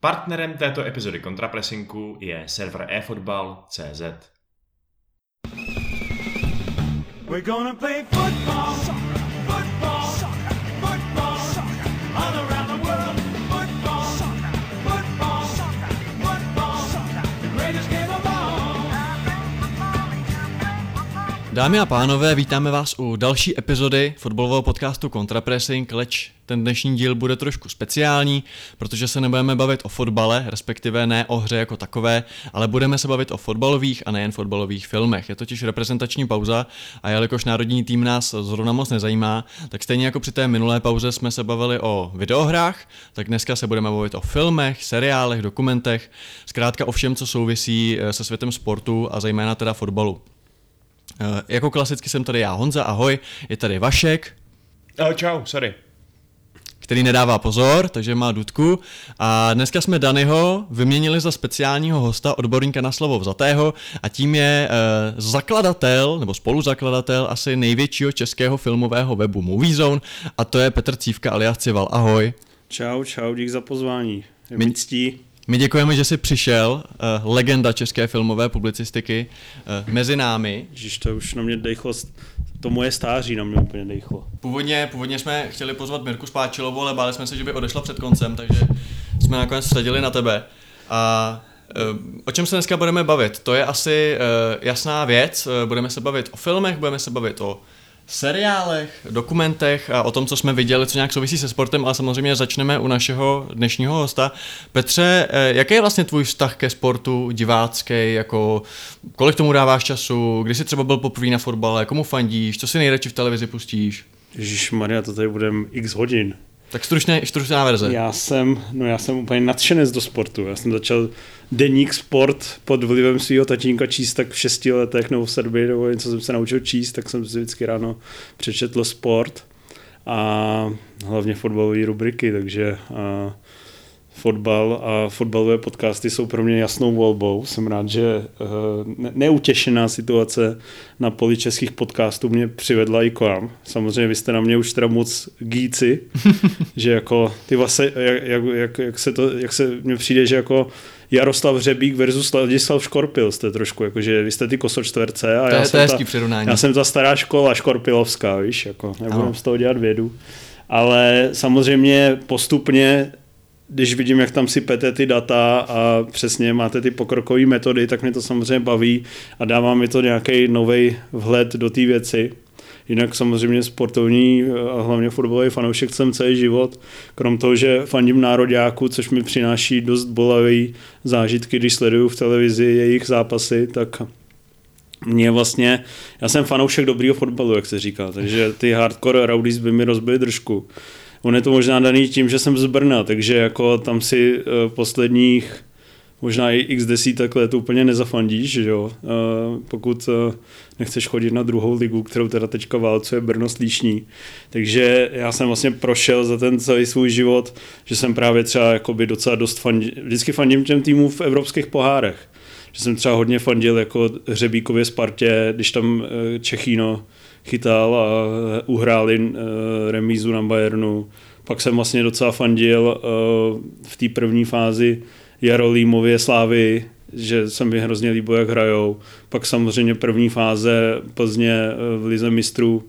Partnerem této epizody kontrapresinku je server eFootball.cz. We're gonna play football, Dámy a pánové, vítáme vás u další epizody fotbalového podcastu Contrapressing, leč ten dnešní díl bude trošku speciální, protože se nebudeme bavit o fotbale, respektive ne o hře jako takové, ale budeme se bavit o fotbalových a nejen fotbalových filmech. Je totiž reprezentační pauza a jelikož národní tým nás zrovna moc nezajímá, tak stejně jako při té minulé pauze jsme se bavili o videohrách, tak dneska se budeme bavit o filmech, seriálech, dokumentech, zkrátka o všem, co souvisí eh, se světem sportu a zejména teda fotbalu. Eh, jako klasicky jsem tady já, Honza, ahoj, je tady Vašek. Ahoj, čau, sorry který nedává pozor, takže má dudku. A dneska jsme Danyho vyměnili za speciálního hosta, odborníka na slovo vzatého a tím je e, zakladatel, nebo spoluzakladatel asi největšího českého filmového webu Moviezone a to je Petr Cívka alias Cival. Ahoj. Čau, čau, dík za pozvání. Je mi ctí. My děkujeme, že jsi přišel, uh, legenda české filmové publicistiky, uh, mezi námi. Ježiš, to už na mě dejchlo, to moje stáří na mě úplně dejchlo. Původně, původně jsme chtěli pozvat Mirku Spáčilovou, ale báli jsme se, že by odešla před koncem, takže jsme nakonec vsadili na tebe. A uh, o čem se dneska budeme bavit? To je asi jasná věc. Budeme se bavit o filmech, budeme se bavit o seriálech, dokumentech a o tom, co jsme viděli, co nějak souvisí se sportem, ale samozřejmě začneme u našeho dnešního hosta. Petře, eh, jaký je vlastně tvůj vztah ke sportu divácký, jako kolik tomu dáváš času, kdy jsi třeba byl poprvé na fotbale, komu fandíš, co si nejradši v televizi pustíš? Ježíš Maria, to tady budeme x hodin. Tak stručné, stručná verze. Já jsem, no já jsem úplně nadšenec do sportu. Já jsem začal deník sport pod vlivem svého tatínka číst tak v šesti letech nebo v sedmi, nebo něco jsem se naučil číst, tak jsem si vždycky ráno přečetl sport a hlavně fotbalové rubriky, takže fotbal a fotbalové podcasty jsou pro mě jasnou volbou. Jsem rád, že uh, neutěšená situace na poli českých podcastů mě přivedla i k vám. Samozřejmě vy jste na mě už teda moc gíci, že jako ty vlastně, jak, jak, jak, jak, se to, jak se mně přijde, že jako Jaroslav Hřebík versus Ladislav Škorpil jste trošku, jakože vy jste ty kosočtverce a to já, je, jsem to ta, já jsem ta stará škola škorpilovská, víš, jako nebudem z toho dělat vědu. Ale samozřejmě postupně když vidím, jak tam si pete ty data a přesně máte ty pokrokové metody, tak mě to samozřejmě baví a dává mi to nějaký nový vhled do té věci. Jinak samozřejmě sportovní a hlavně fotbalový fanoušek jsem celý život. Krom toho, že fandím nároďáku, což mi přináší dost bolavý zážitky, když sleduju v televizi jejich zápasy, tak mě vlastně, já jsem fanoušek dobrýho fotbalu, jak se říká, takže ty hardcore rowdies by mi rozbili držku. On je to možná daný tím, že jsem z Brna, takže jako tam si uh, posledních možná i x desítek let úplně nezafandíš, že jo? Uh, pokud uh, nechceš chodit na druhou ligu, kterou teda teďka válcuje Brno slíšní. Takže já jsem vlastně prošel za ten celý svůj život, že jsem právě třeba jakoby docela dost fandil, vždycky fandím těm týmům v evropských pohárech. Že jsem třeba hodně fandil jako Hřebíkově Spartě, když tam Čechíno chytal a uhráli uh, remízu na Bayernu. Pak jsem vlastně docela fandil uh, v té první fázi Jarolímově Slávy, že se mi hrozně líbilo, jak hrajou. Pak samozřejmě první fáze Plzně v Lize mistrů,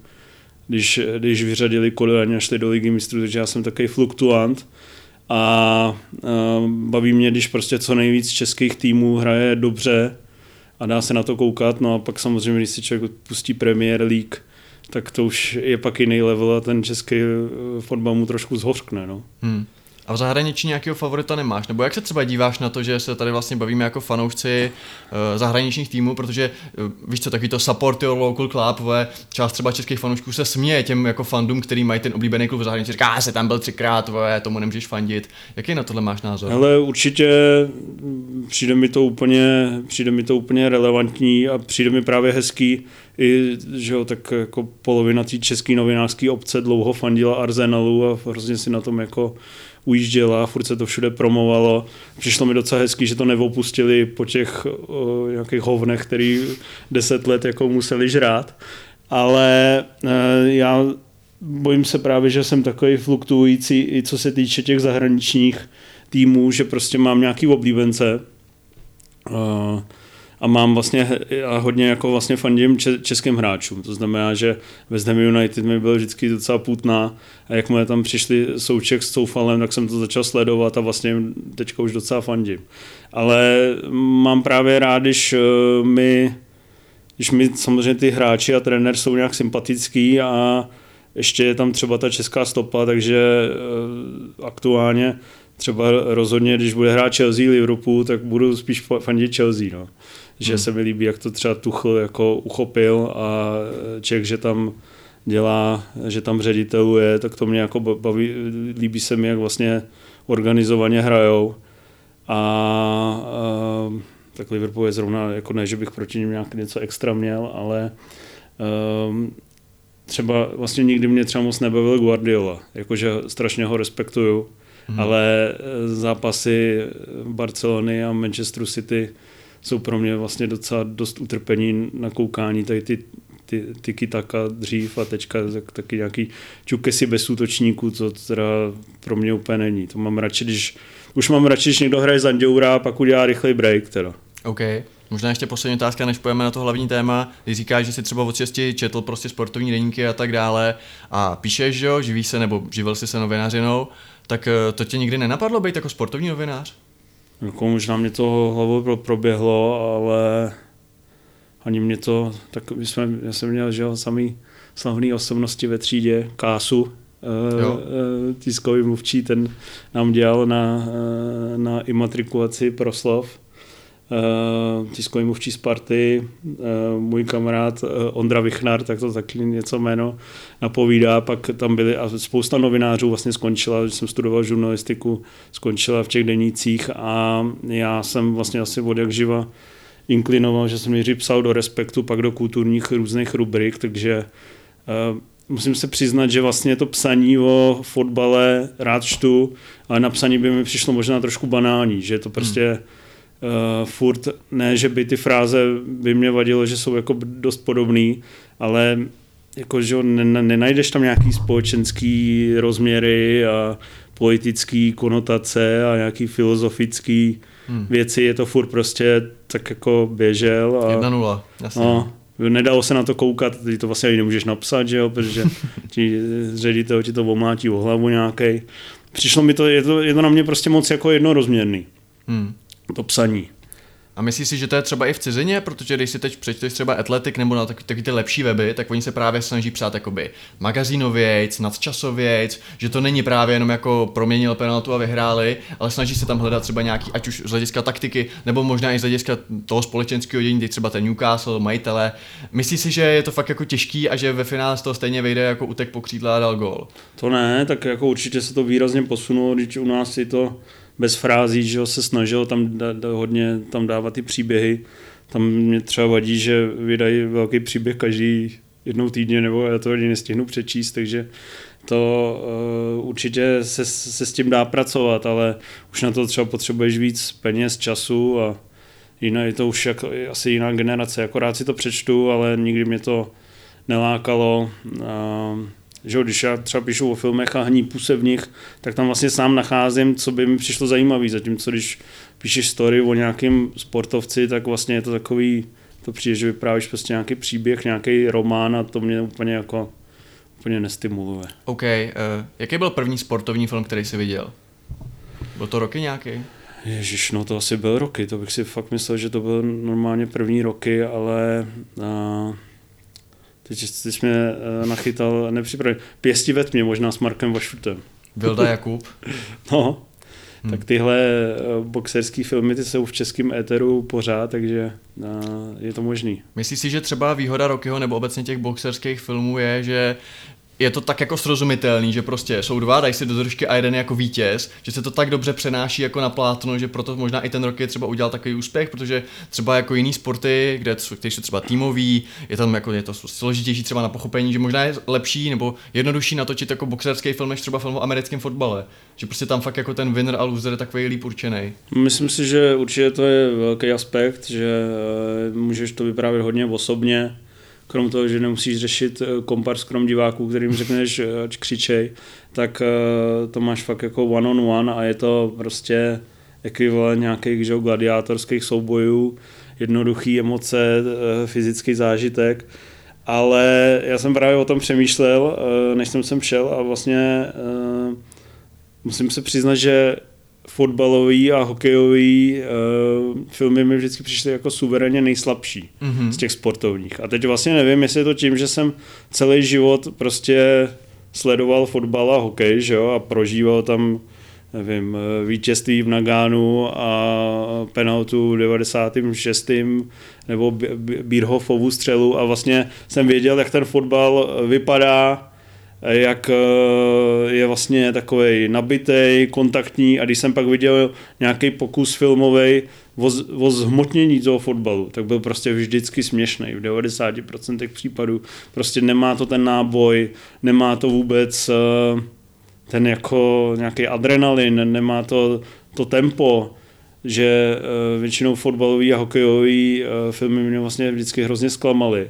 když, když vyřadili Kodaň a šli do Ligy mistrů, takže já jsem takový fluktuant a uh, baví mě, když prostě co nejvíc českých týmů hraje dobře a dá se na to koukat, no a pak samozřejmě, když si člověk pustí Premier League, tak to už je pak jiný level a ten český eh, fotbal mu trošku zhořkne. No. Hmm. A v zahraničí nějakého favorita nemáš? Nebo jak se třeba díváš na to, že se tady vlastně bavíme jako fanoušci uh, zahraničních týmů, protože uh, víš co, taky to support your local club, ve, část třeba českých fanoušků se směje těm jako fandům, který mají ten oblíbený klub v zahraničí, říká, se tam byl třikrát, ve, tomu nemůžeš fandit. Jaký na tohle máš názor? Ale určitě přijde mi to úplně, přijde mi to úplně relevantní a přijde mi právě hezký, i, že jo, tak jako polovina té české novinářské obce dlouho fandila Arsenalu a hrozně si na tom jako ujížděla, furt se to všude promovalo. Přišlo mi docela hezký, že to neopustili po těch o, nějakých hovnech, který deset let jako museli žrát. Ale e, já bojím se právě, že jsem takový fluktuující, i co se týče těch zahraničních týmu, že prostě mám nějaký oblíbence uh, a mám vlastně a hodně jako vlastně fandím českým hráčům. To znamená, že West Ham United mi byl vždycky docela putná a jakmile tam přišli Souček s Coufalem, tak jsem to začal sledovat a vlastně teďka už docela fandím. Ale mám právě rád, když uh, mi když mi samozřejmě ty hráči a trenér jsou nějak sympatický a ještě je tam třeba ta česká stopa, takže uh, aktuálně třeba rozhodně, když bude hrát Chelsea Liverpool, tak budu spíš fandit Chelsea, no. Že hmm. se mi líbí, jak to třeba Tuchl jako uchopil a Čech, že tam dělá, že tam řediteluje, tak to mě jako baví, líbí se mi, jak vlastně organizovaně hrajou. A, a tak Liverpool je zrovna, jako ne, že bych proti ním nějak něco extra měl, ale um, třeba vlastně nikdy mě třeba moc nebavil Guardiola, jakože strašně ho respektuju, hmm. ale eh, zápasy Barcelony a Manchesteru City jsou pro mě vlastně docela dost utrpení na koukání, tady ty ty, tiki taka dřív a teďka tak, taky nějaký čukesy bez útočníků, co teda pro mě úplně není. To mám radši, když už mám radši, když někdo hraje Zanděura a pak udělá rychlej break teda. OK. Možná ještě poslední otázka, než pojeme na to hlavní téma. Ty říkáš, že si třeba od šesti četl prostě sportovní deníky a tak dále a píšeš, že jo, živíš se nebo živil jsi se novinářinou, tak eh, to tě nikdy nenapadlo být jako sportovní novinář? Jako možná mě to hlavou proběhlo, ale ani mě to, tak my jsme, já jsem měl, že samý slavný osobnosti ve třídě, Kásu, eh, jo. Eh, tiskový mluvčí, ten nám dělal na, na imatrikulaci proslov tiskový mluvčí Sparty, uh, můj kamarád uh, Ondra Vichnar, tak to taky něco jméno napovídá, pak tam byly a spousta novinářů vlastně skončila, když jsem studoval žurnalistiku, skončila v těch denících a já jsem vlastně asi od jak živa inklinoval, že jsem nejdřív psal do Respektu, pak do kulturních různých rubrik, takže musím se přiznat, že vlastně to psaní o fotbale rád čtu, ale na psaní by mi přišlo možná trošku banální, že je to prostě hmm uh, furt, ne, že by ty fráze by mě vadilo, že jsou jako dost podobný, ale jako, že nenajdeš tam nějaký společenský rozměry a politický konotace a nějaký filozofický hmm. věci, je to furt prostě tak jako běžel. A, 1-0, jasně. No, nedalo se na to koukat, ty to vlastně ani nemůžeš napsat, že jo, protože ti ředitel ti to omlátí o hlavu nějaký. Přišlo mi to, je to, je to na mě prostě moc jako jednorozměrný. Hmm to psaní. A myslíš si, že to je třeba i v cizině, protože když si teď přečteš třeba Atletik nebo na taky, taky ty lepší weby, tak oni se právě snaží psát jakoby magazínovějc, nadčasovějc, že to není právě jenom jako proměnil penaltu a vyhráli, ale snaží se tam hledat třeba nějaký, ať už z hlediska taktiky, nebo možná i z hlediska toho společenského dění, teď třeba ten Newcastle, majitele. Myslíš si, že je to fakt jako těžký a že ve finále z toho stejně vyjde jako utek po křídle a dal gol? To ne, tak jako určitě se to výrazně posunulo, když u nás si to bez frází, že se snažil tam da, da, hodně tam dávat ty příběhy. Tam mě třeba vadí, že vydají velký příběh každý jednou týdně, nebo já to ani nestihnu přečíst, takže to uh, určitě se, se s tím dá pracovat, ale už na to třeba potřebuješ víc peněz, času a jiná, je to už jako, asi jiná generace. Akorát si to přečtu, ale nikdy mě to nelákalo. Uh, že když já třeba píšu o filmech a hnípu se v nich, tak tam vlastně sám nacházím, co by mi přišlo zajímavé. Zatímco když píšeš story o nějakém sportovci, tak vlastně je to takový, to přijde, že vyprávíš prostě nějaký příběh, nějaký román a to mě úplně jako úplně nestimuluje. OK. Uh, jaký byl první sportovní film, který jsi viděl? Byl to roky nějaký? Ježíš, no to asi byl roky, to bych si fakt myslel, že to byl normálně první roky, ale uh, Teď jsi mě uh, nachytal nepřipravený. Pěsti ve tmě možná s Markem Vašutem. Vilda Jakub. no, hmm. tak tyhle uh, boxerské filmy ty jsou v českém éteru pořád, takže uh, je to možný. Myslíš si, že třeba výhoda Rockyho nebo obecně těch boxerských filmů je, že je to tak jako srozumitelný, že prostě jsou dva, dají si do držky a jeden jako vítěz, že se to tak dobře přenáší jako na plátno, že proto možná i ten rok je třeba udělal takový úspěch, protože třeba jako jiný sporty, kde které jsou třeba týmový, je tam jako je to složitější třeba na pochopení, že možná je lepší nebo jednodušší natočit jako boxerský film než třeba film o americkém fotbale. Že prostě tam fakt jako ten winner a loser je takový líp určený. Myslím si, že určitě to je velký aspekt, že eh, můžeš to vyprávět hodně osobně, krom toho, že nemusíš řešit kompars krom diváků, kterým řekneš, ať křičej, tak to máš fakt jako one on one a je to prostě ekvivalent nějakých že, gladiátorských soubojů, jednoduchý emoce, fyzický zážitek. Ale já jsem právě o tom přemýšlel, eh, než jsem sem šel a vlastně musím se přiznat, že fotbalový a hokejový uh, filmy mi vždycky přišly jako suverénně nejslabší mm-hmm. z těch sportovních. A teď vlastně nevím, jestli je to tím, že jsem celý život prostě sledoval fotbal a hokej, že jo, a prožíval tam nevím, vítězství v Nagánu a penaltu v 96. nebo Bírhofovu střelu a vlastně jsem věděl, jak ten fotbal vypadá, jak eh, je vlastně takový nabitý, kontaktní a když jsem pak viděl nějaký pokus filmový o, zhmotnění toho fotbalu, tak byl prostě vždycky směšný v 90% případů. Prostě nemá to ten náboj, nemá to vůbec uh, ten jako nějaký adrenalin, nemá to, to tempo, že uh, většinou fotbalový a hokejový filmy mě vlastně vždycky hrozně zklamaly.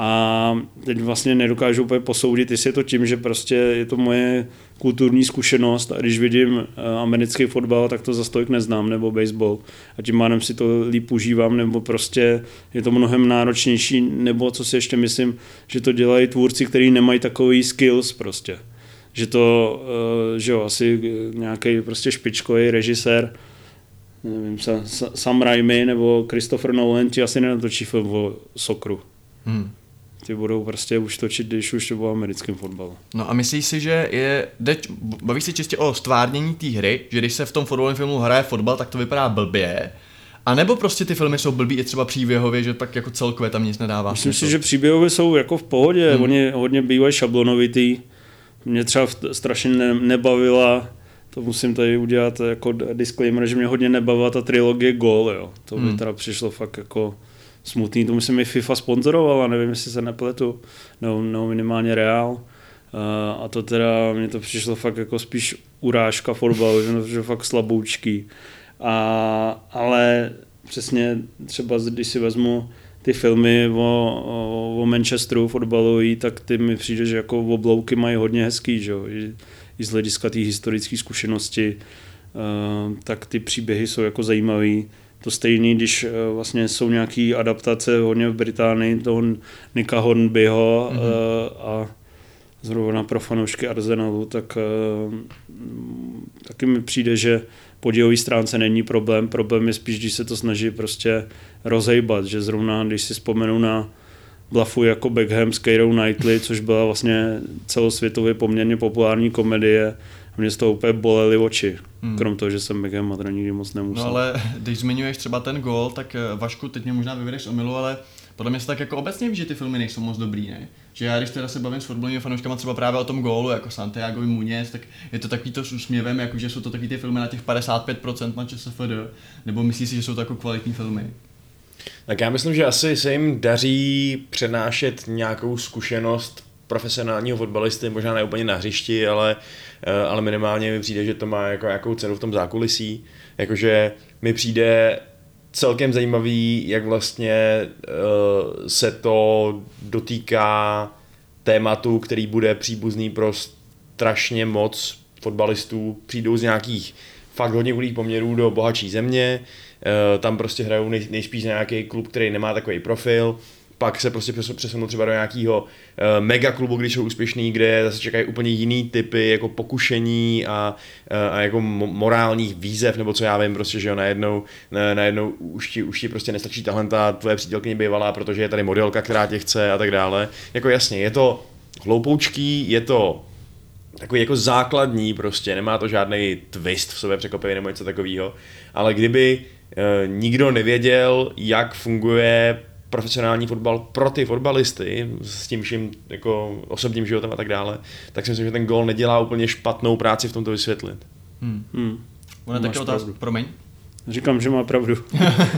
A teď vlastně nedokážu úplně posoudit, jestli je to tím, že prostě je to moje kulturní zkušenost a když vidím uh, americký fotbal, tak to za stojk neznám, nebo baseball a tím pádem si to líp užívám, nebo prostě je to mnohem náročnější, nebo co si ještě myslím, že to dělají tvůrci, kteří nemají takový skills prostě že to, eh, že jo, asi nějaký prostě špičkový režisér, nevím, Sam Raimi nebo Christopher Nolan ti asi nenatočí film o sokru. Hmm. Ty budou prostě už točit, když už to bylo americkým fotbalu. No a myslíš si, že je, deč, bavíš se čistě o stvárnění té hry, že když se v tom fotbalovém filmu hraje fotbal, tak to vypadá blbě, a nebo prostě ty filmy jsou blbý i třeba příběhově, že tak jako celkově tam nic nedává. Myslím si, že příběhově jsou jako v pohodě, hmm. oni hodně bývají šablonovitý mě třeba strašně ne, nebavila, to musím tady udělat jako disclaimer, že mě hodně nebavila ta trilogie Goal, jo. To by hmm. teda přišlo fakt jako smutný, to myslím i FIFA sponzorovala, nevím, jestli se nepletu, no, no minimálně Real. Uh, a to teda, mně to přišlo fakt jako spíš urážka fotbalu, že, že fakt slaboučký. A, ale přesně třeba když si vezmu ty filmy o, o, o Manchesteru fotbalový, tak ty mi přijde, že jako oblouky mají hodně hezký, že? I, z hlediska té historické zkušenosti, uh, tak ty příběhy jsou jako zajímavý. To stejný, když uh, vlastně jsou nějaké adaptace hodně v Británii toho Nika Hornbyho mm-hmm. a zrovna pro fanoušky Arsenalu, tak uh, taky mi přijde, že po dějové stránce není problém. Problém je spíš, když se to snaží prostě rozejbat, že zrovna, když si vzpomenu na Blafu jako Beckham s Keirou Knightley, což byla vlastně celosvětově poměrně populární komedie, mě z toho úplně bolely oči. Hmm. Krom toho, že jsem Beckham Madra nikdy moc nemusel. No ale když zmiňuješ třeba ten gol, tak eh, Vašku, teď mě možná vyvedeš omilu, ale podle mě se tak jako obecně ví, že ty filmy nejsou moc dobrý, ne? Že já když teda se bavím s fotbalovými fanouškama třeba právě o tom gólu, jako Santiago Muñez, tak je to takový to s úsměvem, jako že jsou to takový ty filmy na těch 55% na ČSFD, nebo myslíš si, že jsou to jako kvalitní filmy? Tak já myslím, že asi se jim daří přenášet nějakou zkušenost profesionálního fotbalisty, možná ne úplně na hřišti, ale, eh, ale minimálně mi přijde, že to má jako nějakou cenu v tom zákulisí. Jakože mi přijde celkem zajímavý, jak vlastně uh, se to dotýká tématu, který bude příbuzný pro strašně moc fotbalistů. Přijdou z nějakých fakt hodně chudých poměrů do bohatší země, uh, tam prostě hrajou nej, nejspíš nějaký klub, který nemá takový profil, pak se prostě přesunou třeba do nějakého uh, mega klubu, když jsou úspěšný, kde zase čekají úplně jiný typy jako pokušení a, uh, a jako morálních výzev, nebo co já vím, prostě, že jo, najednou, na, najednou už ti, už ti prostě nestačí talenta tvoje přítelkyně bývalá, protože je tady modelka, která tě chce a tak dále. Jako jasně, je to hloupoučký, je to takový jako základní prostě, nemá to žádný twist v sobě překvapivý nebo něco takového, ale kdyby e, nikdo nevěděl, jak funguje profesionální fotbal pro ty fotbalisty s tím vším jako osobním životem a tak dále, tak si myslím, že ten gol nedělá úplně špatnou práci v tomto vysvětlit. Hmm. Hmm. Ona taky otázka, promiň. Říkám, že má pravdu.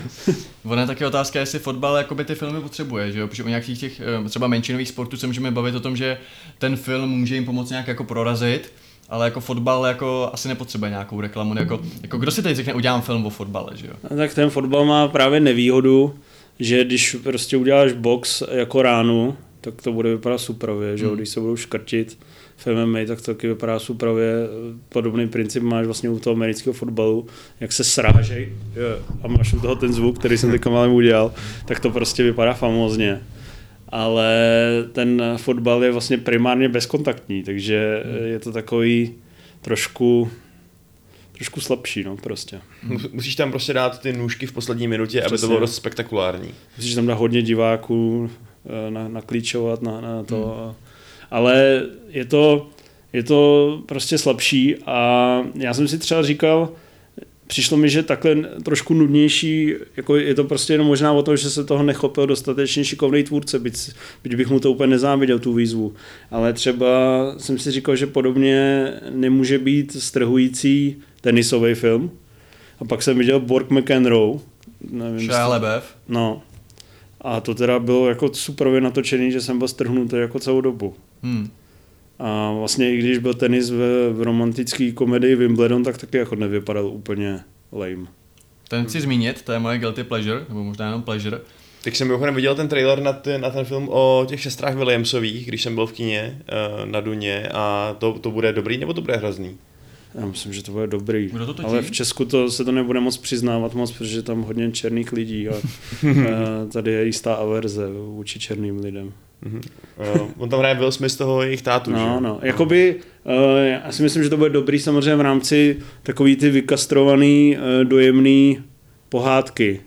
Ona je taky otázka, jestli fotbal jakoby ty filmy potřebuje, že jo? Protože u nějakých těch eh, třeba menšinových sportů se můžeme bavit o tom, že ten film může jim pomoct nějak jako prorazit, ale jako fotbal jako asi nepotřebuje nějakou reklamu. Jako, jako kdo si teď řekne, udělám film o fotbale, že jo? No, tak ten fotbal má právě nevýhodu, že když prostě uděláš box jako ránu, tak to bude vypadat suprově, že jo? Hmm. Když se budou škrtit v MMA, tak to taky vypadá suprově. Podobný princip máš vlastně u toho amerického fotbalu, jak se srážej a máš u toho ten zvuk, který jsem teďka malým udělal, tak to prostě vypadá famózně ale ten fotbal je vlastně primárně bezkontaktní, takže hmm. je to takový trošku trošku slabší, no prostě. Musíš tam prostě dát ty nůžky v poslední minutě, Přesně. aby to bylo dost spektakulární. Musíš tam dát hodně diváků, eh, na, naklíčovat na, na to. Hmm. Ale je to, je to prostě slabší a já jsem si třeba říkal, přišlo mi, že takhle trošku nudnější, jako je to prostě jenom možná o tom, že se toho nechopil dostatečně šikovný tvůrce, byť, byť bych mu to úplně nezáviděl, tu výzvu. Ale třeba jsem si říkal, že podobně nemůže být strhující tenisový film. A pak jsem viděl Borg McEnroe. Nevím, Shia No. A to teda bylo jako super natočený, že jsem byl strhnutý jako celou dobu. Hmm. A vlastně i když byl tenis v, v romantické komedii Wimbledon, tak taky jako nevypadal úplně lame. Ten chci zmínit, to je moje guilty pleasure, nebo možná jenom pleasure. Tak jsem mimochodem viděl ten trailer na ten, na ten film o těch sestrách Williamsových, když jsem byl v kině uh, na Duně a to, to bude dobrý nebo to bude hrozný? Já myslím, že to bude dobrý. Bude to Ale v Česku to se to nebude moc přiznávat moc, protože tam hodně černých lidí a tady je jistá averze vůči černým lidem. Mm-hmm. Uh, on tam hraje Will Smith z toho jejich tátu, no, že? No, jakoby, uh, já si myslím, že to bude dobrý samozřejmě v rámci takový ty vykastrovaný, uh, dojemný pohádky,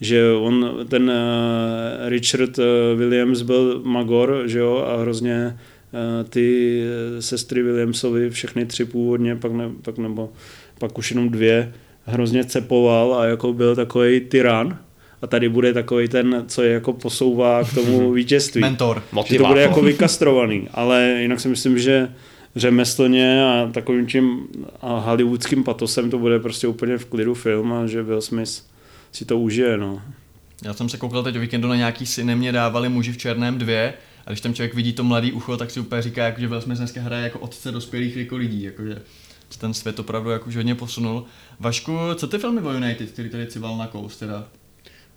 že on, ten uh, Richard uh, Williams byl magor, že jo, a hrozně ty sestry Williamsovi, všechny tři původně, pak, ne, pak nebo pak už jenom dvě, hrozně cepoval a jako byl takový tyran, a tady bude takový ten, co je jako posouvá k tomu vítězství. Mentor. Motivátor. Že to bude jako vykastrovaný, ale jinak si myslím, že řemeslně a takovým tím a hollywoodským patosem to bude prostě úplně v klidu film a že Will Smith si to užije, no. Já jsem se koukal teď o víkendu na nějaký syny mě dávali muži v černém dvě a když tam člověk vidí to mladý ucho, tak si úplně říká, jako, že Will Smith dneska hraje jako otce dospělých jako lidí, jakože ten svět opravdu jako hodně posunul. Vašku, co ty filmy o United, který tady cival na kous, teda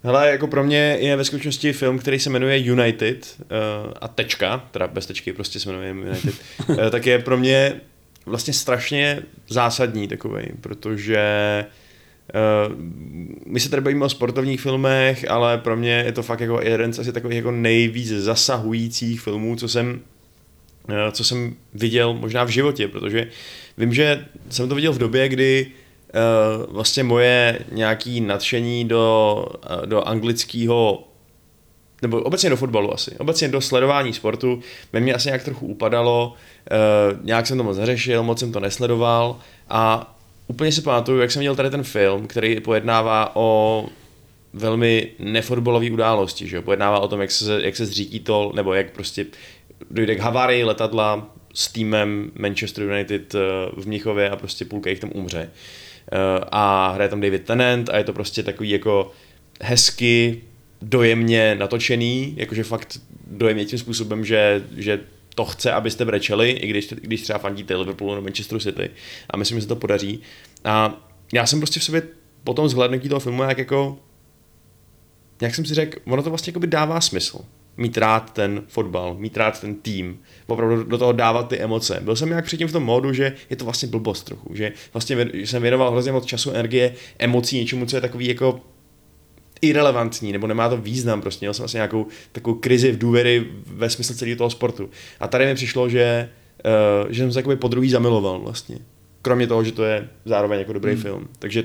Hele, jako pro mě je ve skutečnosti film, který se jmenuje United uh, a tečka, teda bez tečky prostě se jmenuje United, uh, tak je pro mě vlastně strašně zásadní takový, protože uh, my se tady bavíme o sportovních filmech, ale pro mě je to fakt jako jeden z asi takových jako nejvíc zasahujících filmů, co jsem uh, co jsem viděl možná v životě, protože vím, že jsem to viděl v době, kdy Eh, vlastně moje nějaký nadšení do, eh, do anglického nebo obecně do fotbalu asi, obecně do sledování sportu, ve mně asi nějak trochu upadalo, nějak jsem to moc neřešil, moc jsem to nesledoval a úplně si pamatuju, jak jsem měl tady ten film, který pojednává o velmi nefotbalové události, že pojednává o tom, jak se, jak se zřítí to, nebo jak prostě dojde k havárii letadla s týmem Manchester United v Mnichově a prostě půlka jich tam umře. Eh, a hraje tam David Tennant a je to prostě takový jako hezky, dojemně natočený, jakože fakt dojemně tím způsobem, že, že to chce, abyste brečeli, i když, když třeba fandíte Liverpoolu nebo Manchester City. A myslím, že se to podaří. A já jsem prostě v sobě po tom zhlédnutí toho filmu jak jako jak jsem si řekl, ono to vlastně by dává smysl mít rád ten fotbal, mít rád ten tým, opravdu do toho dávat ty emoce. Byl jsem nějak předtím v tom módu, že je to vlastně blbost trochu, že vlastně jsem věnoval hrozně moc času, energie, emocí, něčemu, co je takový jako irrelevantní, nebo nemá to význam, prostě měl jsem asi nějakou takovou krizi v důvěry ve smyslu celého toho sportu. A tady mi přišlo, že, uh, že jsem se jakoby po druhý zamiloval vlastně. Kromě toho, že to je zároveň jako dobrý hmm. film. Takže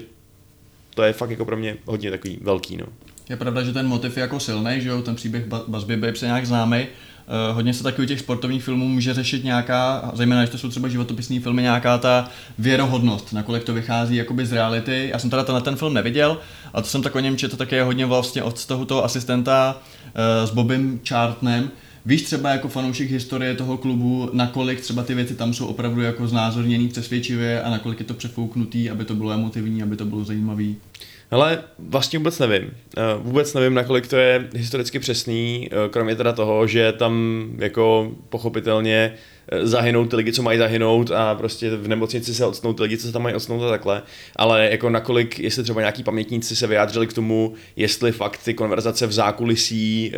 to je fakt jako pro mě hodně takový velký, no. Je pravda, že ten motiv je jako silný, že jo, ten příběh Basby Babes je nějak známý. Uh, hodně se takových těch sportovních filmů může řešit nějaká, zejména když to jsou třeba životopisní filmy, nějaká ta věrohodnost, nakolik to vychází jakoby z reality. Já jsem teda tenhle ten film neviděl, a to jsem tak o něm četl také hodně vlastně od toho, toho asistenta uh, s Bobem Chartnem, Víš třeba jako fanoušek historie toho klubu, nakolik třeba ty věci tam jsou opravdu jako znázorněný přesvědčivě a nakolik je to přefouknutý, aby to bylo emotivní, aby to bylo zajímavý? Ale vlastně vůbec nevím. Eh, vůbec nevím, nakolik to je historicky přesný, eh, kromě teda toho, že tam jako pochopitelně eh, zahynou ty lidi, co mají zahynout a prostě v nemocnici se odstnou ty lidi, co se tam mají odstnout a takhle. Ale jako nakolik, jestli třeba nějaký pamětníci se vyjádřili k tomu, jestli fakt ty konverzace v zákulisí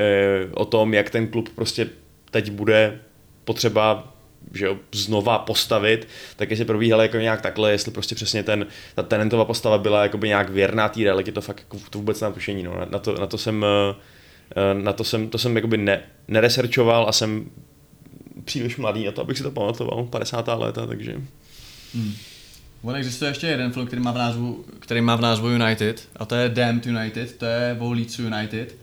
o tom, jak ten klub prostě teď bude potřeba že jo, znova postavit, tak jestli probíhaly jako nějak takhle, jestli prostě přesně ten, ta tenentová postava byla jakoby nějak věrná té realitě, to fakt jako, to vůbec na tušení, no. na, to, na to jsem, eh, na to jsem, to jsem jakoby ne, neresearchoval a jsem příliš mladý na to, abych si to pamatoval, 50. léta, takže... Hmm. On existuje ještě jeden film, který má v názvu, který má v názvu United, a to je Damned United, to je Leeds United.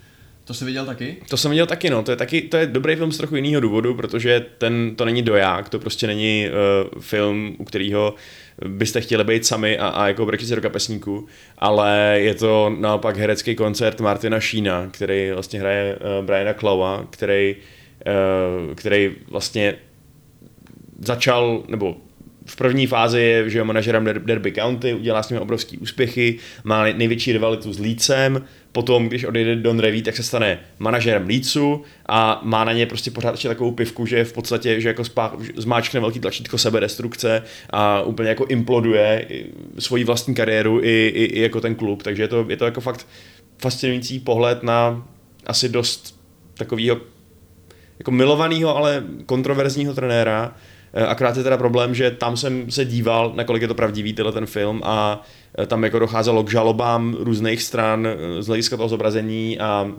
To jsi viděl taky? To jsem viděl taky, no. To je, taky, to je dobrý film z trochu jiného důvodu, protože ten, to není doják, to prostě není uh, film, u kterého byste chtěli být sami a, a jako brečit si do kapesníku, ale je to naopak herecký koncert Martina Sheena, který vlastně hraje uh, Briana Clowa, který, uh, který vlastně začal, nebo v první fázi je, že je manažerem Derby County, udělá s nimi obrovský úspěchy, má největší rivalitu s Lícem, potom, když odejde Don Revy, tak se stane manažerem Leedsu a má na ně prostě pořád ještě takovou pivku, že v podstatě, že jako spá, zmáčkne velký tlačítko sebedestrukce a úplně jako imploduje svoji vlastní kariéru i, i, i jako ten klub, takže je to, je to jako fakt fascinující pohled na asi dost takového jako milovaného, ale kontroverzního trenéra, akorát je teda problém, že tam jsem se díval, nakolik je to pravdivý tyhle ten film a eh, tam jako docházelo k žalobám různých stran eh, z hlediska toho zobrazení a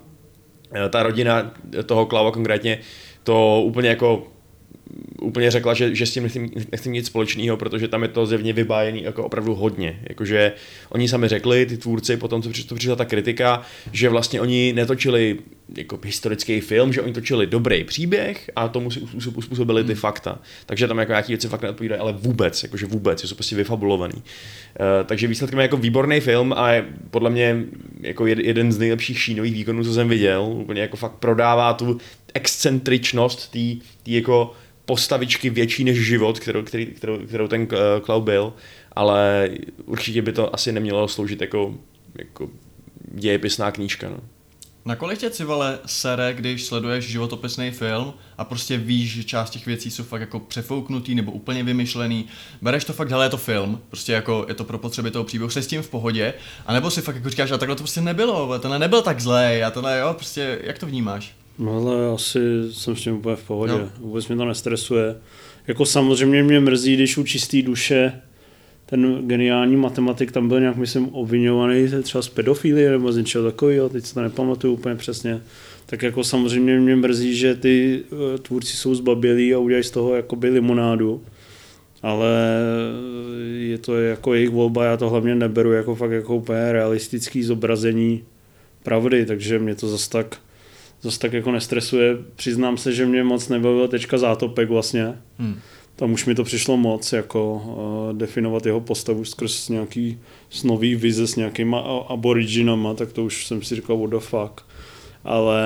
ta rodina toho Klava konkrétně to úplně jako úplně řekla, že, že s tím nechci, nechci nic společného, protože tam je to zjevně vybájený jako opravdu hodně. Jakože oni sami řekli, ty tvůrci, potom co přišla, přišla ta kritika, že vlastně oni netočili jako historický film, že oni točili dobrý příběh a tomu si uspůsobili ty hmm. fakta. Takže tam jako nějaký věci fakt neodpovídají, ale vůbec, jakože vůbec, jsou prostě vyfabulovaný. Uh, takže výsledkem je jako výborný film a je podle mě jako jeden z nejlepších šínových výkonů, co jsem viděl. Úplně jako fakt prodává tu excentričnost té jako postavičky větší než život, kterou, který, kterou, kterou ten Cloud byl, ale určitě by to asi nemělo sloužit jako, jako dějepisná knížka. No. Nakolik tě civale sere, když sleduješ životopisný film a prostě víš, že část těch věcí jsou fakt jako přefouknutý nebo úplně vymyšlený, bereš to fakt, hele, je to film, prostě jako je to pro potřeby toho příběhu, se s tím v pohodě, a nebo si fakt jako říkáš, a takhle to prostě nebylo, tenhle nebyl tak zlej, a tenhle, jo, prostě, jak to vnímáš? No ale asi jsem s tím úplně v pohodě. No. Vůbec mě to nestresuje. Jako samozřejmě mě mrzí, když u čistý duše ten geniální matematik tam byl nějak, myslím, obvinovaný třeba z pedofilie nebo z něčeho takového, teď se to nepamatuju úplně přesně. Tak jako samozřejmě mě mrzí, že ty eh, tvůrci jsou zbabělí a udělají z toho jakoby limonádu. Ale je to jako jejich volba, já to hlavně neberu jako fakt jako úplně realistický zobrazení pravdy, takže mě to zase tak zase tak jako nestresuje. Přiznám se, že mě moc nebavil teďka zátopek vlastně. Hmm. Tam už mi to přišlo moc, jako uh, definovat jeho postavu skrz nějaký snový vize s nějakýma aboriginama, tak to už jsem si říkal, what the fuck ale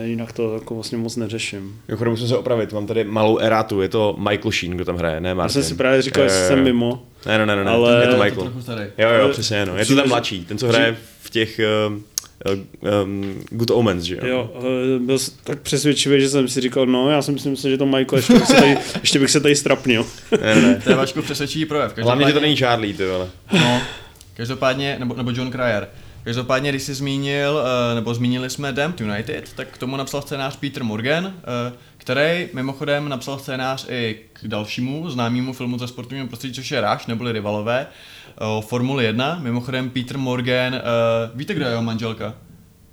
uh, jinak to jako vlastně moc neřeším. Jo, musím se opravit, mám tady malou erátu, je to Michael Sheen, kdo tam hraje, ne Martin. Já jsem si právě říkal, že jsem mimo. Ne, ne, ne, ne, ale... je to Michael. Jo, jo, přesně, no. Je to ten mladší, ten, co hraje v těch uh, um, Good Omens, že jo? Jo, eh, byl tak přesvědčivý, že jsem si říkal, no, já jsem si myslel, že to Michael, ještě bych se tady, ještě bych se tady strapnil. ne, ne. To je Vašku přesvědčivý projev. Každopádně... Hlavně, že to není Charlie, ty vole. No, každopádně, nebo, nebo John Cryer. Každopádně, když jsi zmínil, eh, nebo zmínili jsme Damned United, tak k tomu napsal scénář Peter Morgan, eh, který mimochodem napsal scénář i k dalšímu známému filmu ze sportovního prostředí, což je Rush, neboli Rivalové, o Formuli 1. Mimochodem Peter Morgan, víte, kdo je jeho manželka?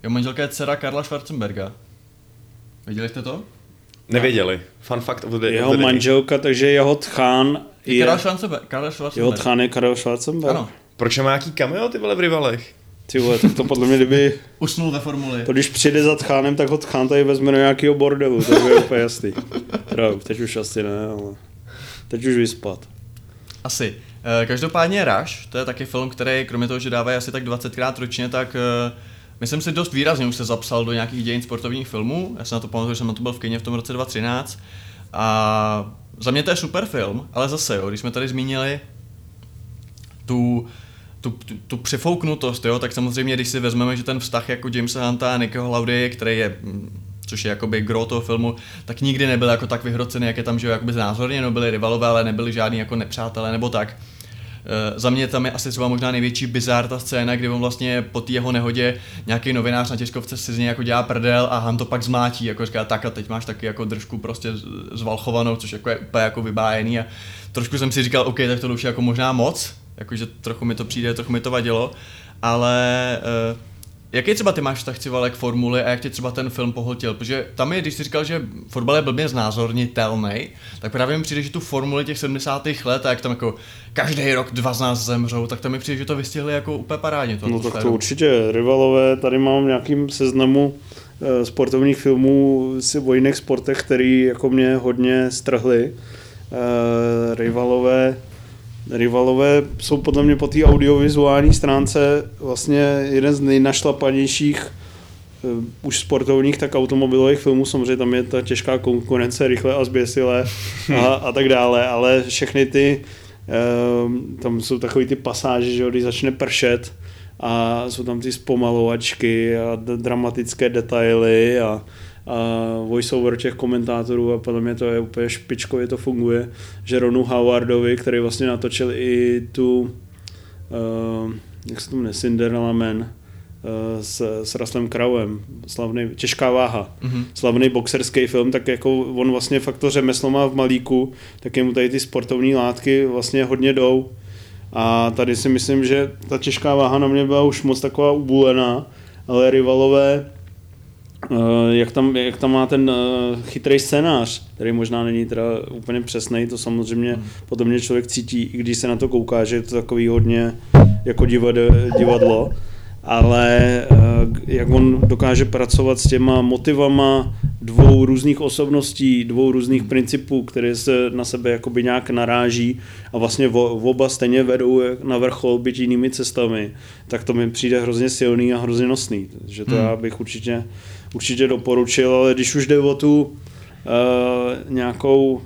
Jeho manželka je dcera Karla Schwarzenberga. Viděli jste to? Nevěděli. Fun fact of the day. Jeho manželka, takže jeho tchán je... Karl Schwarzenberg. Karl Schwarzenberg. Jeho tchán je Karel Schwarzenberg. Ano. Proč má nějaký cameo ty vole v rivalech? Ty vole, tak to podle mě, kdyby... Usnul ve formuli. To když přijde za tchánem, tak ho tchán tady vezme do nějakého bordelu, to je úplně jasný. teď už asi ne, ale... Teď už vyspat. Asi. Eh, každopádně Rush, to je taky film, který kromě toho, že dávají asi tak 20krát ročně, tak eh, myslím si dost výrazně už se zapsal do nějakých dějin sportovních filmů. Já se na to pamatuju, že jsem na to byl v kině v tom roce 2013. A za mě to je super film, ale zase jo, když jsme tady zmínili tu tu, tu, tu přefouknutost, jo, tak samozřejmě, když si vezmeme, že ten vztah jako Jamesa Hunta a Nickyho Laudy, který je mm, což je jakoby gro toho filmu, tak nikdy nebyl jako tak vyhrocený, jak je tam, že jakoby znázorněno, byli rivalové, ale nebyli žádní jako nepřátelé nebo tak. E, za mě tam je asi třeba možná největší bizár ta scéna, kdy on vlastně po té jeho nehodě nějaký novinář na tiskovce si z něj jako dělá prdel a Han to pak zmátí, jako říká tak a teď máš taky jako držku prostě zvalchovanou, což jako je úplně jako vybájený a trošku jsem si říkal, OK, tak to už je jako možná moc, jakože trochu mi to přijde, trochu mi to vadilo, ale uh, Jaký třeba ty máš vztah třeba k formuli a jak tě třeba ten film pohltil? Protože tam je, když jsi říkal, že fotbal je blbě znázornitelný, tak právě mi přijde, že tu formuli těch 70. let a jak tam jako každý rok dva z nás zemřou, tak tam mi přijde, že to vystihli jako úplně parádně. No tak to určitě. Rivalové, tady mám v nějakým seznamu eh, sportovních filmů o jiných sportech, který jako mě hodně strhly. Eh, rivalové Rivalové jsou podle mě po té audiovizuální stránce vlastně jeden z nejnašlapanějších uh, už sportovních, tak automobilových filmů, samozřejmě tam je ta těžká konkurence, rychle a zběsile a, a tak dále, ale všechny ty, uh, tam jsou takové ty pasáže, že když začne pršet a jsou tam ty zpomalovačky a dramatické detaily a, a voiceover těch komentátorů a podle mě to je úplně špičkově to funguje, že Ronu Howardovi, který vlastně natočil i tu, uh, jak se to jmenuje, Cinderella Man, uh, s, s Russellem Crowem, slavný, těžká váha, mm-hmm. slavný boxerský film, tak jako on vlastně fakt to řemeslo má v malíku, tak mu tady ty sportovní látky vlastně hodně jdou. A tady si myslím, že ta těžká váha na mě byla už moc taková ubulená, ale rivalové jak tam, jak tam má ten uh, chytrý scénář, který možná není teda úplně přesný, to samozřejmě hmm. potom mě člověk cítí, i když se na to kouká, že je to takový hodně jako divadlo, ale jak on dokáže pracovat s těma motivama dvou různých osobností, dvou různých principů, které se na sebe jakoby nějak naráží a vlastně oba stejně vedou na vrchol, byť jinými cestami, tak to mi přijde hrozně silný a hrozně nosný. Že to hmm. já bych určitě určitě doporučil, ale když už jde o tu uh, nějakou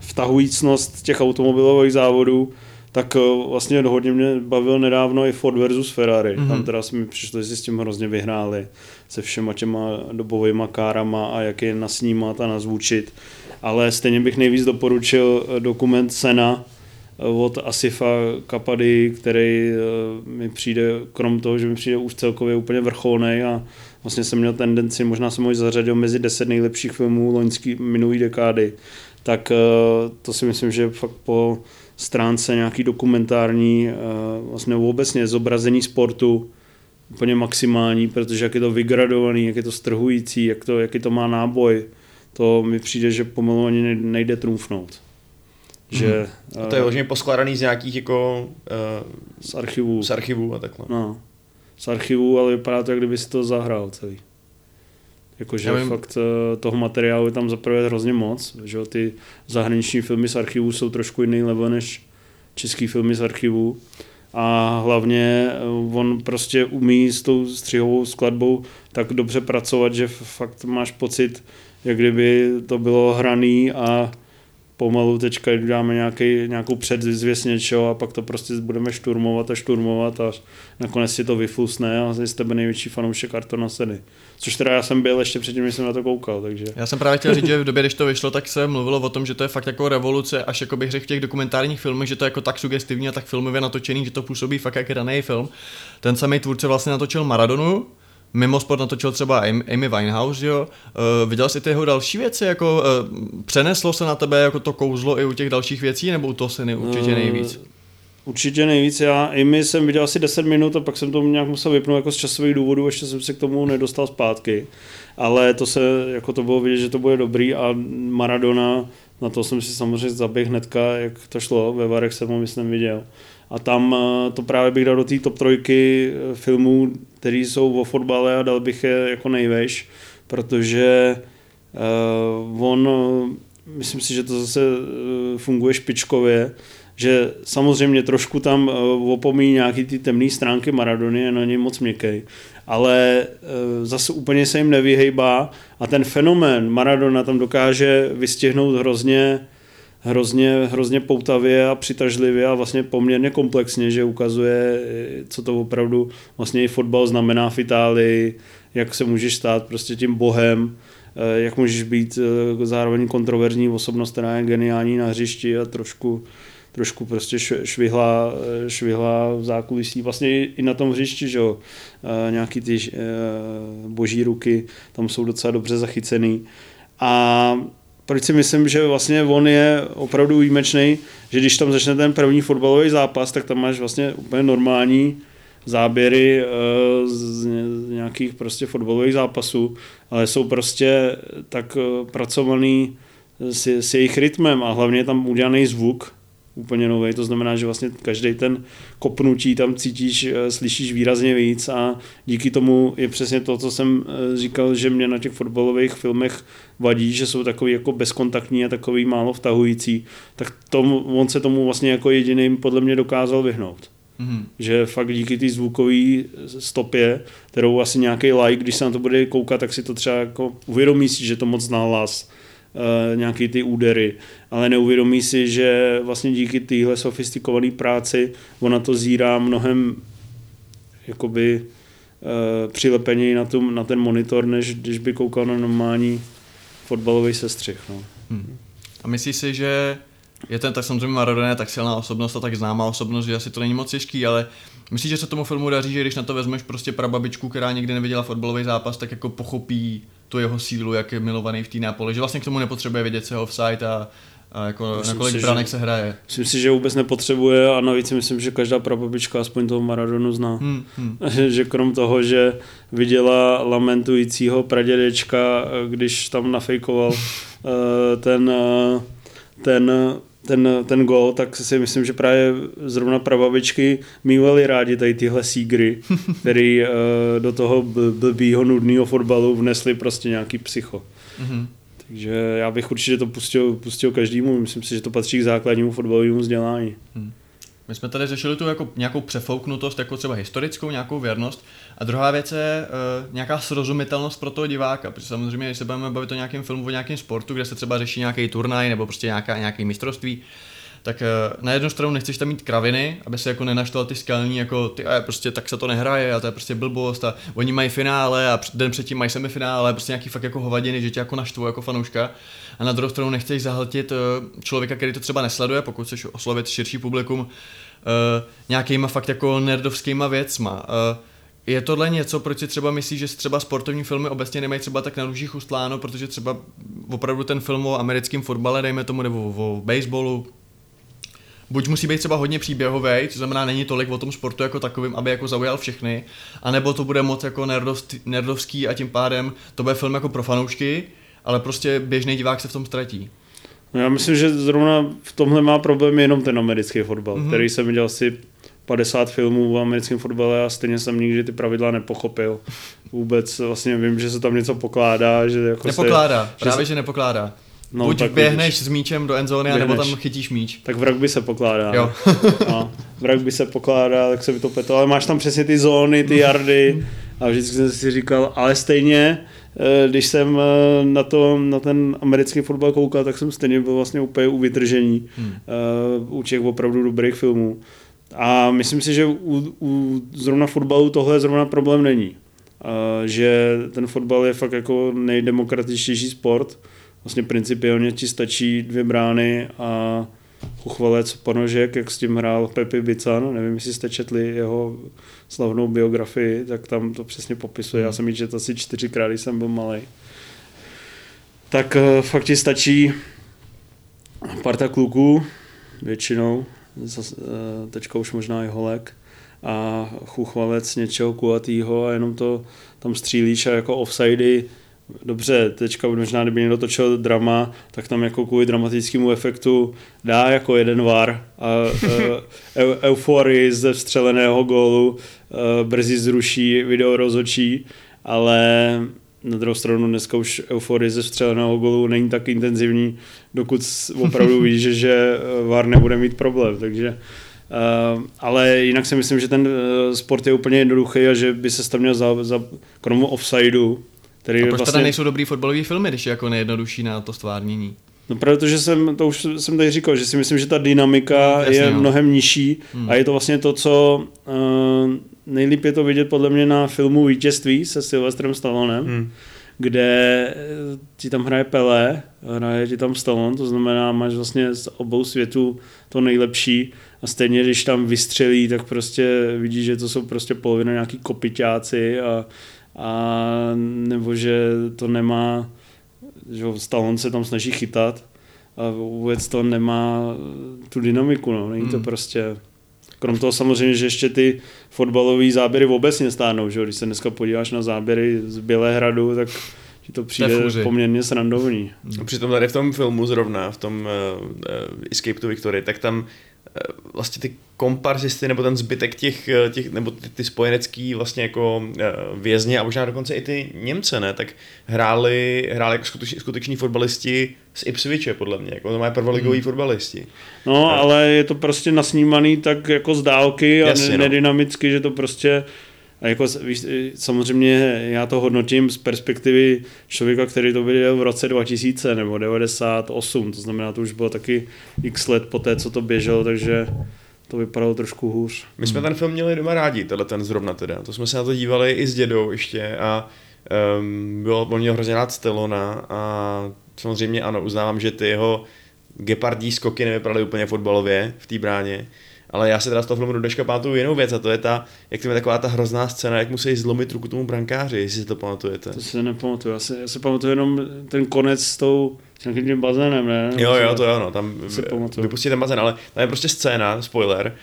vtahujícnost těch automobilových závodů, tak uh, vlastně hodně mě bavil nedávno i Ford versus Ferrari. Mm-hmm. Tam teda mi přišlo, že si s tím hrozně vyhráli se všema těma dobovými kárama a jak je nasnímat a nazvučit. Ale stejně bych nejvíc doporučil eh, dokument Sena od Asifa Kapady, který mi přijde, krom toho, že mi přijde už celkově úplně vrcholný a vlastně jsem měl tendenci, možná jsem ho zařadil mezi deset nejlepších filmů loňský minulý dekády, tak eh, to si myslím, že fakt po stránce nějaký dokumentární, eh, vlastně obecně zobrazení sportu, úplně maximální, protože jak je to vygradovaný, jak je to strhující, jak to, jaký to má náboj, to mi přijde, že pomalu ani nejde trumfnout. Že, mm. A to je hodně poskládaný z nějakých jako... Uh, z archivů. Z archivů a takhle. No z archivu, ale vypadá to, jak kdyby si to zahrál celý. Jakože fakt eh, toho materiálu je tam zaprvé hrozně moc, že ty zahraniční filmy z archivu jsou trošku jiný level než český filmy z archivu a hlavně eh, on prostě umí s tou střihovou skladbou tak dobře pracovat, že fakt máš pocit, jak kdyby to bylo hraný a pomalu teďka dáme nějaký, nějakou předzvěst něčeho a pak to prostě budeme šturmovat a šturmovat a nakonec si to vyflusne a z tebe největší fanoušek Artona Sedy. Což teda já jsem byl ještě předtím, než jsem na to koukal, takže... Já jsem právě chtěl říct, že v době, když to vyšlo, tak se mluvilo o tom, že to je fakt jako revoluce, až jako bych řekl v těch dokumentárních filmech, že to je jako tak sugestivní a tak filmově natočený, že to působí fakt jak daný film. Ten samý tvůrce vlastně natočil Maradonu, mimo sport natočil třeba Amy Winehouse, jo. Uh, viděl jsi ty jeho další věci, jako uh, přeneslo se na tebe jako to kouzlo i u těch dalších věcí, nebo u toho se určitě nejvíc? Uh, určitě nejvíc. Já Amy jsem viděl asi 10 minut a pak jsem to nějak musel vypnout jako z časových důvodů, ještě jsem se k tomu nedostal zpátky. Ale to se, jako to bylo vidět, že to bude dobrý a Maradona, na to jsem si samozřejmě zaběhl hnedka, jak to šlo, ve Varech jsem ho myslím viděl. A tam eh, to právě bych dal do té top trojky eh, filmů, které jsou o fotbale a dal bych je jako nejveš, protože uh, on, myslím si, že to zase funguje špičkově, že samozřejmě trošku tam opomíjí nějaký ty temné stránky Maradony, je na něj moc měkký, ale zase úplně se jim nevyhejbá a ten fenomén Maradona tam dokáže vystihnout hrozně hrozně, hrozně poutavě a přitažlivě a vlastně poměrně komplexně, že ukazuje, co to opravdu vlastně i fotbal znamená v Itálii, jak se můžeš stát prostě tím bohem, eh, jak můžeš být eh, zároveň kontroverzní osobnost, která je geniální na hřišti a trošku, trošku prostě švihla, eh, švihla v zákulisí, vlastně i na tom hřišti, že jo, nějaký ty boží ruky tam jsou docela dobře zachycený. A proč si myslím, že vlastně on je opravdu výjimečný, že když tam začne ten první fotbalový zápas, tak tam máš vlastně úplně normální záběry eh, z nějakých prostě fotbalových zápasů, ale jsou prostě tak eh, pracovaný s, s jejich rytmem a hlavně je tam udělaný zvuk, úplně nový, to znamená, že vlastně každý ten kopnutí tam cítíš, eh, slyšíš výrazně víc a díky tomu je přesně to, co jsem říkal, že mě na těch fotbalových filmech vadí, že jsou takový jako bezkontaktní a takový málo vtahující, tak tomu, on se tomu vlastně jako jediným podle mě dokázal vyhnout. Mm-hmm. Že fakt díky té zvukové stopě, kterou asi nějaký like, když se na to bude koukat, tak si to třeba jako uvědomí si, že to moc nahlas, nějaký ty údery, ale neuvědomí si, že vlastně díky téhle sofistikované práci ona to zírá mnohem jakoby uh, přilepeněji na, tu, na ten monitor, než když by koukal na normální fotbalový sestřih. No. Hmm. A myslíš si, že je ten tak samozřejmě Maradona tak silná osobnost a tak známá osobnost, že asi to není moc těžký, ale myslíš, že se tomu filmu daří, že když na to vezmeš prostě prababičku, která nikdy neviděla fotbalový zápas, tak jako pochopí tu jeho sílu, jak je milovaný v té Napoli, že vlastně k tomu nepotřebuje vědět se offside a, a jako myslím na kolik si, branek že, se hraje. Myslím si, že vůbec nepotřebuje a navíc si myslím, že každá prababička aspoň toho Maradonu zná. Hmm, hmm. že krom toho, že viděla lamentujícího pradědečka, když tam nafejkoval eh, ten, eh, ten ten, ten gol, tak si myslím, že právě zrovna prababičky mývali rádi tady tyhle sígry, který uh, do toho blbýho nudného fotbalu vnesli prostě nějaký psycho. Mm-hmm. Takže já bych určitě to pustil, pustil každému, myslím si, že to patří k základnímu fotbalovému vzdělání. Mm. My jsme tady řešili tu jako nějakou přefouknutost, jako třeba historickou, nějakou věrnost. A druhá věc je uh, nějaká srozumitelnost pro toho diváka, protože samozřejmě, když se budeme bavit o nějakém filmu, o nějakém sportu, kde se třeba řeší nějaký turnaj nebo prostě nějaká, nějaký mistrovství, tak uh, na jednu stranu nechceš tam mít kraviny, aby se jako nenaštval ty skalní, jako ty a prostě tak se to nehraje a to je prostě blbost a oni mají finále a den předtím mají semifinále, prostě nějaký fakt jako hovadiny, že tě jako naštvou jako fanouška. A na druhou stranu nechceš zahltit uh, člověka, který to třeba nesleduje, pokud chceš oslovit širší publikum, uh, nějakýma fakt jako nerdovskýma věcma. Je tohle něco, proč si třeba myslíš, že třeba sportovní filmy obecně nemají třeba tak na růžích ustláno, protože třeba opravdu ten film o americkém fotbale, dejme tomu, nebo o baseballu, buď musí být třeba hodně příběhový, co znamená není tolik o tom sportu jako takovým, aby jako zaujal všechny, anebo to bude moc jako nerdovský a tím pádem to bude film jako pro fanoušky, ale prostě běžný divák se v tom ztratí. No já myslím, že zrovna v tomhle má problém jenom ten americký fotbal, mm-hmm. který jsem viděl asi 50 filmů o americkém fotbale a stejně jsem nikdy ty pravidla nepochopil. Vůbec vlastně vím, že se tam něco pokládá. Že jako nepokládá, se, právě že, že nepokládá. No, Buď běhneš vidíš, s míčem do endzóny, nebo tam chytíš míč. Tak v by se pokládá. Jo. no, v by se pokládá, tak se by to peto, ale máš tam přesně ty zóny, ty jardy a vždycky jsem si říkal, ale stejně, eh, když jsem eh, na, to, na ten americký fotbal koukal, tak jsem stejně byl vlastně úplně u vytržení hmm. uh, u těch opravdu dobrých filmů. A myslím si, že u, u zrovna fotbalu tohle zrovna problém není. Že ten fotbal je fakt jako nejdemokratičtější sport, vlastně principiálně ti stačí dvě brány a chuchvalec ponožek, jak s tím hrál Pepi Bican, nevím, jestli jste četli jeho slavnou biografii, tak tam to přesně popisuje, já jsem ji četl asi čtyřikrát, když jsem byl malý. Tak uh, fakt ti stačí parta kluků, většinou, uh, teďka už možná i holek, a chuchvalec něčeho kulatýho a jenom to tam střílíš a jako offsidey dobře, teďka možná, kdyby někdo točil drama, tak tam jako kvůli dramatickému efektu dá jako jeden var a uh, euforii ze vstřeleného gólu brzy zruší video rozhodčí, ale na druhou stranu dneska už euforie ze vstřeleného golu není tak intenzivní, dokud opravdu víš, že, že VAR nebude mít problém, takže Uh, ale jinak si myslím, že ten uh, sport je úplně jednoduchý a že by se tam měl za, za kromu offsideu který a proč vlastně... teda nejsou dobrý fotbalový filmy, když je jako nejjednodušší na to stvárnění? No protože jsem, to už jsem tady říkal, že si myslím, že ta dynamika Jasně, je jo. mnohem nižší hmm. a je to vlastně to, co uh, nejlíp je to vidět podle mě na filmu Vítězství se Sylvestrem Stallonem, hmm. kde eh, ti tam hraje Pelé, hraje ti tam Stallone, to znamená, máš vlastně z obou světů to nejlepší a stejně, když tam vystřelí, tak prostě vidíš, že to jsou prostě polovina nějaký kopiťáci a, a nebo že to nemá že jo, Stallone se tam snaží chytat a vůbec to nemá tu dynamiku, no. není to Hmm. prostě Krom toho samozřejmě, že ještě ty fotbalové záběry obecně stárnou, že jo? když se dneska podíváš na záběry z Bělehradu, tak ti to přijde fůzi. poměrně srandovní. Přitom tady v tom filmu zrovna, v tom uh, uh, Escape to Victory, tak tam uh, vlastně ty komparzisty nebo ten zbytek těch, eh, těch nebo ty, ty spojenecký vlastně jako uh, vězně a možná dokonce i ty Němce, ne, tak hráli, hráli jako skuteční, skuteční fotbalisti z Ipswiche, podle mě, jako to mají prvoligoví hmm. fotbalisti. No, ale je to prostě nasnímaný tak jako z dálky a Jasně, no. nedynamicky, že to prostě a jako víš, samozřejmě já to hodnotím z perspektivy člověka, který to viděl v roce 2000 nebo 98, to znamená, to už bylo taky x let po té, co to běželo, takže to vypadalo trošku hůř. My jsme ten film měli doma rádi, tenhle ten zrovna teda. To jsme se na to dívali i s dědou ještě a um, bylo, on měl hrozně rád Stallona a samozřejmě ano, uznávám, že ty jeho gepardí skoky nevypadaly úplně fotbalově v té bráně, ale já se teda z toho filmu do dneška pamatuju jinou věc a to je ta, jak to je taková ta hrozná scéna, jak musí zlomit ruku tomu brankáři, jestli si to pamatujete. To si nepamatuju, já si, já si pamatuju jenom ten konec s tou s nějakým tím bazénem, ne? Jo, jo, to jo, no, tam vypustí ten bazén, ale tam je prostě scéna, spoiler,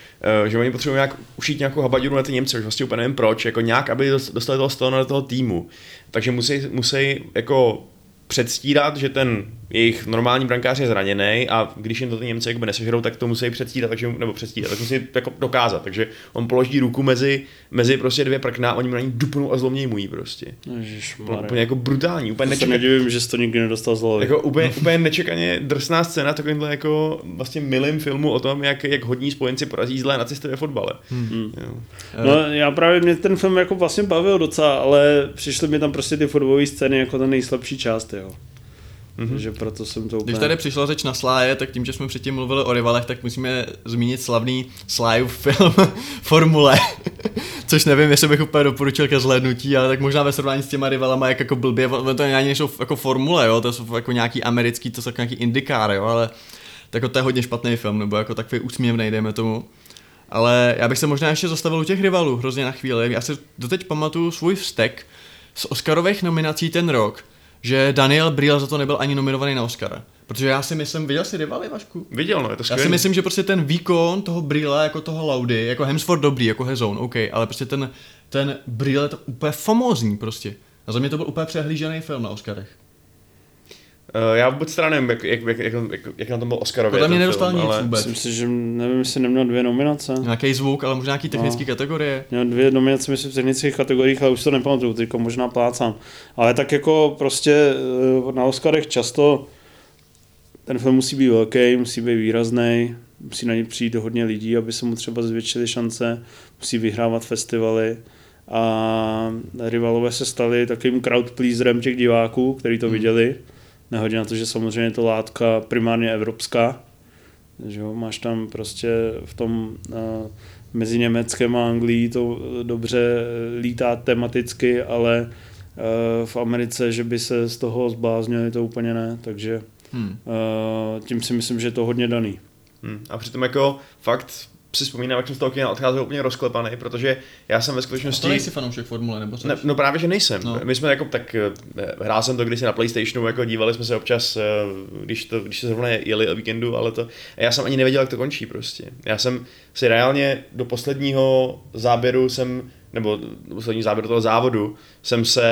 eh, že oni potřebují nějak ušít nějakou habaďuru na ty Němce, už vlastně úplně nevím proč, jako nějak, aby dos- dostali toho Stallona do toho týmu. Takže musí, musí jako předstírat, že ten jejich normální brankář je zraněný a když jim to ty Němci jakoby nesežerou, tak to musí předstírat, takže, nebo předstírat, tak musí jako dokázat. Takže on položí ruku mezi, mezi prostě dvě prkna, oni mu na ní dupnou a zlomějí mu ji prostě. Ježišmarja. Úplně jako brutální, úplně nečekaný. nedivím, že jsi to nikdy nedostal z hlavy. Jako úplně, úplně nečekaně drsná scéna takovýmhle jako vlastně milým filmu o tom, jak, jak hodní spojenci porazí zlé nacisty ve fotbale. Hmm. Jo. No, já právě mě ten film jako vlastně bavil docela, ale přišly mi tam prostě ty fotbalové scény jako ta nejslabší část, jo. Mm-hmm. Takže proto jsem to úplně... Když tady přišla řeč na Sláje, tak tím, že jsme předtím mluvili o rivalech, tak musíme zmínit slavný Slájův film Formule. Což nevím, jestli bych úplně doporučil ke zhlédnutí, ale tak možná ve srovnání s těma rivalama, jak jako blbě, to ani nejsou jako formule, jo, to jsou jako nějaký americký, to jsou jako nějaký indikár, jo, ale tak jako to je hodně špatný film, nebo jako takový úsměvný, dejme tomu. Ale já bych se možná ještě zastavil u těch rivalů hrozně na chvíli. Já si doteď pamatuju svůj vztek z Oscarových nominací ten rok, že Daniel Brühl za to nebyl ani nominovaný na Oscara. Protože já si myslím, viděl jsi rivaly, Vašku? Viděl, no, je to Já skvělé. si myslím, že prostě ten výkon toho Brýla jako toho Laudy, jako Hemsworth dobrý, jako Hezon, OK, ale prostě ten, ten Brýl je to úplně famózní prostě. A za mě to byl úplně přehlížený film na Oscarech. Uh, já vůbec teda nevím, jak, jak, jak, jak, jak, jak na tom byl Oscarově. Podle mě nedostal film, nic ale... vůbec. Myslím si, že nevím, jestli neměl dvě nominace. Nějaký zvuk, ale možná nějaký technický No. kategorie. Měl dvě nominace, myslím, v technických kategoriích, ale už to nepamatuju, teďko možná plácám. Ale tak jako prostě eh, na Oscarech často ten film musí být velký, musí být výrazný, musí na něj přijít hodně lidí, aby se mu třeba zvětšily šance, musí vyhrávat festivaly a rivalové se stali takovým crowd pleaserem těch diváků, kteří to viděli. Nehledě na to, že samozřejmě je to látka primárně evropská, že jo, máš tam prostě v tom uh, mezi Německem a Anglií to eh, dobře eh, lítá tematicky, ale uh, v Americe, že by se z toho zbláznili, to úplně ne, takže Hmm. uh, tím si myslím, že je to hodně daný. Hmm. A přitom jako fakt si vzpomínám, jak jsem z toho kina odcházel úplně rozklepaný, protože já jsem ve skutečnosti... To nejsi fanoušek formule, nebo? Ne, no právě, že nejsem. No. My jsme jako tak, eh, hrál jsem to kdysi na Playstationu, jako dívali jsme se občas, eh, když, to, když se zrovna jeli o víkendu, ale to, a já jsem ani nevěděl, jak to končí prostě. Já jsem si reálně do posledního záběru jsem, nebo do posledního záběru toho závodu, jsem se,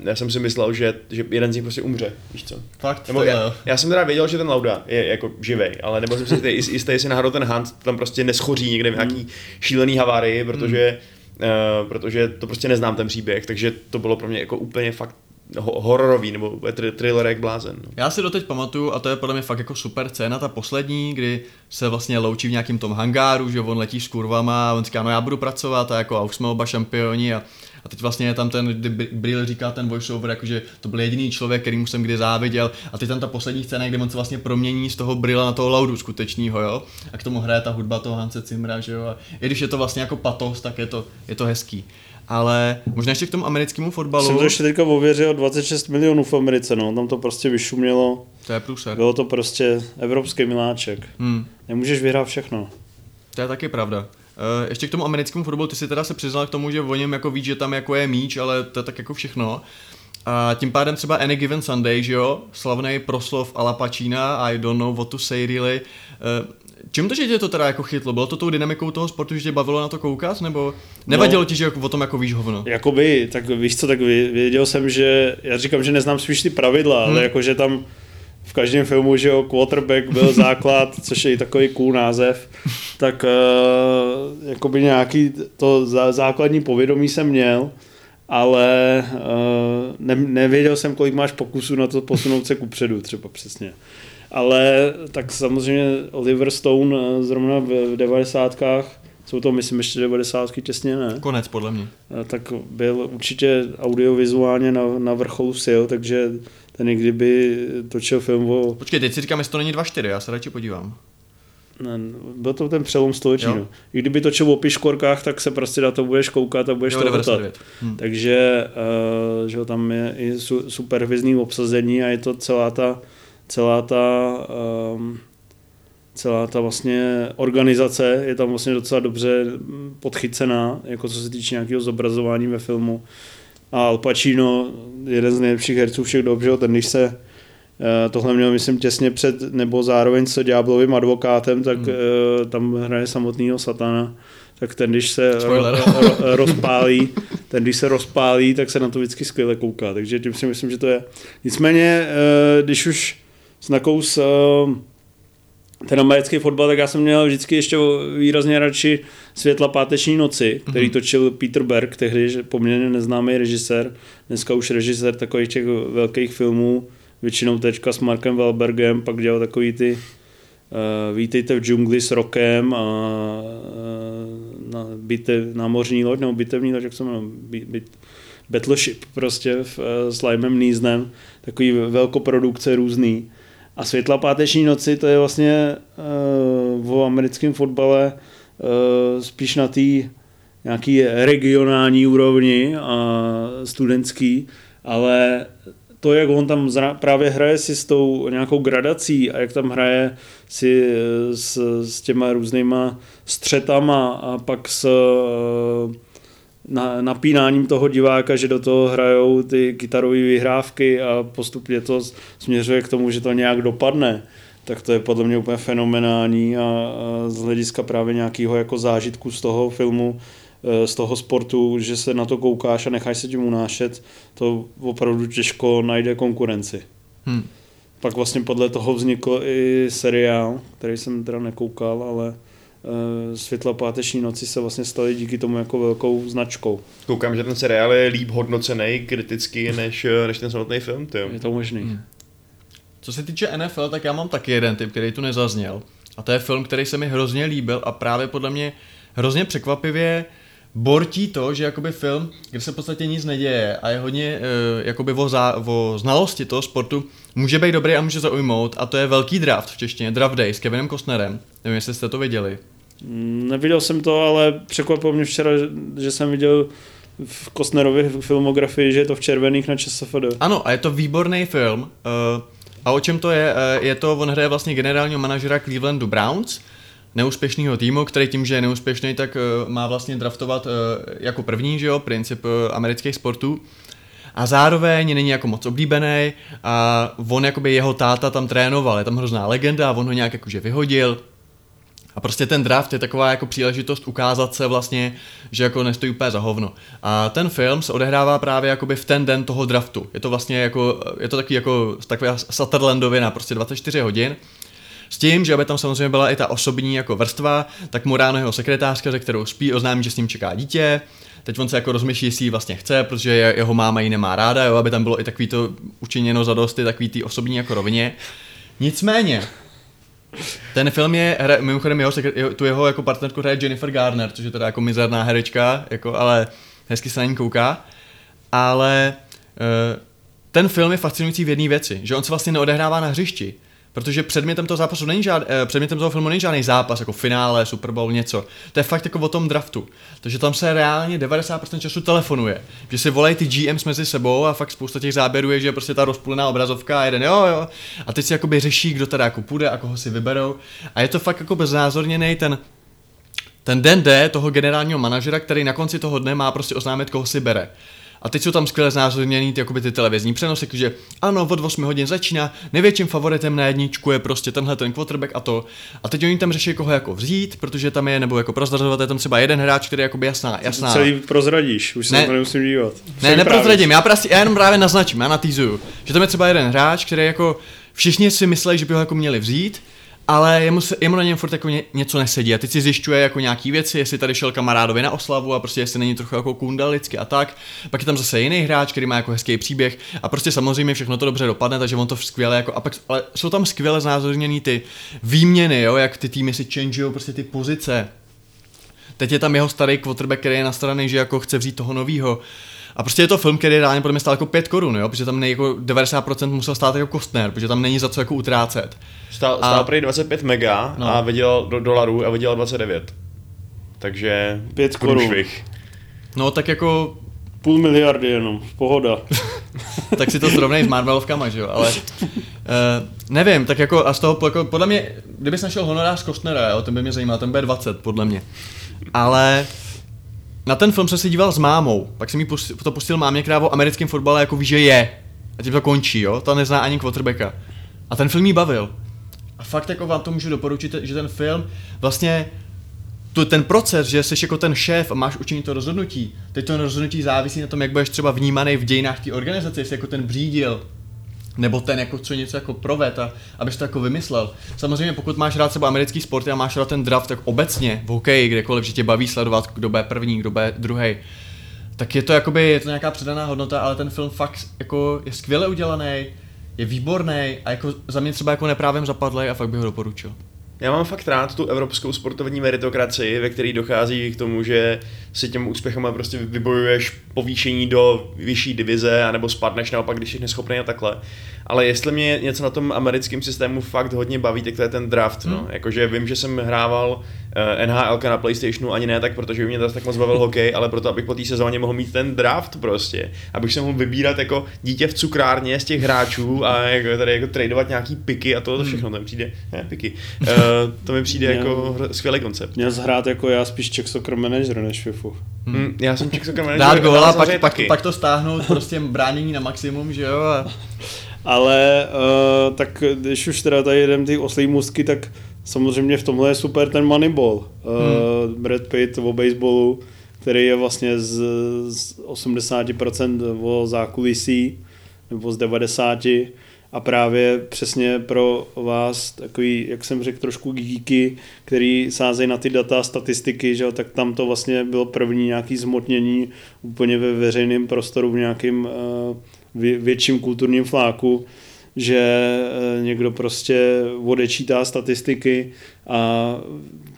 já jsem si myslel, že, že jeden z nich prostě umře, víš co. Fakt, Nebo já, jo. já, jsem teda věděl, že ten Lauda je jako živej, ale nebyl jsem si jistý, jistý, jestli náhodou ten Hunt tam prostě neschoří někde v nějaký šílený havárii, protože, uh, protože to prostě neznám ten příběh, takže to bylo pro mě jako úplně fakt hororový, nebo thriller jak blázen. No. Já si doteď pamatuju, a to je podle mě fakt jako super scéna, ta poslední, kdy se vlastně loučí v nějakým tom hangáru, že on letí s kurvama a on říká, no já budu pracovat a, jako, a už jsme oba šampioni a, A teď vlastně je tam ten, kdy Brill říká ten voiceover, jakože to byl jediný člověk, kterým jsem kdy záviděl. A teď tam ta poslední scéna, kde on se vlastně promění z toho Brilla na toho Laudu skutečného, jo. A k tomu hraje ta hudba toho Hanse Cimra, že jo. A i když je to vlastně jako patos, tak je to, je to hezký. Ale možná ještě k tomu americkému fotbalu. Jsem to ještě teďka ověřil 26 milionů v Americe, no. Tam to prostě vyšumělo. To je průser. Bylo to prostě evropský miláček. Hmm. Nemůžeš vyhrát všechno. To je taky pravda. Uh, ještě k tomu americkému fotbalu, ty si teda se přiznal k tomu, že o něm jako víš, že tam jako je míč, ale to je tak jako všechno. A tím pádem třeba Any Given Sunday, že jo, slavný proslov Ala Pacina, I don't know what to say really. Uh, čím to, že tě to teda jako chytlo? Bylo to tou dynamikou toho sportu, že tě bavilo na to koukat, nebo nevadilo no, ti, že jako o tom jako víš hovno? Jakoby, tak víš co, tak věděl jsem, že, já říkám, že neznám spíš ty pravidla, hmm. ale jakože tam v každém filmu, že jo, quarterback byl základ, což je i takový cool název, tak uh, jakoby nějaký to základní povědomí jsem měl, ale uh, ne, nevěděl jsem, kolik máš pokusů na to posunout se kupředu třeba přesně. Ale tak samozřejmě Oliver Stone uh, zrovna v, v devadesátkách jsou to, myslím, ještě 90 těsně, ne? Konec, podle mě. Tak byl určitě audiovizuálně na, na vrcholu sil, takže ten i kdyby točil film o... Počkej, teď si říkám, jestli to není 2-4, já se radši podívám. Ne, byl to ten přelom století. No. I kdyby točil o piškorkách, tak se prostě na to budeš koukat a budeš jo, to hmm. Takže uh, že tam je i su, supervizní obsazení a je to celá ta celá ta um, celá ta vlastně organizace je tam vlastně docela dobře podchycená, jako co se týče nějakého zobrazování ve filmu. A Al Pacino, jeden z nejlepších herců všech dob, ten když se eh, tohle měl, myslím, těsně před, nebo zároveň s Ďáblovým advokátem, tak hmm. Eh, tam hraje samotného satana, tak ten, když se ro, ro, rozpálí, ten, když se rozpálí, tak se na to vždycky skvěle kouká, takže tím si myslím, že to je. Nicméně, eh, když už nakous ten americký fotbal, tak já jsem měl vždycky ještě výrazně radši Světla páteční noci, který mm-hmm. točil Peter Berg, tehdy poměrně neznámý režisér, dneska už režisér takových těch velkých filmů, většinou teďka s Markem Wahlbergem, pak dělal takový ty uh, Vítejte v džungli s Rokem a uh, na, bite, námořní loď, nebo bitevní loď, jak se jmenuje, bit, Battleship prostě v, uh, s Limem Neesonem, takový velkoprodukce různý. A Světla páteční noci to je vlastně uh, americkém fotbale uh, spíš na té nějaký regionální úrovni a studentský, ale to, jak on tam zra, právě hraje si s tou nějakou gradací a jak tam hraje si eh, s, s těma různýma střetama a pak s uh, na, napínáním toho diváka, že do toho hrajou ty kytarové vyhrávky a postupně to směřuje k tomu, že to nějak dopadne, tak to je podle mě úplně fenomenální a, a z hlediska právě nějakého jako zážitku z toho filmu, e, z toho sportu, že se na to koukáš a necháš se tím unášet, to opravdu těžko najde konkurenci. Hmm. Pak vlastně podle toho vznikl i seriál, který jsem teda nekoukal, ale světla páteční noci se vlastně staly díky tomu jako velkou značkou. Koukám, že ten seriál je líp hodnocený kriticky než, eh, než ten samotný film. Tyjo. Je to možný. Hmm. Co se týče NFL, tak já mám taky jeden typ, který tu nezazněl. A to je film, který se mi hrozně líbil a právě podle mě hrozně překvapivě bortí to, že jakoby film, kde se v podstatě nic neděje a je hodně uh, jakoby o, zá, o znalosti toho sportu, může být dobrý a může zaujmout a to je velký draft v češtině, Draft Day s Kevinem Costnerem. Nevím, jestli jste to viděli. Neviděl jsem to, ale překvapilo mě včera, že jsem viděl v Kostnerově filmografii, že je to v červených na ČSFD. Ano, a je to výborný film. Uh, a o čem to je? Uh, je to, on hraje vlastně generálního manažera Clevelandu Browns, neúspěšného týmu, který tím, že je neúspěšný, tak uh, má vlastně draftovat jako první, že jo, princip amerických sportů. A zároveň není jako moc oblíbený a on jakoby jeho táta tam trénoval, je tam hrozná legenda a on ho nějak jakože vyhodil, a prostě ten draft je taková jako příležitost ukázat se vlastně, že jako nestojí úplně za hovno. A ten film se odehrává právě jakoby v ten den toho draftu. Je to vlastně jako, je to takový jako taková Sutherlandovina, prostě 24 hodin. S tím, že aby tam samozřejmě byla i ta osobní jako vrstva, tak mu ráno jeho sekretářka, ze kterou spí, oznámí, že s ním čeká dítě. Teď on se jako rozmyšlí, jestli ji vlastně chce, protože jeho máma ji nemá ráda, jo, aby tam bylo i takový to učiněno za dost, takový ty osobní jako rovině. Nicméně, ten film je, hra, mimochodem jeho, tu jeho jako partnerku hraje Jennifer Garner, což je teda jako mizerná herečka, jako, ale hezky se na ní kouká, ale uh, ten film je fascinující v jedné věci, že on se vlastně neodehrává na hřišti, Protože předmětem toho zápasu není žád, eh, předmětem toho filmu není žádný zápas, jako finále, Super Bowl, něco. To je fakt jako o tom draftu. Takže tam se reálně 90% času telefonuje. Že si volají ty GMs mezi sebou a fakt spousta těch záběrů je, že je prostě ta rozpůlená obrazovka a jeden jo, jo. A teď si jakoby řeší, kdo teda jako půjde a koho si vyberou. A je to fakt jako beznázorněný ten, ten den D toho generálního manažera, který na konci toho dne má prostě oznámit, koho si bere. A teď jsou tam skvěle znázorněný ty, jakoby ty televizní přenosy, že ano, od 8 hodin začíná, největším favoritem na jedničku je prostě tenhle ten quarterback a to. A teď oni tam řeší, koho jako vzít, protože tam je, nebo jako prozrazovat, je tam třeba jeden hráč, který je jakoby jasná. jasná. Celý prozradíš, už se ne, to nemusím dívat. Ne, neprozradím, já, prostě, já jenom právě naznačím, já natýzuju, že tam je třeba jeden hráč, který jako všichni si myslí, že by ho jako měli vzít, ale jemu, se, jemu na něm furt jako ně, něco nesedí a teď si zjišťuje jako nějaký věci, jestli tady šel kamarádovi na oslavu a prostě jestli není trochu jako kundalicky a tak. Pak je tam zase jiný hráč, který má jako hezký příběh a prostě samozřejmě všechno to dobře dopadne, takže on to skvěle jako, a pak, ale jsou tam skvěle znázorněný ty výměny, jo, jak ty týmy si changeují prostě ty pozice. Teď je tam jeho starý quarterback, který je na straně, že jako chce vzít toho novýho. A prostě je to film, který reálně podle mě stál jako 5 korun, jo, protože tam nej, jako 90% musel stát jako Kostner, protože tam není za co jako utrácet. Stál, stál a... prý 25 mega no. a vydělal do dolarů a vydělal 29. Takže 5 korun. No tak jako Půl miliardy jenom, pohoda. tak si to srovnej s Marvelovkama, že jo, ale uh, nevím, tak jako a z toho, jako, podle mě, kdybys našel honorář Kostnera, jo, ten by mě zajímal, ten bude 20, podle mě. Ale na ten film jsem se díval s mámou, pak jsem jí to pustil mámě, která o americkém fotbale jako ví, že je. A tím to končí, jo, ta nezná ani quarterbacka. A ten film jí bavil. A fakt jako vám to můžu doporučit, že ten film vlastně tu, ten proces, že jsi jako ten šéf a máš učinit to rozhodnutí, teď to rozhodnutí závisí na tom, jak budeš třeba vnímaný v dějinách té organizace, jestli jako ten břídil, nebo ten, jako co něco jako provet a abys to jako vymyslel. Samozřejmě pokud máš rád třeba americký sport a máš rád ten draft tak obecně v hokeji, kdekoliv, že tě baví sledovat, kdo bude první, kdo bude druhý, tak je to jakoby, je to nějaká předaná hodnota, ale ten film fakt jako je skvěle udělaný, je výborný a jako za mě třeba jako neprávem zapadlej a fakt bych ho doporučil. Já mám fakt rád tu evropskou sportovní meritokracii, ve které dochází k tomu, že si těm úspěchem prostě vybojuješ povýšení do vyšší divize, anebo spadneš naopak, když jsi neschopný a takhle ale jestli mě něco na tom americkém systému fakt hodně baví, tak to je ten draft. No. Hmm. Jakože vím, že jsem hrával uh, eh, NHL na PlayStationu ani ne tak, protože by mě tak moc bavil hokej, ale proto, abych po té sezóně mohl mít ten draft prostě. Abych se mohl vybírat jako dítě v cukrárně z těch hráčů a jako, tady jako tradovat nějaký piky a to, to hmm. všechno, to mi přijde, ne, piky. Uh, to mi přijde jako skvělý koncept. Měl zhrát jako já spíš Czech Soccer Manager než FIFA. Hmm. Hmm, já jsem Czech Soccer Manager. Dát góla, pak, pak, pak, to stáhnout, prostě bránění na maximum, že jo. A... Ale uh, tak když už teda tady jedem ty oslý musky, tak samozřejmě v tomhle je super ten Moneyball. Uh, hmm. Brad Pitt o baseballu, který je vlastně z, z 80% o zákulisí, nebo z 90% a právě přesně pro vás takový, jak jsem řekl, trošku geeky, který sázejí na ty data, statistiky, že tak tam to vlastně bylo první nějaký zmotnění úplně ve veřejném prostoru v nějakým uh, větším kulturním fláku, že eh, někdo prostě odečítá statistiky a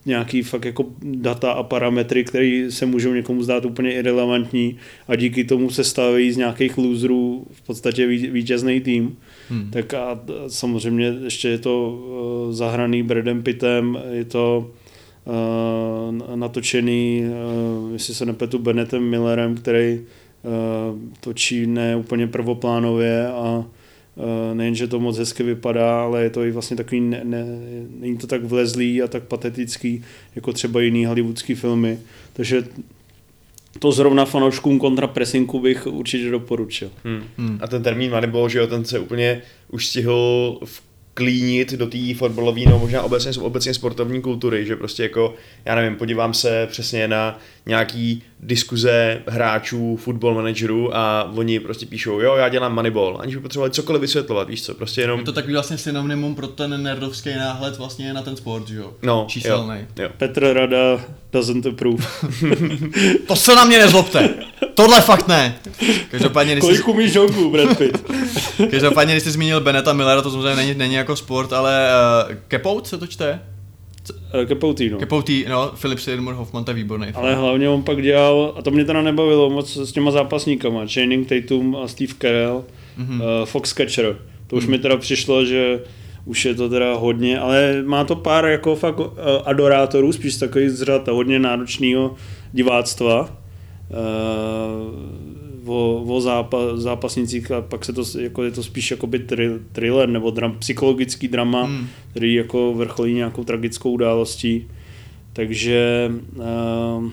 nějaký fakt jako data a parametry, které se můžou někomu zdát úplně irrelevantní a díky tomu se staví z nějakých loserů v podstatě vítězný tým. Hmm. Tak a samozřejmě ještě je to eh, zahraný Bradem Pittem, je to uh, natočený, uh, jestli se nepetu, Bennettem Millerem, který točí ne úplně prvoplánově a eh, nejen, že to moc hezky vypadá, ale je to i vlastně takový, ne, ne, není to tak vlezlý a tak patetický, jako třeba jiný hollywoodský filmy. Takže to zrovna fanouškům kontrapresinku bych určitě doporučil. Hmm. Hmm. A ten termín Moneyball, že jo, ten se úplně už stihl v klínit do té fotbalové, no možná obecně, obecně sportovní kultury, že prostě jako, já nevím, podívám se přesně na nějaký diskuze hráčů, football managerů a oni prostě píšou, jo, já dělám moneyball, aniž by potřebovali cokoliv vysvětlovat, víš co, prostě jenom... Je to takový vlastně synonymum pro ten nerdovský náhled vlastně na ten sport, že jo? No, Číselný. Jo, jo. Petr Rada doesn't approve. to se na mě nezlobte. Tohle fakt ne. Každopádně, když Kolik jsi... umíš žonku, Brad Pitt? Každopádně, když jsi zmínil Beneta Millera, to samozřejmě není, není jako sport, ale uh, Kepout se to čte? Capote, no. Capote, no, Philip Seymour Hoffman, to je výborný. Film. Ale hlavně on pak dělal, a to mě teda nebavilo moc s těma zápasníkama, Channing Tatum a Steve Carell, mm-hmm. uh, Foxcatcher. To už mm-hmm. mi teda přišlo, že už je to teda hodně, ale má to pár jako fakt uh, adorátorů, spíš takový zřad hodně náročného diváctva. Uh, o, o zápa, zápasnicích a pak se to, jako je to spíš jakoby thriller nebo dram, psychologický drama, hmm. který jako vrcholí nějakou tragickou událostí. Takže uh,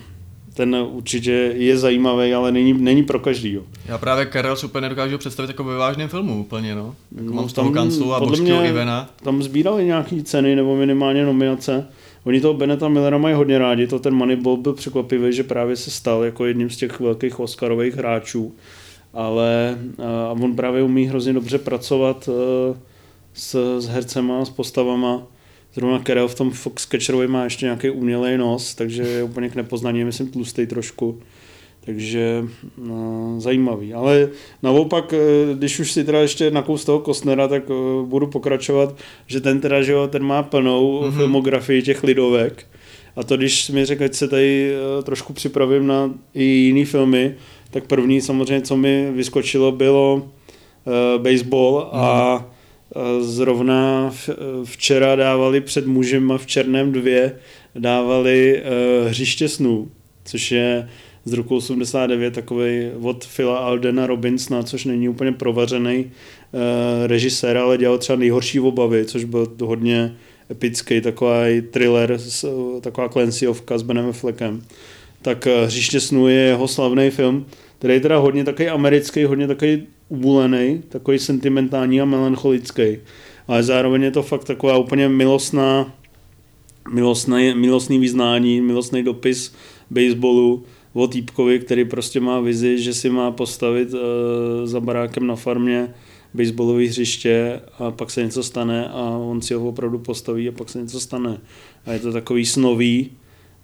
ten určitě je zajímavý, ale není, není pro každý. Já právě Karel super nedokážu představit jako ve vážném filmu úplně, no. Jako no mám z toho kanclu a božského Ivena. Tam sbírali nějaký ceny nebo minimálně nominace. Oni toho Beneta Millera mají hodně rádi, to ten Moneyball byl překvapivý, že právě se stal jako jedním z těch velkých Oscarových hráčů, ale a on právě umí hrozně dobře pracovat e, s, s hercema, s postavama. Zrovna Karel v tom Foxcatcherovi má ještě nějaký umělej nos, takže je úplně k nepoznání, myslím tlustý trošku. Takže no, zajímavý. Ale naopak, eh, když už si teda ještě nakous toho Kostnera, tak uh, budu pokračovat, že ten teda, že jo, ten má plnou mm-hmm. filmografii těch lidovek. A to, když mi řekl, ať se tady uh, trošku připravím na i jiný filmy, tak první samozřejmě, co mi vyskočilo, bylo uh, baseball mm-hmm. a uh, zrovna včera dávali před mužem v Černém dvě dávali uh, Hřiště snů, což je z roku 89, takový od Phila Aldena Robinsona, což není úplně provařený uh, režisér, ale dělal třeba nejhorší obavy, což byl hodně epický, takový thriller, taková Clancyovka s Benem Fleckem. Tak uh, Hřiště snů je jeho slavný film, který je teda hodně takový americký, hodně takový ubulený, takový sentimentální a melancholický. Ale zároveň je to fakt taková úplně milostná, milostný, milostný vyznání, milostný dopis baseballu, o týpkovi, který prostě má vizi, že si má postavit uh, za barákem na farmě baseballové hřiště a pak se něco stane a on si ho opravdu postaví a pak se něco stane. A je to takový snový,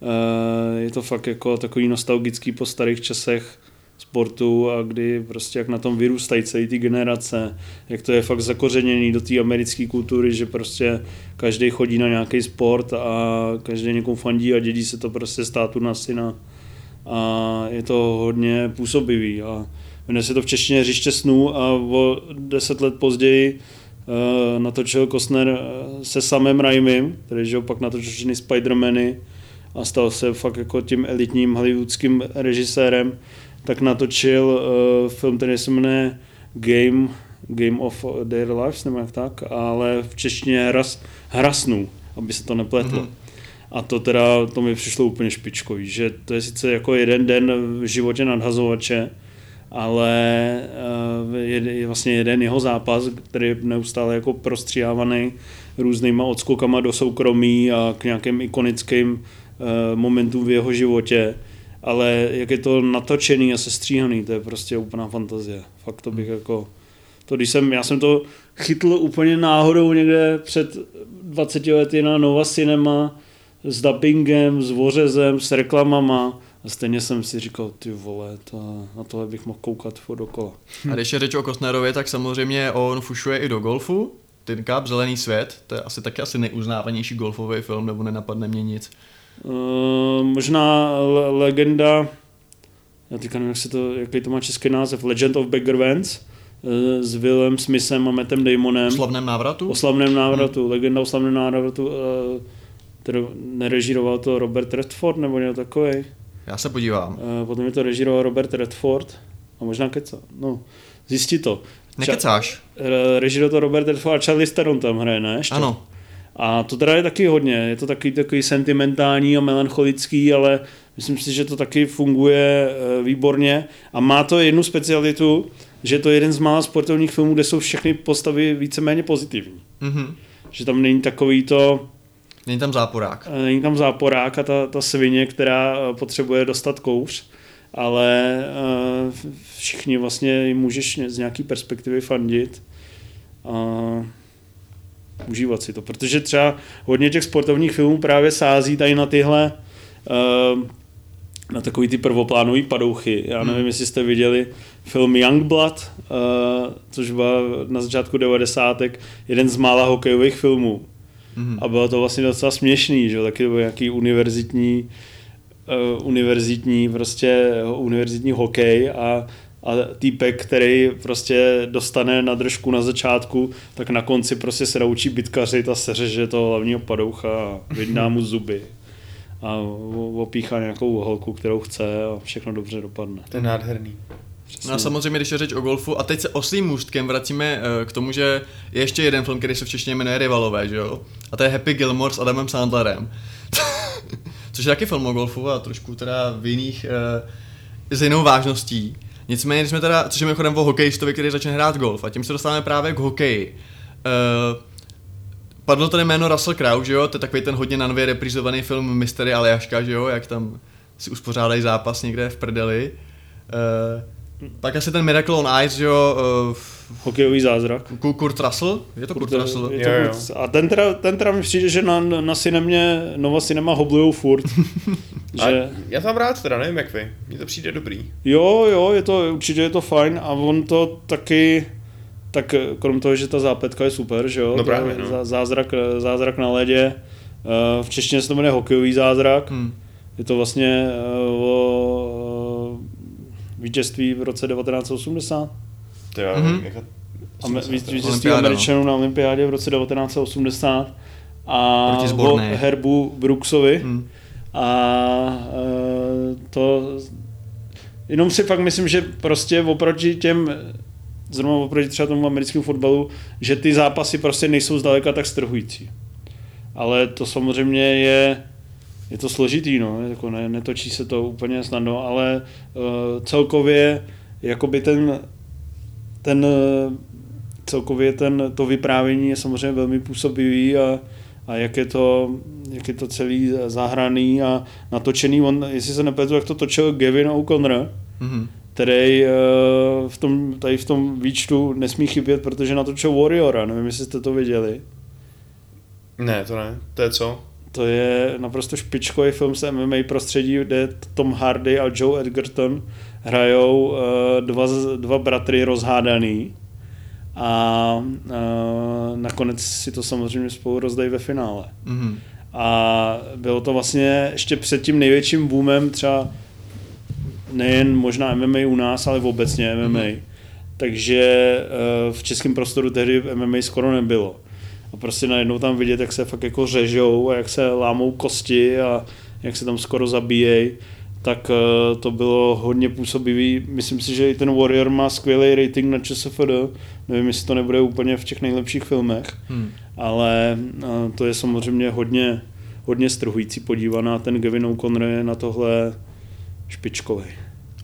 uh, je to fakt jako takový nostalgický po starých časech sportu a kdy prostě jak na tom vyrůstají celý ty generace, jak to je fakt zakořeněný do té americké kultury, že prostě každý chodí na nějaký sport a každý někomu fandí a dědí se to prostě státu na syna a je to hodně působivý a jmenuje se to v češtině Hřiště snů a o deset let později uh, natočil Kostner eh, se samým Raimim, který že pak natočil všechny Spidermany a stal se fakt jako tím elitním hollywoodským režisérem, tak natočil uh, film, který se jmenuje Game, Game of Their Lives, nebo jak tak, ale v češtině Hra, hra aby se to nepletlo. Mm-hmm. A to teda, to mi přišlo úplně špičkový, že to je sice jako jeden den v životě nadhazovače, ale eh, je vlastně jeden jeho zápas, který je neustále jako prostříhávaný různýma odskokama do soukromí a k nějakým ikonickým eh, momentům v jeho životě. Ale jak je to natočený a sestříhaný, to je prostě úplná fantazie. Fakt to bych jako... To, když jsem, já jsem to chytl úplně náhodou někde před 20 lety na Nova Cinema, s dubbingem, s vořezem, s reklamama a stejně jsem si říkal, ty vole, to, na tohle bych mohl koukat furt dokola. A když je řeč o Kostnerovi, tak samozřejmě on fušuje i do golfu. Tin Cup, Zelený svět, to je asi taky asi nejuznávanější golfový film, nebo nenapadne mě nic. Uh, možná le- legenda, já teďka nevím, jak se to, jaký to má český název, Legend of Bagger Vance, uh, s Willem Smithem a Mattem Damonem. O slavném návratu? O slavném návratu, hmm. legenda o slavném návratu. Uh, kterou nerežíroval to Robert Redford nebo něco takový. Já se podívám. Uh, potom je to režíroval Robert Redford a možná keca. No, zjistí to. Nekecáš. Ča- režíroval to Robert Redford a Charlie Theron tam hraje, ne? Ještě? Ano. A to teda je taky hodně, je to taky takový sentimentální a melancholický, ale myslím si, že to taky funguje eh, výborně a má to jednu specialitu, že je to jeden z mála sportovních filmů, kde jsou všechny postavy víceméně pozitivní. Mm-hmm. Že tam není takový to, Není tam záporák. Eh, není tam záporák a ta, ta svině, která eh, potřebuje dostat kouř, ale uh, všichni vlastně můžeš z nějaký perspektivy fandit a užívat si to, protože třeba hodně těch sportovních filmů právě sází tady na tyhle na takový ty prvoplánový padouchy. Já nevím, hmm. jestli jste viděli film Youngblood, což byl na začátku 90. jeden z mála hokejových filmů mm-hmm. a bylo to vlastně docela směšný, že taky byl nějaký univerzitní uh, univerzitní prostě univerzitní hokej a a týpek, který prostě dostane na držku na začátku, tak na konci prostě se naučí bitkařit a seřeže toho hlavního padoucha a vydná mu zuby a opíchá nějakou holku, kterou chce a všechno dobře dopadne. To je nádherný. Přesně. No a samozřejmě, když je řeč o golfu, a teď se oslým můstkem vracíme uh, k tomu, že je ještě jeden film, který se v češtině jmenuje Rivalové, že jo? A to je Happy Gilmore s Adamem Sandlerem. Což je taky film o golfu a trošku teda v jiných, uh, s jinou vážností. Nicméně, když jsme teda, což je mimochodem o hokejistovi, který začne hrát golf a tím se dostáváme právě k hokeji. Uh, padlo tady jméno Russell Crowe, že jo? To je takový ten hodně na nově reprizovaný film Mystery Aljaška, že jo? Jak tam si uspořádají zápas někde v prdeli. Uh, tak asi ten Miracle on Ice, že jo? Uh, Hokejový zázrak. Kurt Russell? Je to Kurt, Kurt Russell? Je to jo, jo. A ten teda, ten teda mi přijde, že na, na cinemě, Nova Cinema hoblujou furt. že... Já tam rád teda, nevím jak vy. Mně to přijde dobrý. Jo, jo, je to, určitě je to fajn a on to taky, tak krom toho, že ta zápetka je super, že jo? No právě, no. Zázrak, zázrak na ledě. Eh, v češtině se to jmenuje hokejový zázrak. Hmm. Je to vlastně eh, o eh, vítězství v roce 1980. To já mm-hmm. jak vítězství Američanů na olympiádě v roce 1980 a o Herbu Brooksovi. Hmm. A to jenom si fakt myslím, že prostě oproti těm zrovna oproti třeba tomu americkému fotbalu, že ty zápasy prostě nejsou zdaleka tak strhující. Ale to samozřejmě je, je to složitý, no, jako ne, netočí se to úplně snadno, ale uh, celkově jakoby ten ten celkově ten, to vyprávění je samozřejmě velmi působivý a, a jak je to, jak je to celý zahraný a natočený. On, jestli se nepletu, jak to točil Gavin O'Connor, mm-hmm. který uh, v tom, tady v tom výčtu nesmí chybět, protože natočil Warriora, nevím, jestli jste to viděli. Ne, to ne. To je co? To je naprosto špičkový film z MMA prostředí, kde Tom Hardy a Joe Edgerton hrajou uh, dva, dva bratry rozhádaný a uh, nakonec si to samozřejmě spolu rozdají ve finále. Mm-hmm. A bylo to vlastně ještě před tím největším boomem třeba nejen možná MMA u nás, ale obecně MMA. Mm-hmm. Takže uh, v českém prostoru tehdy MMA skoro nebylo. A prostě najednou tam vidět, jak se fakt jako řežou a jak se lámou kosti a jak se tam skoro zabíjejí tak uh, to bylo hodně působivý. Myslím si, že i ten Warrior má skvělý rating na ČSFD. Nevím, jestli to nebude úplně v těch nejlepších filmech, hmm. ale uh, to je samozřejmě hodně, hodně strhující podívaná. Ten Gavin O'Connor je na tohle špičkový.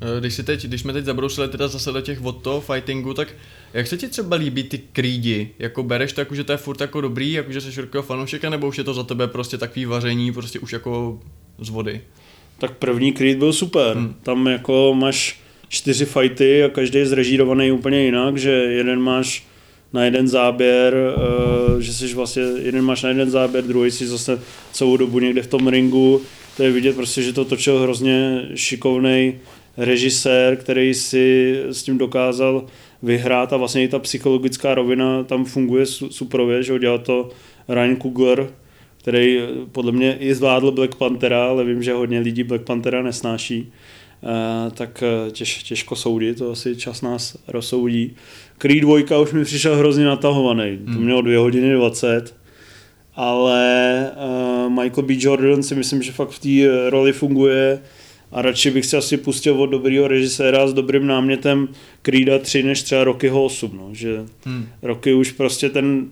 Eh, když, si teď, když jsme teď zabrousili teda zase do těch od toho fightingu, tak jak se ti třeba líbí ty krídi? Jako bereš to jako, že to je furt jako dobrý, jako že jsi širokého fanoušeka, nebo už je to za tebe prostě takový vaření, prostě už jako z vody? tak první Creed byl super. Hmm. Tam jako máš čtyři fighty a každý je zrežírovaný úplně jinak, že jeden máš na jeden záběr, uh, že jsi vlastně, jeden máš na jeden záběr, druhý si zase celou dobu někde v tom ringu. To je vidět prostě, že to točil hrozně šikovný režisér, který si s tím dokázal vyhrát a vlastně i ta psychologická rovina tam funguje superově, že dělal to Ryan Coogler, který eh, podle mě i zvládl Black Panthera, ale vím, že hodně lidí Black Panthera nesnáší, uh, tak eh, těž, těžko soudit, to asi čas nás rozsoudí. Creed 2 už mi přišel hrozně natahovaný, hmm. to mělo 2 hodiny 20, ale Michael B. Jordan si myslím, že fakt v té roli funguje a radši bych si asi pustil od dobrého režiséra s dobrým námětem Creeda 3 než třeba Rockyho 8, no, že hmm. Rocky už prostě ten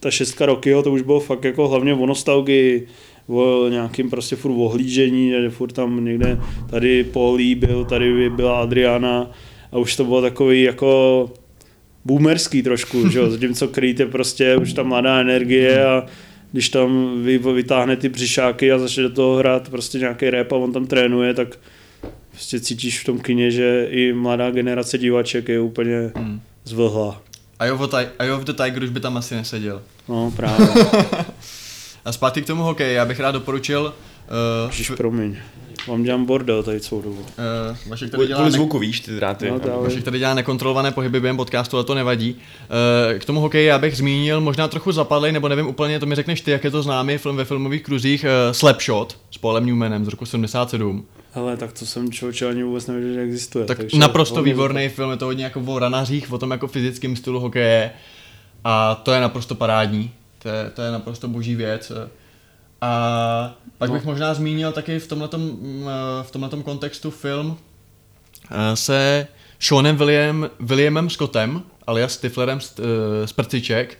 ta šestka Rockyho, to už bylo fakt jako hlavně o nostalgii, o nějakým prostě furt ohlížení, že furt tam někde tady Polí byl, tady byla Adriana a už to bylo takový jako boomerský trošku, že jo, zatímco Creed je prostě už ta mladá energie a když tam vy, vytáhne ty břišáky a začne do toho hrát prostě nějaký rap a on tam trénuje, tak prostě cítíš v tom kině, že i mladá generace diváček je úplně hmm. zvlhla. The, Eye of the Tiger už by tam asi neseděl. No, právě. a zpátky k tomu hokeji, já bych rád doporučil... Uh, Ježiš, promiň. Vám dělám bordel tady celou dobu. Uh, Vašek tady dělá kvůli ne- zvuku, víš, ty dráty. No, dávej. Vašek tady dělá nekontrolované pohyby během podcastu, ale to nevadí. Eh, K tomu hokeji já bych zmínil možná trochu zapadlej, nebo nevím úplně, to mi řekneš ty, jak je to známý film ve filmových kruzích eh, Slapshot s Paulem Newmanem z roku 77. Hele, tak to jsem člověče ani vůbec nevěděl, že existuje. Tak takže naprosto výborný film, je to hodně jako o ranařích, o tom jako fyzickém stylu hokeje a to je naprosto parádní, to je, to je naprosto boží věc. A pak No. bych možná zmínil taky v tomhletom, mm, eh, v tomhletom kontextu film eh, se Seanem William, Williamem Scottem, alias Stiflerem z, eh, z Prciček.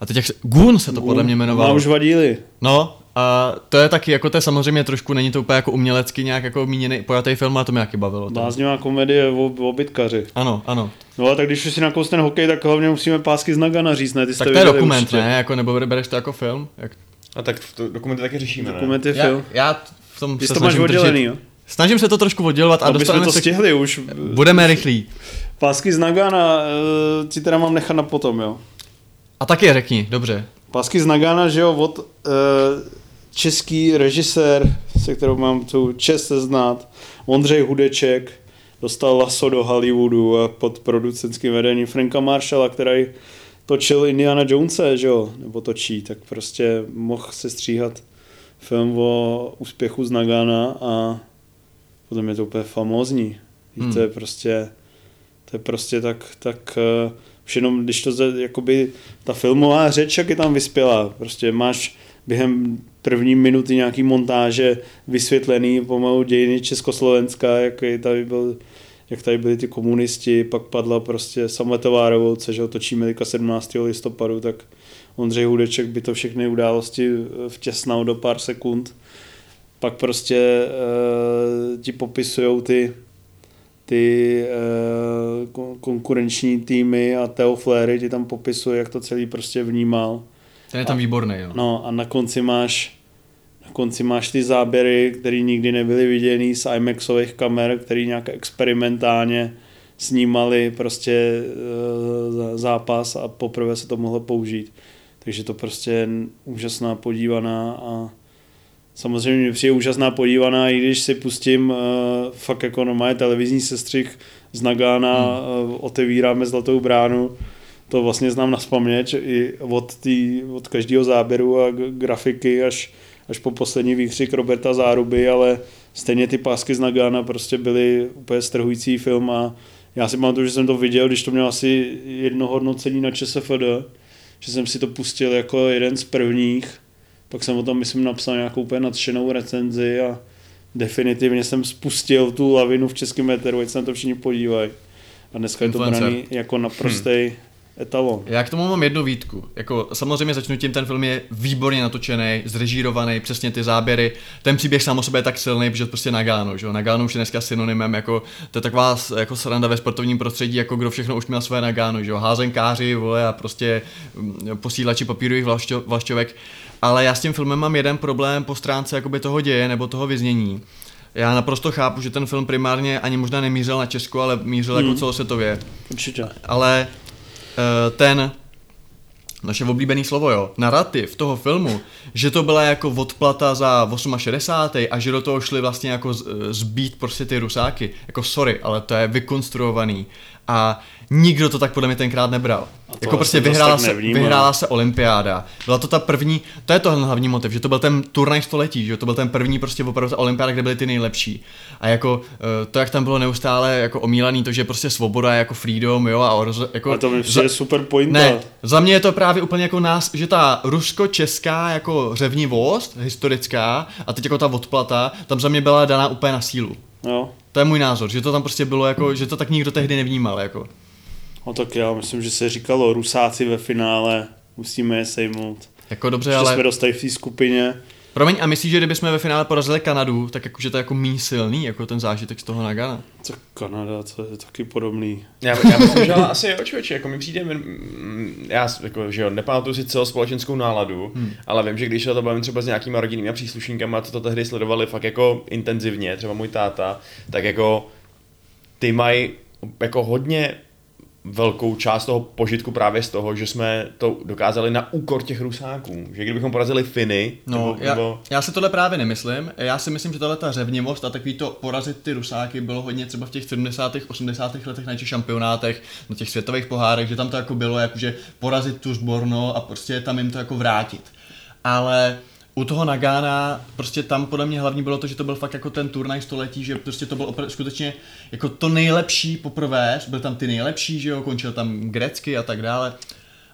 A teď jak se, Goon se to podle mě jmenovalo. už vadíli. No, a to je taky, jako to je samozřejmě trošku, není to úplně jako umělecky nějak jako míněný pojatý film, ale to mě taky bavilo. Bláznivá komedie o, o bytkaři. Ano, ano. No a tak když už si nakous ten hokej, tak hlavně musíme pásky z Nagana říct, ne? Ty Tak to je dokument, určitě. ne? Jako, nebo bereš to jako film? Jak... A tak v to dokumenty taky řešíme, ne? Dokument je Já, film. já v tom Ty se to máš snažím oddělený, držet. jo? Snažím se to trošku oddělovat a jsme dostaneme to se... stihli už. Budeme rychlí. Pásky z Nagana eh, ti teda mám nechat na potom, jo? A taky je řekni, dobře. Pásky z Nagana, že jo, od eh, český režisér, se kterou mám tu čest se znát, Ondřej Hudeček, dostal laso do Hollywoodu a pod producentským vedením Franka Marshalla, který točil Indiana Jonese, že jo, nebo točí, tak prostě mohl se stříhat film o úspěchu z Nagana a potom je to úplně famózní. Hmm. To je prostě, to je prostě tak, tak eh, už jenom, když to, jakoby, ta filmová řeč, jak je tam vyspělá, prostě máš během první minuty nějaký montáže vysvětlený pomalu dějiny Československa, jak je tady byl jak tady byli ty komunisti, pak padla prostě sametová revoluce, že otočíme teďka 17. listopadu, tak Ondřej Hudeček by to všechny události eh, vtěsnal do pár sekund. Pak prostě e, ti popisují ty, ty e, konkurenční týmy a Theo Flery ti tam popisuje, jak to celý prostě vnímal. Ten je tam výborný, jo. No a na konci máš konci máš ty záběry, které nikdy nebyly viděny z IMAXových kamer, které nějak experimentálně snímali prostě e, zápas a poprvé se to mohlo použít. Takže to prostě je úžasná podívaná a samozřejmě mi přijde úžasná podívaná, i když si pustím uh, fakt jako normálně televizní sestřih z Nagana, hmm. uh, otevíráme zlatou bránu, to vlastně znám na spaměť i od, tý, od každého záběru a grafiky až, až po poslední výkřik Roberta Záruby, ale stejně ty pásky z Nagana prostě byly úplně strhující film a já si pamatuju, že jsem to viděl, když to měl asi jedno hodnocení na ČSFD, že jsem si to pustil jako jeden z prvních, pak jsem o tom, myslím, napsal nějakou úplně nadšenou recenzi a definitivně jsem spustil tu lavinu v českém meteru, ať se na to všichni podívají. A dneska je to braný jako naprostý etalon. Já k tomu mám jednu výtku. Jako, samozřejmě začnu tím, ten film je výborně natočený, zrežírovaný, přesně ty záběry. Ten příběh sám o sobě je tak silný, protože prostě Nagano, že jo? Nagano už je dneska synonymem, jako, to je taková jako sranda ve sportovním prostředí, jako kdo všechno už měl své Nagano, že jo? Házenkáři, vole, a prostě mm, posílači papírových vlašťo, vlašťovek. Ale já s tím filmem mám jeden problém po stránce jakoby toho děje nebo toho vyznění. Já naprosto chápu, že ten film primárně ani možná nemířil na Česko, ale mířil jako Hmm. celosvětově Určitě. ale ten naše oblíbený slovo, jo, narrativ toho filmu, že to byla jako odplata za 68. a že do toho šli vlastně jako z- zbít prostě ty rusáky, jako sorry, ale to je vykonstruovaný a nikdo to tak podle mě tenkrát nebral. to Jako prostě vyhrála se, nevnímal. vyhrála se olympiáda. Byla to ta první, to je to ten hlavní motiv, že to byl ten turnaj století, že to byl ten první prostě opravdu ta olympiáda, kde byly ty nejlepší. A jako eh, to, jak tam bylo neustále jako omílaný, to, že prostě svoboda je jako freedom, jo, a roz, jako... A to mi přijde super pointa. Ne, za mě je to právě úplně jako nás, že ta rusko-česká jako řevnivost historická a teď jako ta odplata, tam za mě byla daná úplně na sílu. Jo. To je můj názor, že to tam prostě bylo jako, že to tak nikdo tehdy nevnímal, jako. No tak já myslím, že se říkalo Rusáci ve finále, musíme je sejmout. Jako dobře, Že ale... jsme dostali v té skupině. Promiň, a myslíš, že kdybychom ve finále porazili Kanadu, tak jakože to je jako méně silný, jako ten zážitek z toho Nagana? Tak Kanada, to je taky podobný. Já, já myslím, že asi jo, člověče, jako mi přijde, mm, já jako, že jo, nepamatuju si celospolečenskou náladu, hmm. ale vím, že když se to bavím třeba s nějakýma rodinnými příslušníkama, co to tehdy sledovali fakt jako intenzivně, třeba můj táta, tak jako ty mají jako hodně velkou část toho požitku právě z toho, že jsme to dokázali na úkor těch Rusáků. Že kdybychom porazili Finy, no, nebo, já, nebo... já si tohle právě nemyslím. Já si myslím, že tohle ta řevnivost a takový to porazit ty Rusáky bylo hodně třeba v těch 70. 80. letech na těch šampionátech, na těch světových pohárech, že tam to jako bylo, jakože porazit tu zborno a prostě tam jim to jako vrátit. Ale u toho Nagana, prostě tam podle mě hlavní bylo to, že to byl fakt jako ten turnaj století, že prostě to bylo opr- skutečně jako to nejlepší poprvé, byl tam ty nejlepší, že jo, končil tam grecky a tak dále.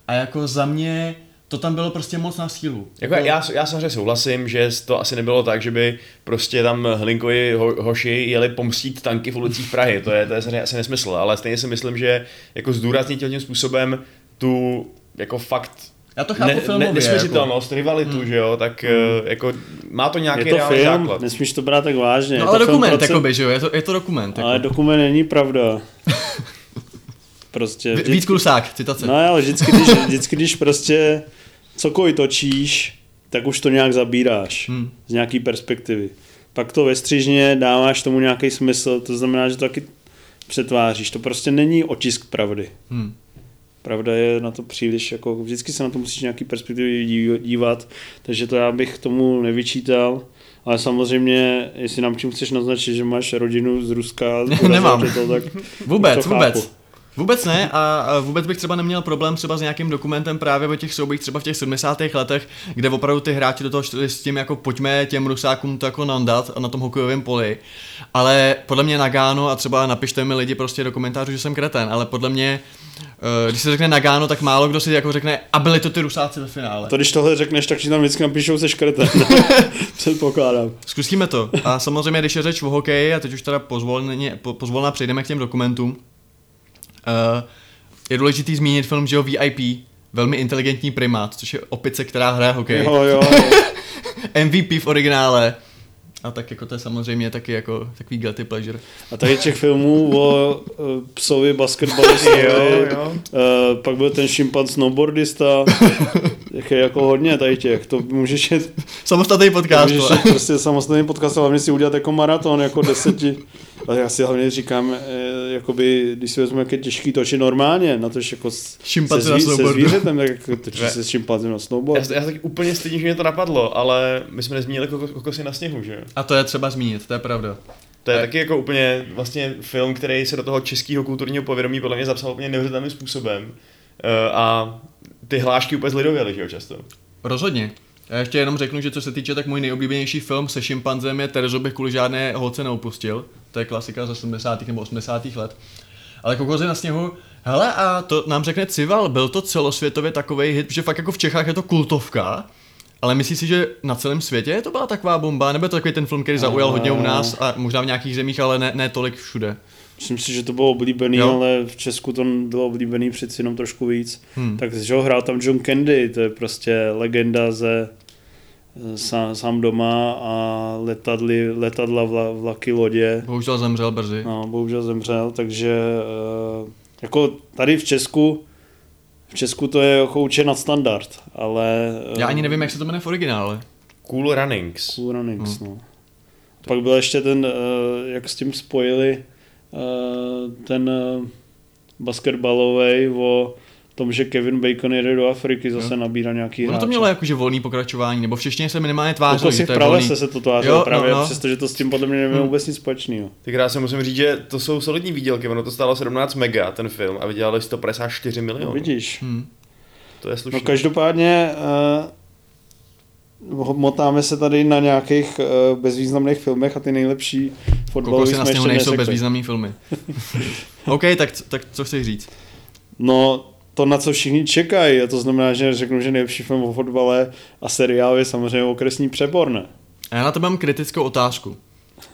A jako za mě to tam bylo prostě moc na sílu. Jako já, já samozřejmě souhlasím, že to asi nebylo tak, že by prostě tam Hlinkovi ho, hoši jeli pomstít tanky v ulicích Prahy, to je, to je asi nesmysl, ale stejně si myslím, že jako zdůraznit tím způsobem tu jako fakt já to chápu ne, filmově. Ne, nesměřitelnost, jako. rivalitu, hmm. že jo, tak hmm. jako má to nějaký je to film, základ. nesmíš to brát tak vážně. No je ale to dokument, procent... jakoby, že jo, je to, je to dokument. Jako. Ale dokument není pravda. prostě. Vždy... Víc klusák, citace. No ale vždycky když, vždycky, když prostě cokoliv točíš, tak už to nějak zabíráš hmm. z nějaký perspektivy. Pak to ve střížně dáváš tomu nějaký smysl, to znamená, že to taky přetváříš. To prostě není otisk pravdy. Hmm. Pravda je na to příliš, jako vždycky se na to musíš nějaký perspektivy dívat, takže to já bych tomu nevyčítal. Ale samozřejmě, jestli nám čím chceš naznačit, že máš rodinu z Ruska, Nemám. To, tak vůbec, vůbec. Vůbec ne a vůbec bych třeba neměl problém třeba s nějakým dokumentem právě o těch soubojích třeba v těch 70. letech, kde opravdu ty hráči do toho šli s tím jako pojďme těm rusákům to jako nandat na tom hokejovém poli. Ale podle mě Nagano a třeba napište mi lidi prostě do komentářů, že jsem kreten, ale podle mě eh, když se řekne Nagano, tak málo kdo si jako řekne, a byli to ty rusáci ve finále. To když tohle řekneš, tak ti tam vždycky napíšou se škrtem. Předpokládám. Zkusíme to. A samozřejmě, když je řeč o hokeji, a teď už teda pozvolně, po, pozvolna přejdeme k těm dokumentům, Uh, je důležitý zmínit film, že jo, VIP, velmi inteligentní primát, což je opice, která hraje hokej. Jo, jo. MVP v originále. A tak jako to je samozřejmě taky jako takový guilty pleasure. A tady těch filmů o uh, psovi basketbalistovi, jo, jo. Uh, pak byl ten šimpan snowboardista, těch je jako hodně tady těch, to můžeš jet, Samostatný podcast. Můžeš jet prostě samostatný podcast, hlavně si udělat jako maraton, jako deseti. A já si hlavně říkám, eh, jakoby, když si vezmu, jak je těžký točit normálně, na to, že jako se, zví, se zvířetem, tak jako točí se s šimpanzem na snowboard. Já, já taky úplně stejně, že mě to napadlo, ale my jsme nezmínili kokosy na sněhu, že A to je třeba zmínit, to je pravda. To je taky jako úplně vlastně film, který se do toho českého kulturního povědomí podle mě zapsal úplně neuvěřitelným způsobem. Eh, a ty hlášky úplně zlidověly, že jo, často. Rozhodně. Já ještě jenom řeknu, že co se týče, tak můj nejoblíbenější film se šimpanzem je Terezo bych kvůli žádné holce neopustil. To je klasika ze 70. nebo 80. let. Ale Kokozy na sněhu, hele a to nám řekne Cival, byl to celosvětově takový hit, že fakt jako v Čechách je to kultovka, ale myslíš si, že na celém světě to byla taková bomba, nebo to takový ten film, který zaujal hodně u nás a možná v nějakých zemích, ale ne, ne tolik všude? Myslím si, že to bylo oblíbený, jo. ale v Česku to bylo oblíbený přeci jenom trošku víc. Hmm. Tak že ho hrál tam John Candy, to je prostě legenda ze sám, sám doma a letadly, letadla vla, vlaky, lodě. Bohužel zemřel brzy. No, bohužel zemřel, takže eh, jako tady v Česku v Česku to je jako určitě nadstandard, ale... Já ani nevím, jak se to jmenuje v originále. Cool Runnings. Cool Runnings, hmm. no. Pak byl ještě ten, eh, jak s tím spojili eh, ten basketbalový o tom, že Kevin Bacon jede do Afriky, zase nabírá nějaký Ono to mělo jakože volný pokračování, nebo v češtině se minimálně tvářilo, že to je volný. se to tvářilo jo, právě, no, no. přestože to s tím podle mě nemělo hmm. vůbec nic společného. Tak já se musím říct, že to jsou solidní výdělky, ono to stálo 17 mega, ten film, a vydělali 154 milionů. No, vidíš. Hmm. To je slušné. No každopádně uh, motáme se tady na nějakých uh, bezvýznamných filmech a ty nejlepší fotbalové jsme ještě nejsou bezvýznamný filmy. OK, tak, tak co chceš říct? No, to, na co všichni čekají. A to znamená, že řeknu, že nejlepší film o fotbale a seriál je samozřejmě okresní přeborné. A já na to mám kritickou otázku.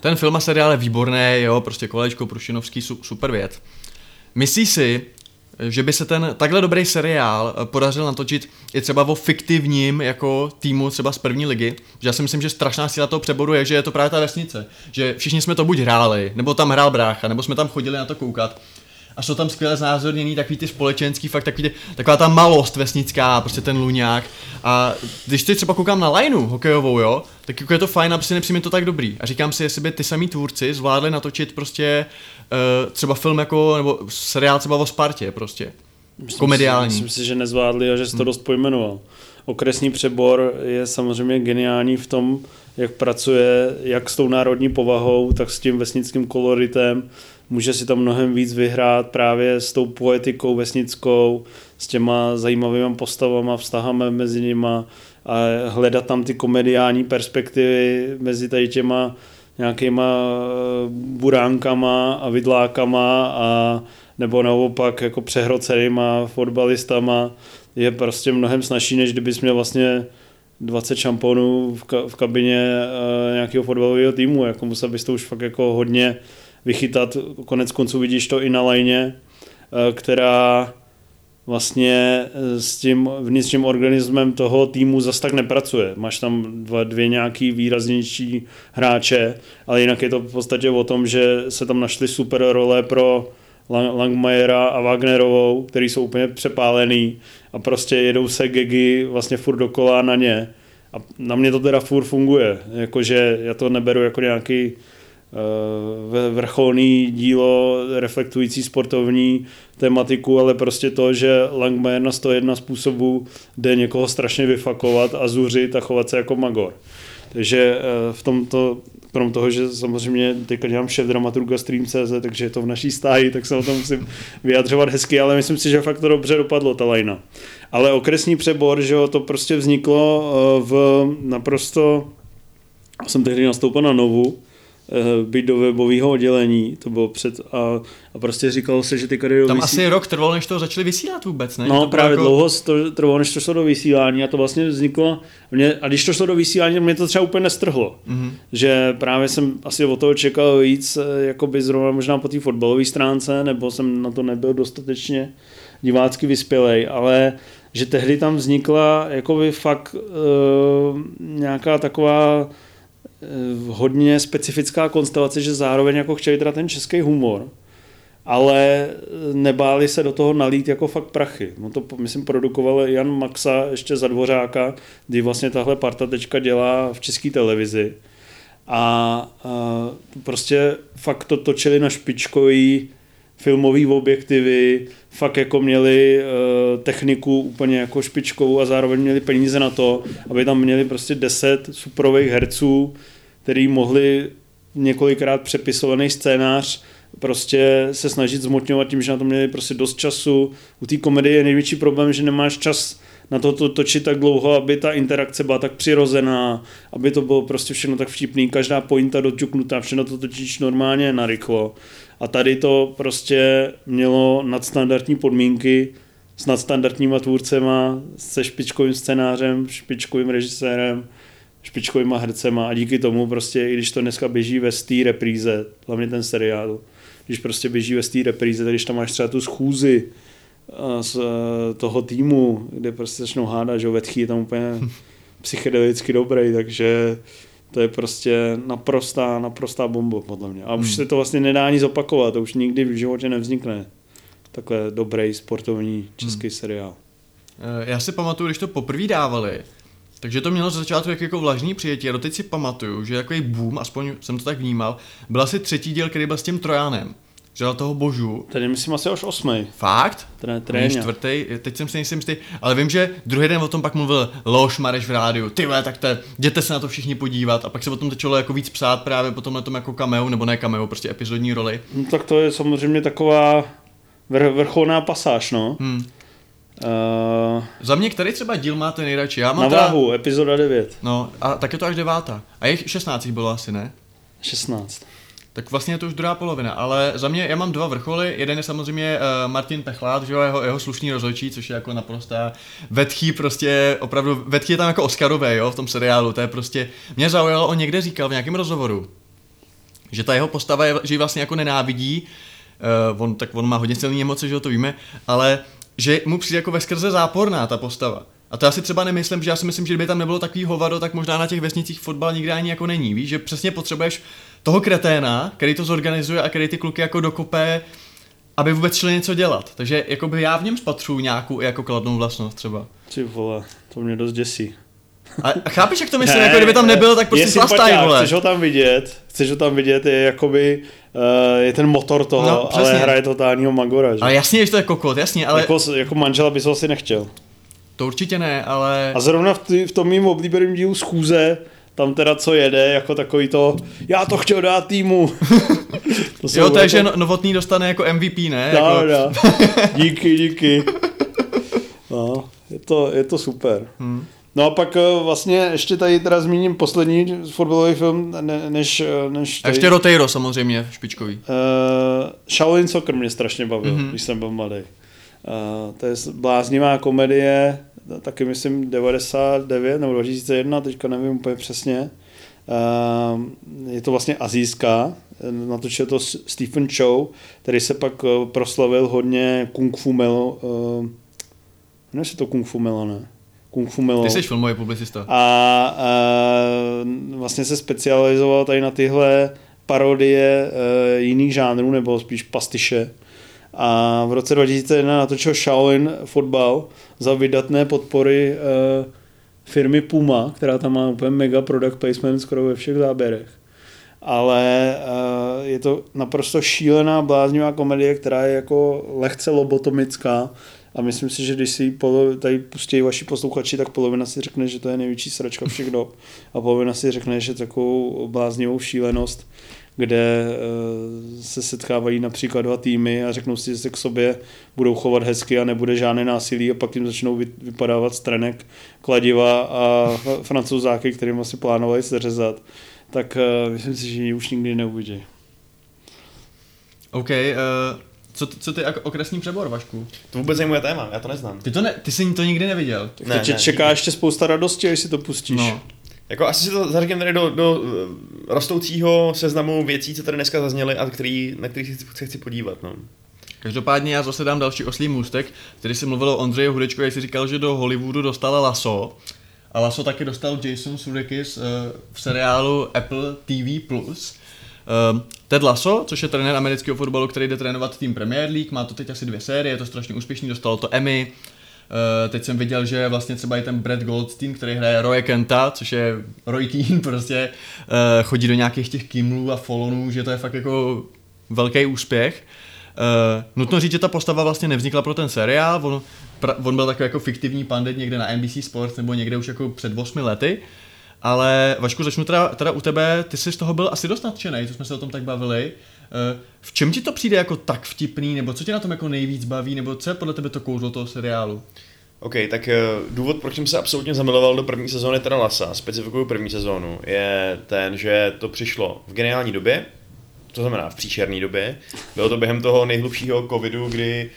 Ten film a seriál je výborný, jo, prostě kolečko, Prušinovský, super věc. Myslíš si, že by se ten takhle dobrý seriál eh, podařil natočit i třeba o fiktivním jako týmu třeba z první ligy. Že já si myslím, že strašná síla toho přeboru je, že je to právě ta vesnice. Že všichni jsme to buď hráli, nebo tam hrál brácha, nebo jsme tam chodili na to koukat. A jsou tam skvěle znázorněný takový ty společenský, fakt takový ty, taková ta malost vesnická, prostě ten luňák. A když si třeba koukám na lineu hokejovou, jo, tak jako je to fajn a prostě nepřijme to tak dobrý. A říkám si, jestli by ty samý tvůrci zvládli natočit prostě uh, třeba film jako, nebo seriál třeba o Spartě prostě. Myslím komediální. Si, myslím si, že nezvládli a že jsi to hmm. dost pojmenoval. Okresní přebor je samozřejmě geniální v tom, jak pracuje jak s tou národní povahou, tak s tím vesnickým koloritem. Může si tam mnohem víc vyhrát právě s tou poetikou vesnickou, s těma zajímavými postavama, vztahami mezi nima a hledat tam ty komediální perspektivy mezi tady těma nějakýma eh, buránkama a vidlákama a nebo naopak jako přehrocenýma fotbalistama je prostě mnohem snažší, než kdybys měl vlastně 20 šamponů v, ka- v kabině uh, nějakého fotbalového týmu. Jako musel bys to už fakt jako hodně vychytat. Konec konců vidíš to i na lajně, uh, která vlastně eh, s tím vnitřním organismem toho týmu zas tak nepracuje. Máš tam dva, dvě nějaký výraznější hráče, ale jinak je to v podstatě o tom, že se tam našly super role pro Langmajera a Wagnerovou, který jsou úplně přepálený a prostě jedou se gegy vlastně furt dokola na ně. A na mě to teda furt funguje, jakože já to neberu jako nějaký vrcholný dílo reflektující sportovní tematiku, ale prostě to, že Langmajer na 101 způsobů jde někoho strašně vyfakovat a zuřit a chovat se jako magor. Takže uh, v tomto krom toho, že samozřejmě teďka dělám šéf dramaturga Stream.cz, takže je to v naší stáji, tak se o tom musím vyjadřovat hezky, ale myslím si, že fakt to dobře dopadlo, ta lajna. Ale okresní přebor, že jo, to prostě vzniklo eh, v naprosto, jsem tehdy nastoupil na Novu, Eh, být do webového oddělení, to bylo před a, a prostě říkalo se, že ty kariéry Tam vysí... asi rok trvalo, než to začali vysílat vůbec, ne? No to právě jako... dlouho to trvalo, než to šlo do vysílání a to vlastně vzniklo, mě, a když to šlo do vysílání, mě to třeba úplně nestrhlo, mm-hmm. že právě jsem asi o toho čekal víc, eh, jako by zrovna možná po té fotbalové stránce, nebo jsem na to nebyl dostatečně divácky vyspělej, ale že tehdy tam vznikla jako by fakt uh, nějaká taková Eh, hodně specifická konstelace, že zároveň jako chtěli teda ten český humor, ale eh, nebáli se do toho nalít jako fakt prachy. No to, myslím, produkoval Jan Maxa ještě za Dvořáka, kdy vlastně tahle parta teďka dělá v české televizi. A, a prostě fakt to točili na špičkový filmový objektivy, fakt jako měli uh, techniku úplně jako špičkovou a zároveň měli peníze na to, aby tam měli prostě 10 suprových herců, který mohli několikrát přepisovaný scénář prostě se snažit zmotňovat tím, že na to měli prostě dost času. U té komedie je největší problém, že nemáš čas na to, to točit tak dlouho, aby ta interakce byla tak přirozená, aby to bylo prostě všechno tak vtipný, každá pointa doťuknutá, všechno to točíš normálně narychlo. A tady to prostě mělo nadstandardní podmínky s nadstandardníma tvůrcema, se špičkovým scénářem, špičkovým režisérem, špičkovýma hercema a díky tomu prostě, i když to dneska běží ve té repríze, hlavně ten seriál, když prostě běží ve té repríze, když tam máš třeba tu schůzi z e, toho týmu, kde prostě začnou hádat, že Vetchy je tam úplně psychedelicky dobrý, takže to je prostě naprostá, naprostá bomba podle mě. A už hmm. se to vlastně nedá ani zopakovat, to už nikdy v životě nevznikne. Takhle dobrý sportovní český hmm. seriál. E, já si pamatuju, když to poprvé dávali, takže to mělo za začátku jak jako vlažný přijetí a doteď si pamatuju, že jako boom, aspoň jsem to tak vnímal, byl asi třetí díl, který byl s tím Trojanem. Že na toho božu. Tady myslím asi už osmý. Fakt? Tre, tréně. čtvrtý, teď jsem si nejsem jistý, ale vím, že druhý den o tom pak mluvil Loš Mareš v rádiu, ty vole, tak to, jděte se na to všichni podívat a pak se o tom začalo jako víc psát právě potom na tom jako cameo, nebo ne cameo, prostě epizodní roli. No, tak to je samozřejmě taková vr- vrcholná pasáž, no. Hmm. Uh, Za mě, který třeba díl máte nejradši? Já mám na teda... váhu, epizoda 9. No, a tak je to až devátá. A je 16 bylo asi, ne? 16. Tak vlastně je to už druhá polovina, ale za mě já mám dva vrcholy. Jeden je samozřejmě uh, Martin Pechlát, že jo, jeho, jeho slušný rozhodčí, což je jako naprostá vetchý prostě, opravdu, vetchý je tam jako Oscarové, jo, v tom seriálu, to je prostě, mě zaujalo, on někde říkal v nějakém rozhovoru, že ta jeho postava je, že ji vlastně jako nenávidí, uh, on, tak on má hodně silné emoce, že jo, to víme, ale že mu přijde jako ve skrze záporná ta postava. A to já si třeba nemyslím, že já si myslím, že kdyby tam nebylo takový hovado, tak možná na těch vesnicích fotbal nikdy ani jako není. Víš, že přesně potřebuješ toho kreténa, který to zorganizuje a který ty kluky jako dokope aby vůbec šli něco dělat. Takže jakoby já v něm spatřu nějakou jako kladnou vlastnost třeba. Ty vole, to mě dost děsí. A chápeš, jak to myslím? Ne, jako kdyby tam nebyl, tak prostě slastaj, vole. Chceš ho tam vidět, chceš ho tam vidět, je jakoby, uh, je ten motor toho, no, ale hraje totálního magora, že? Ale jasně, že to je kokot, jasně, ale... Jako, jako manžela bys ho asi nechtěl. To určitě ne, ale... A zrovna v, tý, v tom mým oblíbeném dílu schůze, tam teda co jede, jako takový to, já to chtěl dát týmu. to jo, takže jako... Novotný dostane jako MVP, ne? No, jako... no. díky, díky. No, je to, je to super. Hmm. No a pak eh, vlastně ještě tady teda zmíním poslední fotbalový film, ne, než, eh, než tady. A ještě Roteiro samozřejmě, špičkový. Uh, Shaolin Soccer mě strašně bavil, mm-hmm. když jsem byl mladý. To je bláznivá komedie, taky myslím 99 nebo 2001, teďka nevím úplně přesně. Je to vlastně azijská, natočil to Stephen Chow, který se pak proslavil hodně Kung Fu Melo, uh, ne se to Kung Fu Melo, ne? Kung Fu Melo. Ty jsi filmový publicista. A, a vlastně se specializoval tady na tyhle parodie uh, jiných žánrů, nebo spíš pastiše. A v roce 2001 natočil Shaolin fotbal za vydatné podpory uh, firmy Puma, která tam má úplně mega product placement skoro ve všech záběrech. Ale uh, je to naprosto šílená, bláznivá komedie, která je jako lehce lobotomická, a myslím si, že když si polo, tady pustí vaši posluchači, tak polovina si řekne, že to je největší sračka všech dob. A polovina si řekne, že takovou bláznivou šílenost, kde uh, se setkávají například dva týmy a řeknou si, že se k sobě budou chovat hezky a nebude žádné násilí a pak jim začnou vypadávat stranek, kladiva a francouzáky, kterým asi plánovali seřezat, tak uh, myslím si, že ji už nikdy neuvidí. OK, uh, co, co ty okresní přebor, Vašku? To vůbec není moje téma, já to neznám. Ty, to ne, ty jsi to nikdy neviděl. Tak ne, ne, čeká nikdy. ještě spousta radosti, až si to pustíš. No. Jako asi si to zařadím tady do, do eh, rostoucího seznamu věcí, co tady dneska zazněly a který, na kterých se chci podívat. No. Každopádně já zase dám další oslý můstek, který si mluvil o Ondřeji Hudečkovi, jak si říkal, že do Hollywoodu dostala Lasso. A Lasso taky dostal Jason Sudeikis eh, v seriálu Apple TV+. Uh, Ted Lasso, což je trenér amerického fotbalu, který jde trénovat tým Premier League, má to teď asi dvě série, je to strašně úspěšný, dostalo to Emmy. Uh, teď jsem viděl, že vlastně třeba i ten Brad Goldstein, který hraje Roy Kenta, což je Roy Keane, prostě uh, chodí do nějakých těch Kimlů a Folonů, že to je fakt jako velký úspěch. Uh, nutno říct, že ta postava vlastně nevznikla pro ten seriál, on, pra, on byl takový jako fiktivní pandit někde na NBC Sports nebo někde už jako před 8 lety. Ale Vašku, začnu teda, teda u tebe, ty jsi z toho byl asi dost nadšený, co jsme se o tom tak bavili. Eh, v čem ti to přijde jako tak vtipný, nebo co tě na tom jako nejvíc baví, nebo co je podle tebe to kouzlo toho seriálu? OK, tak eh, důvod, proč jsem se absolutně zamiloval do první sezóny teda Lasa, specifikuju první sezónu, je ten, že to přišlo v geniální době, to znamená v příšerné době. Bylo to během toho nejhlubšího covidu, kdy,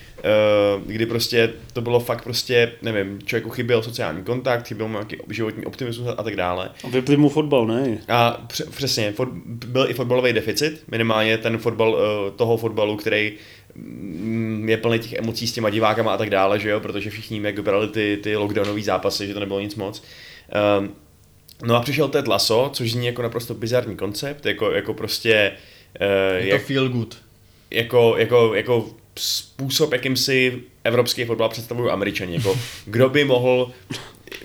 uh, kdy prostě to bylo fakt prostě, nevím, člověku chyběl sociální kontakt, chyběl mu nějaký životní optimismus a tak dále. A vypli mu fotbal, ne? A př- přesně, fot, byl i fotbalový deficit, minimálně ten fotbal, uh, toho fotbalu, který mm, je plný těch emocí s těma divákama a tak dále, že jo, protože všichni jak brali ty, ty lockdownové zápasy, že to nebylo nic moc. Um, no a přišel Ted Lasso, což zní jako naprosto bizarní koncept, jako, jako prostě Uh, je jak, to feel good. Jako, jako, jako způsob, jakým si evropský fotbal představují američani. Jako, kdo by mohl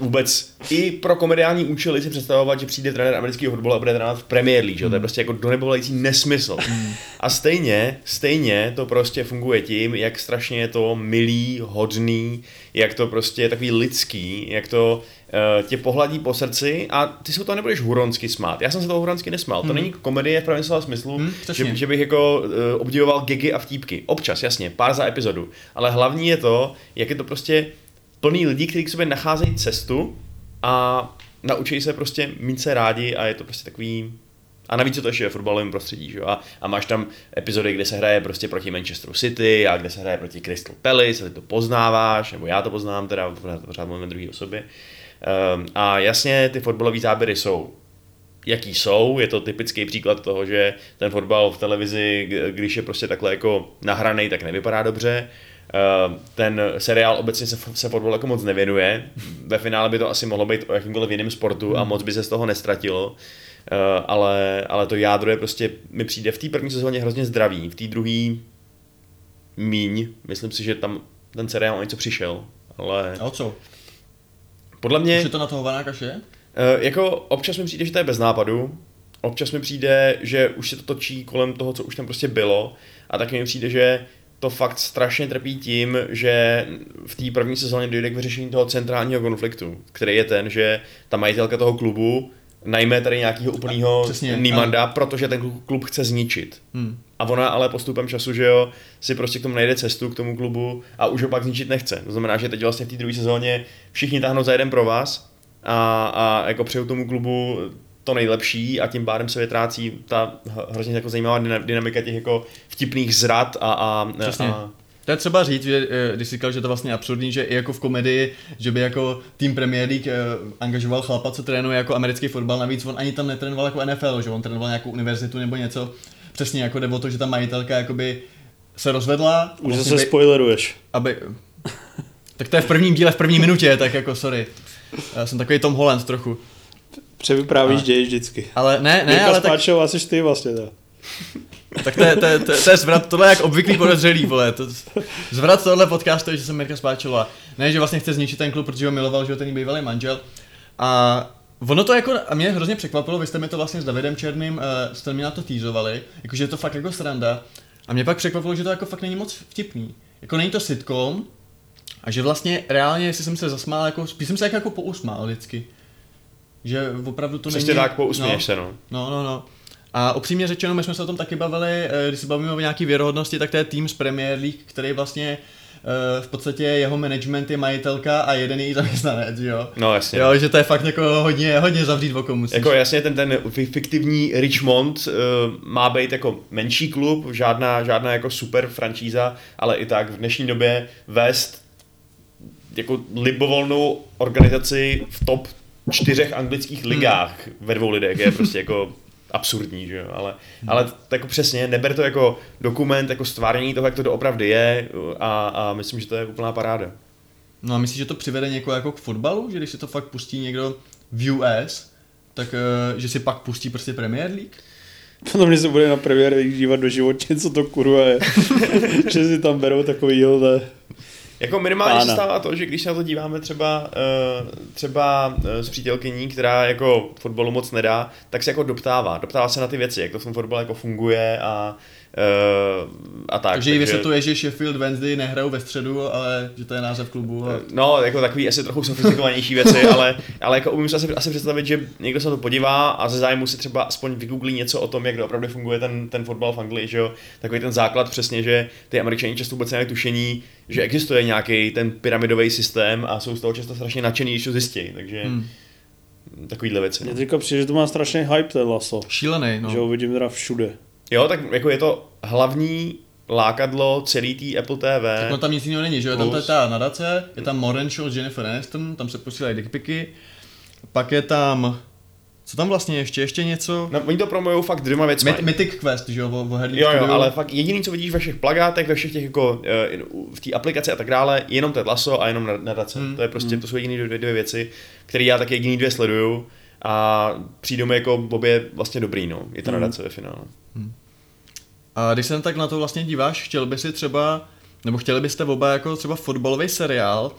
vůbec i pro komediální účely si představovat, že přijde trenér amerického fotbalu a bude trénovat v Premier League, že? Mm. to je hmm. prostě jako donebolající nesmysl. Mm. A stejně, stejně to prostě funguje tím, jak strašně je to milý, hodný, jak to prostě je takový lidský, jak to uh, tě pohladí po srdci a ty se to nebudeš huronsky smát. Já jsem se toho huronsky nesmál. Mm. To hmm. není komedie v pravém slova smyslu, mm, že, že, bych jako uh, obdivoval gigy a vtípky. Občas, jasně, pár za epizodu. Ale hlavní je to, jak je to prostě plný lidí, kteří k sobě nacházejí cestu a naučí se prostě mít se rádi a je to prostě takový a navíc je to ještě ve fotbalovém prostředí, že? A, a máš tam epizody, kde se hraje prostě proti Manchesteru City a kde se hraje proti Crystal Palace a ty to poznáváš, nebo já to poznám, teda pořád mluvím druhé osoby. Um, a jasně, ty fotbalové záběry jsou jaký jsou, je to typický příklad toho, že ten fotbal v televizi, když je prostě takhle jako nahraný, tak nevypadá dobře. Eh, ten seriál obecně se, se fotbal jako moc nevěnuje. Ve finále by to asi mohlo být o jakýmkoliv jiném sportu a hmm. moc by se z toho nestratilo. Uh, ale, ale to jádro je prostě, mi přijde v té první sezóně hrozně zdravý, v té druhé míň. Myslím si, že tam ten seriál o něco přišel, ale... A o co? Podle mě... Už je to natahovaná kaše? Uh, jako občas mi přijde, že to je bez nápadu, občas mi přijde, že už se to točí kolem toho, co už tam prostě bylo a taky mi přijde, že to fakt strašně trpí tím, že v té první sezóně dojde k vyřešení toho centrálního konfliktu, který je ten, že ta majitelka toho klubu najme tady nějakého úplného Nímanda, protože ten klub chce zničit. Hmm. A ona ale postupem času, že jo, si prostě k tomu najde cestu, k tomu klubu a už ho pak zničit nechce. To znamená, že teď vlastně v té druhé sezóně všichni táhnou za jeden pro vás a, a jako přeju tomu klubu to nejlepší a tím pádem se vytrácí ta hrozně jako zajímavá dynamika těch jako vtipných zrad a, a, a to je třeba říct, že eh, když si říkal, že to vlastně absurdní, že i jako v komedii, že by jako tým Premier League eh, angažoval chlapa, co trénuje jako americký fotbal, navíc on ani tam netrénoval jako NFL, že on trénoval nějakou univerzitu nebo něco. Přesně jako jde o to, že ta majitelka jakoby se rozvedla. Už vlastně se by, spoileruješ. Aby, tak to je v prvním díle, v první minutě, tak jako sorry. Já jsem takový Tom Holland trochu. Převyprávíš děj vždycky. Ale ne, ne, ale tak... asi ty vlastně, to. Tak to je, to, je, to, je, to je zvrat, tohle je jak obvyklý podezřelý, vole. To, zvrat tohle podcastu je, že jsem Mirka Spáčová. Ne, že vlastně chce zničit ten klub, protože ho miloval, že ho ten bývalý manžel. A Ono to jako, a mě hrozně překvapilo, vy jste mi to vlastně s Davidem Černým, uh, jste mi na to týzovali, jakože je to fakt jako sranda. A mě pak překvapilo, že to jako fakt není moc vtipný. Jako není to sitcom, a že vlastně reálně, jestli jsem se zasmál, jako, spíš jsem se jako pousmál vždycky. Že opravdu to Přesně není... tak, pousměješ no, se, no. No, no, no. A upřímně řečeno, my jsme se o tom taky bavili, eh, když se bavíme o nějaký věrohodnosti, tak to je tým z Premier League, který vlastně eh, v podstatě jeho management je majitelka a jeden její zaměstnanec, jo? No jasně. Jo, že to je fakt jako hodně, hodně zavřít oko musíš. Jako jasně, ten, ten fiktivní Richmond uh, má být jako menší klub, žádná, žádná jako super franšíza, ale i tak v dnešní době vést jako libovolnou organizaci v top čtyřech anglických ligách hmm. ve dvou lidech je prostě jako absurdní, že jo, ale, hmm. ale tak přesně, neber to jako dokument, jako stvárnění toho, jak to doopravdy je a, a myslím, že to je úplná paráda. No a myslíš, že to přivede někoho jako k fotbalu, že když si to fakt pustí někdo v US, tak uh, že si pak pustí prostě Premier League? Podle mě se bude na Premier League dívat do životě, co to kurva je. že si tam berou takový jílde. Jako minimálně Pána. se stává to, že když se na to díváme třeba, uh, třeba uh, s přítelkyní, která jako fotbalu moc nedá, tak se jako doptává. Doptává se na ty věci, jak to v tom fotbale jako funguje a Uh, a tak. Takže jí vysvětluje, že Sheffield Wednesday nehrajou ve středu, ale že to je název klubu. A... No, jako takový asi trochu sofistikovanější věci, ale, ale jako umím si asi, asi představit, že někdo se na to podívá a ze zájmu si třeba aspoň vygooglí něco o tom, jak opravdu funguje ten, ten fotbal v Anglii, že jo? Takový ten základ přesně, že ty američani často vůbec nemají tušení, že existuje nějaký ten pyramidový systém a jsou z toho často strašně nadšený, když to zjistí, takže... Hmm takovýhle věci. Mně no. teďka přijde, že to má strašný hype ten laso. Šílený, no. Že ho vidím teda všude. Jo, tak jako je to hlavní lákadlo celý té Apple TV. Tak no tam nic jiného není, že jo? Tam je ta nadace, je tam Moren Show s Jennifer Aniston, tam se posílají dickpiky, pak je tam co tam vlastně ještě? Ještě něco? No, oni to promujou fakt dvěma věcmi. Myth, Mythic Quest, že jo, o, o Jo, jo, ale fakt jediný, co vidíš ve všech plagátech, ve všech těch jako, eh, v té aplikaci a tak dále, jenom to laso a jenom nadace. Hmm. To je prostě, hmm. to jsou jediné dvě, dvě věci, které já tak jediný dvě sleduju a přijdou mi jako obě vlastně dobrý, no. Je ta hmm. nadace ve finále. Hmm. A když se tak na to vlastně díváš, chtěl by si třeba, nebo chtěli byste oba jako třeba fotbalový seriál,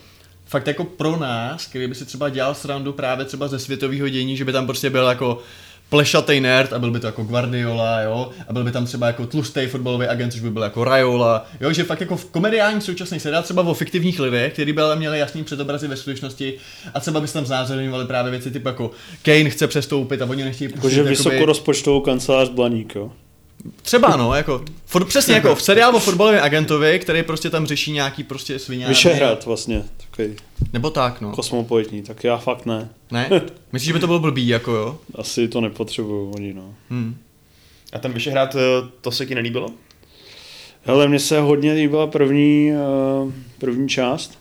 fakt jako pro nás, který by si třeba dělal srandu právě třeba ze světového dění, že by tam prostě byl jako plešatý nerd a byl by to jako Guardiola, jo, a byl by tam třeba jako tlustý fotbalový agent, což by byl jako Raiola, jo, že fakt jako v komediální současný seriál třeba o fiktivních lidech, kteří by ale měli jasný předobrazy ve skutečnosti a třeba by se tam znázorňovali právě věci typu jako Kane chce přestoupit a oni nechtějí pustit. Jakože vysokorozpočtovou kancelář Blaník, jo. Třeba no, jako, for, přesně jako v seriál o fotbalovém agentovi, který prostě tam řeší nějaký prostě svině. Vyšehrad vlastně, takový. Nebo tak, no. Kosmopolitní, tak já fakt ne. Ne? Myslíš, že by to bylo blbý, jako jo? Asi to nepotřebuju oni, no. Hmm. A ten Vyšehrad, eh, to se ti nelíbilo? Hele, mně se hodně líbila první, uh, první část.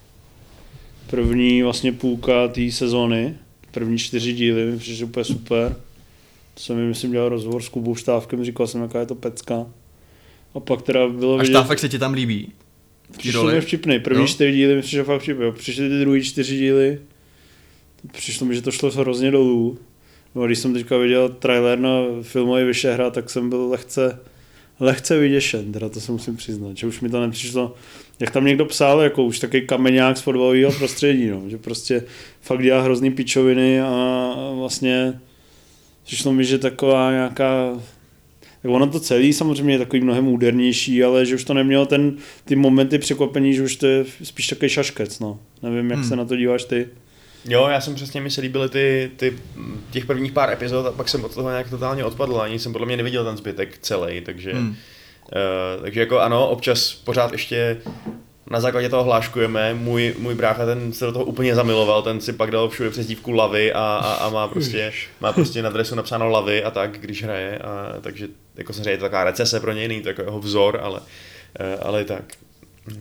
První vlastně půlka té sezóny. První čtyři díly mi přišly úplně super jsem mi, myslím, dělal rozhovor s Kubou Štávkem, říkal jsem, jaká je to pecka. A pak teda bylo A Štávek se ti tam líbí? Přišlo mi vtipný. První no? čtyři díly mi přišlo fakt vtipný. Přišly ty druhý čtyři díly. Přišlo mi, že to šlo hrozně dolů. No, když jsem teďka viděl trailer na filmový Vyšehra, tak jsem byl lehce lehce vyděšen, teda to se musím přiznat, že už mi to nepřišlo, jak tam někdo psal, jako už takový kameňák z fotbalového prostředí, no, že prostě fakt dělá hrozný pičoviny a vlastně přišlo mi, že taková nějaká tak ono to celý samozřejmě je takový mnohem údernější, ale že už to nemělo ten, ty momenty překvapení, že už to je spíš takový šaškec, no. Nevím, jak hmm. se na to díváš ty. Jo, já jsem přesně, mi se líbily ty, ty, těch prvních pár epizod a pak jsem od toho nějak totálně odpadl, ani jsem podle mě neviděl ten zbytek celý, takže, hmm. uh, takže jako ano, občas pořád ještě na základě toho hláškujeme. Můj, můj brácha ten se do toho úplně zamiloval, ten si pak dal všude přes dívku lavy a, a, a má, prostě, má prostě na dresu napsáno lavy a tak, když hraje. A, takže jako se je to taková recese pro něj, není to jako jeho vzor, ale, eh, ale tak.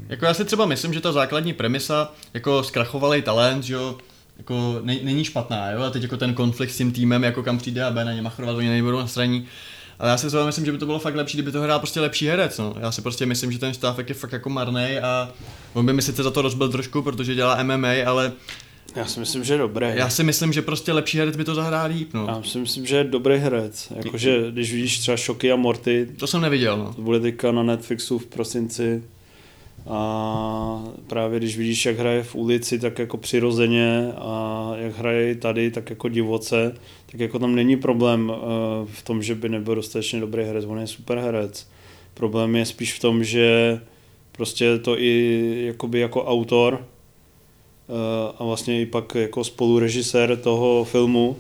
Jako já si třeba myslím, že ta základní premisa, jako zkrachovalý talent, že jo, jako ne, není špatná, jo, a teď jako ten konflikt s tím týmem, jako kam přijde a B na ně machrovat, oni nebudou na straně, ale já si třeba myslím, že by to bylo fakt lepší, kdyby to hrál prostě lepší herec. No. Já si prostě myslím, že ten Štávek je fakt jako marný a on by mi sice za to rozbil trošku, protože dělá MMA, ale já si myslím, že je dobrý. Já si myslím, že prostě lepší herec by to zahrál líp. No. Já si myslím, že je dobrý herec. Jakože když vidíš třeba Šoky a Morty. To jsem neviděl. No. To bude teďka na Netflixu v prosinci. A právě když vidíš, jak hraje v ulici, tak jako přirozeně a jak hraje tady, tak jako divoce, tak jako tam není problém eh, v tom, že by nebyl dostatečně dobrý herec. On je super herec. Problém je spíš v tom, že prostě to i jakoby jako autor eh, a vlastně i pak jako spolurežisér toho filmu,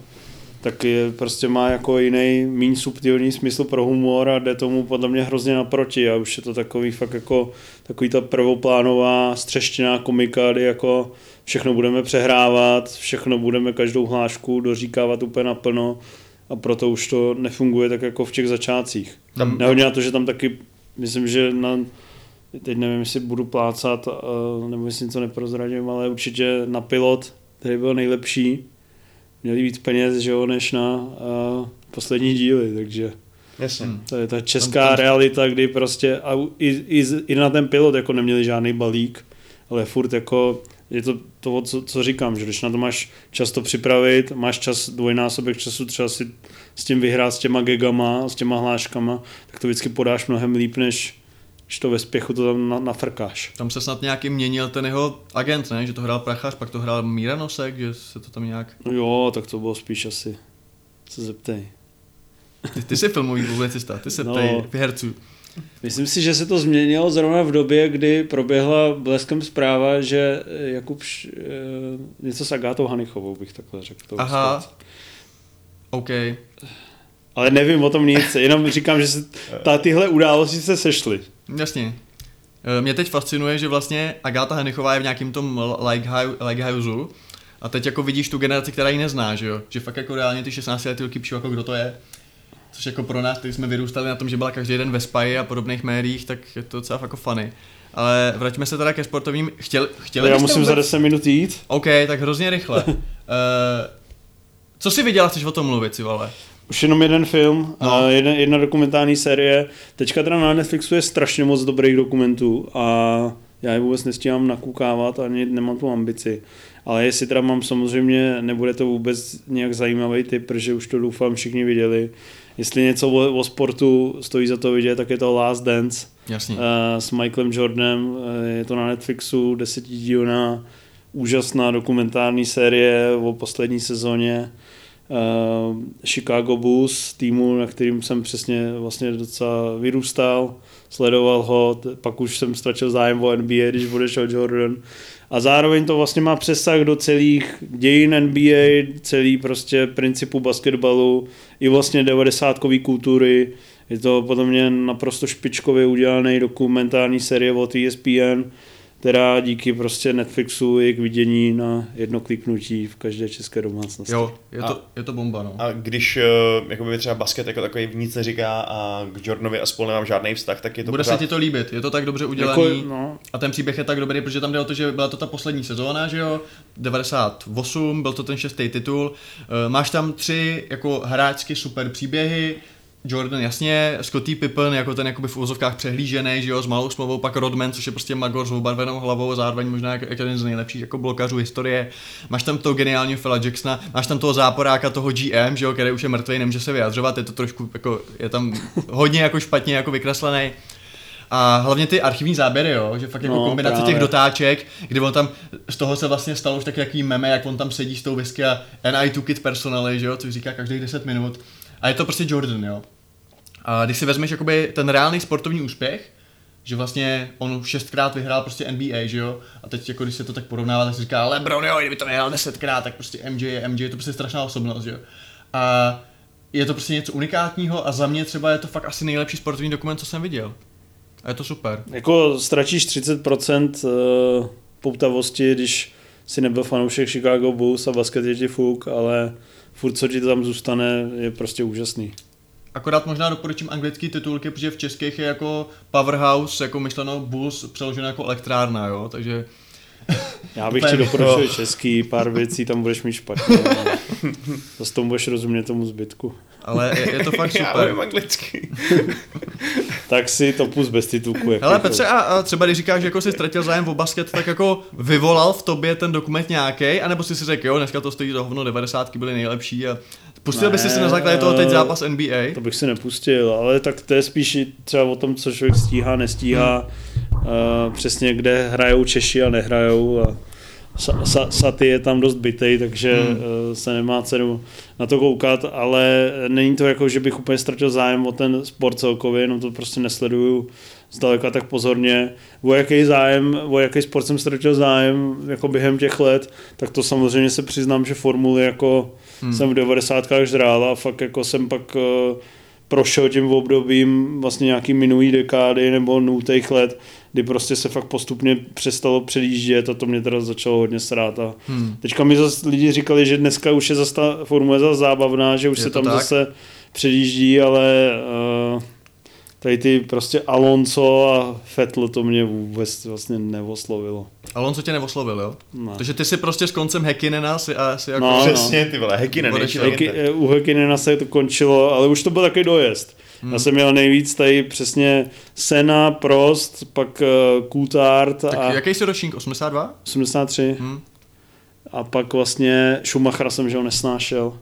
tak je, prostě má jako jiný, méně subtilní smysl pro humor a jde tomu podle mě hrozně naproti a už je to takový fakt jako takový ta prvoplánová střeštěná komika, kdy jako všechno budeme přehrávat, všechno budeme každou hlášku doříkávat úplně naplno a proto už to nefunguje tak jako v těch začátcích. Tam, Nehodně na to, že tam taky, myslím, že na, teď nevím, jestli budu plácat, nebo jestli něco neprozradím, ale určitě na pilot, který byl nejlepší, měli víc peněz, že jo, než na uh, poslední díly, takže Jasně. Hmm. to je ta česká tam, realita, kdy prostě a i, i, i, na ten pilot jako neměli žádný balík, ale furt jako je to to, co, co říkám, že když na to máš čas to připravit, máš čas, dvojnásobek času třeba si s tím vyhrát s těma gegama, s těma hláškama, tak to vždycky podáš mnohem líp, než když to ve spěchu to tam na, nafrkáš. Tam se snad nějaký měnil ten jeho agent, ne? Že to hrál Prachař, pak to hrál Míra Nosek, že se to tam nějak... No jo, tak to bylo spíš asi. Se zeptej. Ty, ty jsi filmový publicista, ty se no, ptej herců. Myslím si, že se to změnilo zrovna v době, kdy proběhla bleskem zpráva, že Jakub š, e, něco s Agátou Hanichovou, bych takhle řekl. Aha, OK. Ale nevím o tom nic, jenom říkám, že se ta, tyhle události se sešly. Jasně. E, mě teď fascinuje, že vlastně Agáta Henichová je v nějakém tom Lighthouse a teď jako vidíš tu generaci, která ji nezná, že jo? Že fakt jako reálně ty 16 letý lidi píšou, jako kdo to je. Což jako pro nás, kteří jsme vyrůstali na tom, že byla každý den ve Spy a podobných médiích, tak je to docela jako funny. Ale vraťme se teda ke sportovním. Chtěl, chtěli Já musím vůbec... za 10 minut jít. OK, tak hrozně rychle. uh, co jsi viděl, chceš o tom mluvit, si vole? Už jenom jeden film, no. a jedna, jedna dokumentární série. Teďka teda na Netflixu je strašně moc dobrých dokumentů a já je vůbec nestíhám nakoukávat ani nemám tu ambici. Ale jestli teda mám samozřejmě, nebude to vůbec nějak zajímavý typ, protože už to doufám všichni viděli. Jestli něco o, o sportu stojí za to vidět, tak je to Last Dance Jasně. Uh, s Michaelem Jordanem. Uh, je to na Netflixu, desetidílná, úžasná dokumentární série o poslední sezóně uh, Chicago Bulls, týmu, na kterým jsem přesně vlastně docela vyrůstal, sledoval ho, pak už jsem ztratil zájem o NBA, když odešel Jordan. A zároveň to vlastně má přesah do celých dějin NBA, celý prostě principu basketbalu, i vlastně 90 kultury. Je to podle mě naprosto špičkově udělaný dokumentární série od ESPN, která díky prostě Netflixu je k vidění na jedno kliknutí v každé české domácnosti. Jo, je to, a, je to bomba, no. A když uh, jakoby třeba basket jako takový nic neříká a k Jordanovi a spolu nemám žádný vztah, tak je to Bude pořád... se ti to líbit, je to tak dobře udělaný jako, no. a ten příběh je tak dobrý, protože tam jde o to, že byla to ta poslední sezóna, že jo, 98, byl to ten šestý titul, uh, máš tam tři jako hráčsky super příběhy, Jordan, jasně, Scotty Pippen jako ten jakoby v úvozovkách přehlížený, že jo, s malou smlouvou, pak Rodman, což je prostě Magor s obarvenou hlavou, zároveň možná jako jeden z nejlepších jako blokařů historie. Máš tam toho geniálního Phila Jacksona, máš tam toho záporáka, toho GM, že jo, který už je mrtvý, nemůže se vyjadřovat, je to trošku jako, je tam hodně jako špatně jako vykreslený. A hlavně ty archivní záběry, jo, že fakt jako No, kombinace právě. těch dotáček, kdy on tam, z toho se vlastně stalo už taky jaký meme, jak on tam sedí s tou whisky a and I took it personally, že jo, což říká každých 10 minut. A je to prostě Jordan, jo. A když si vezmeš jakoby ten reálný sportovní úspěch, že vlastně on šestkrát vyhrál prostě NBA, že jo? A teď jako když se to tak porovnává, tak si říká, LeBron, jo, kdyby to vyhrál desetkrát, tak prostě MJ je MJ, je to prostě strašná osobnost, že jo? A je to prostě něco unikátního a za mě třeba je to fakt asi nejlepší sportovní dokument, co jsem viděl. A je to super. Jako ztratíš 30% eh, poutavosti, když si nebyl fanoušek Chicago Bulls a basket je ti fuk, ale furt co ti tam zůstane je prostě úžasný. Akorát možná doporučím anglický titulky, protože v českých je jako Powerhouse, jako myšleno Bulls, přeloženo jako elektrárna, jo, takže Já bych ti doporučil český, pár věcí tam budeš mít špatně. ale Zase tomu budeš rozumět tomu zbytku. ale je, je to fakt Já super. vím anglicky. Tak si to pust bez titulku. jako- Hele Petře, a, a třeba když říkáš, že jako jsi ztratil zájem o basket, tak jako vyvolal v tobě ten dokument nějaký, anebo jsi si řekl, jo, dneska to stojí za hovno, 90 byly nejlepší a pustil bys si na základě toho teď zápas NBA? To bych si nepustil, ale tak to je spíš třeba o tom, co člověk stíhá, nestíhá, Hmm. uh, přesně kde hrajou Češi a nehrajou a Sa, sa, Saty je tam dost bytej, takže Hmm. hmm. se nemá cenu na to koukat, ale není to jako, že bych úplně ztratil zájem o ten sport celkově, jenom to prostě nesleduju zdaleka tak pozorně. O jaký zájem, o jaký sport jsem ztratil zájem jako během těch let, tak to samozřejmě se přiznám, že formuly jako Hmm. jsem v 90. žrál a fakt jako jsem pak uh, prošel tím obdobím vlastně nějaký minulý dekády nebo nultých let, kdy prostě se fakt postupně přestalo předjíždět a to mě teda začalo hodně srát. A Hmm. teďka mi zase lidi říkali, že dneska už je zase ta formule zase zábavná, že už Je se tam tak? zase předjíždí, ale uh, tady ty prostě Alonso a Vettel to mě vůbec vlastně neoslovilo. Alonso tě neoslovil, jo? Ne. Takže ty si prostě s koncem Hekinena si, a si jako... No, Přesně, ty vole, Hekinen, eh, u Hekinena se to končilo, ale už to byl takový dojezd. Hmm. Já jsem měl nejvíc tady přesně Sena, Prost, pak uh, Coulthard Tak a jaký jsi ročník? 82? 83. Hm. A pak vlastně Schumachera jsem, že ho nesnášel.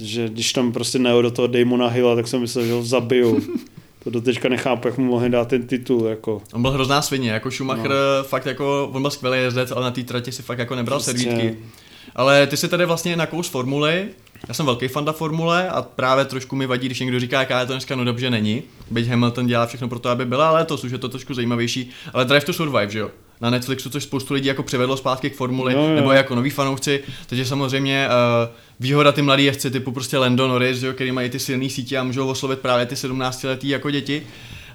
Že když tam prostě nejel do toho Damona Hilla, tak jsem myslel, že ho zabiju. to doteďka nechápu, jak mu mohli dát ten titul. Jako. On byl hrozná svině, jako Schumacher no. fakt jako, on byl skvělý jezdec, ale na té trati si fakt jako nebral Prostě- servítky. Ale ty si tady vlastně nakous formuly, já jsem velký fanda formule a právě trošku mi vadí, když někdo říká, jaká je to dneska, no dobře není. Byť Hamilton dělá všechno pro to, aby byla, ale to už je to trošku zajímavější. Ale Drive to Survive, že jo? Na Netflixu, což spoustu lidí jako přivedlo zpátky k formuli, jo. nebo jako noví fanoušci. Takže samozřejmě uh, výhoda ty mladí jezdci typu prostě Lando Norris, jo, který mají ty silné sítě a můžou oslovit právě ty 17 letý jako děti.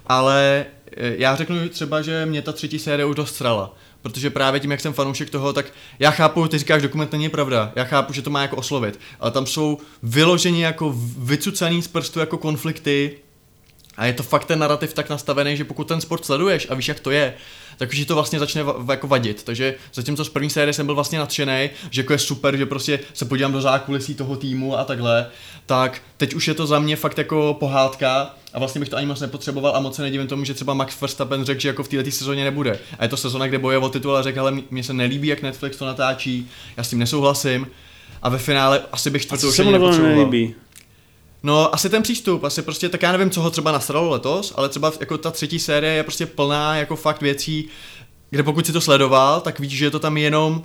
Ale eh, já řeknu třeba, že mě ta třetí série už dost srala. Protože právě tím, jak jsem fanoušek toho, tak já chápu, ty říkáš, dokument není pravda. Já chápu, že to má jako oslovit. Ale tam jsou vyloženi jako vycucaný z prstu jako konflikty, a je to fakt ten narrativ tak nastavený, že pokud ten sport sleduješ a víš, jak to je, tak už to vlastně začne va- jako vadit. Takže zatímco z první série jsem byl vlastně nadšený, že jako je super, že prostě se podívám do zákulisí toho týmu a takhle, tak teď už je to za mě fakt jako pohádka a vlastně bych to ani moc nepotřeboval a moc se nedivím tomu, že třeba Max Verstappen řekl, že jako v této sezóně nebude. A je to sezóna, kde boje o titul a řekl, ale mně se nelíbí, jak Netflix to natáčí, já s tím nesouhlasím. A ve finále asi bych čtvrtou co už nelíbí? No, asi ten přístup, asi prostě, tak já nevím, co ho třeba nasralo letos, ale třeba jako ta třetí série je prostě plná jako fakt věcí, kde pokud si to sledoval, tak víš, že je to tam jenom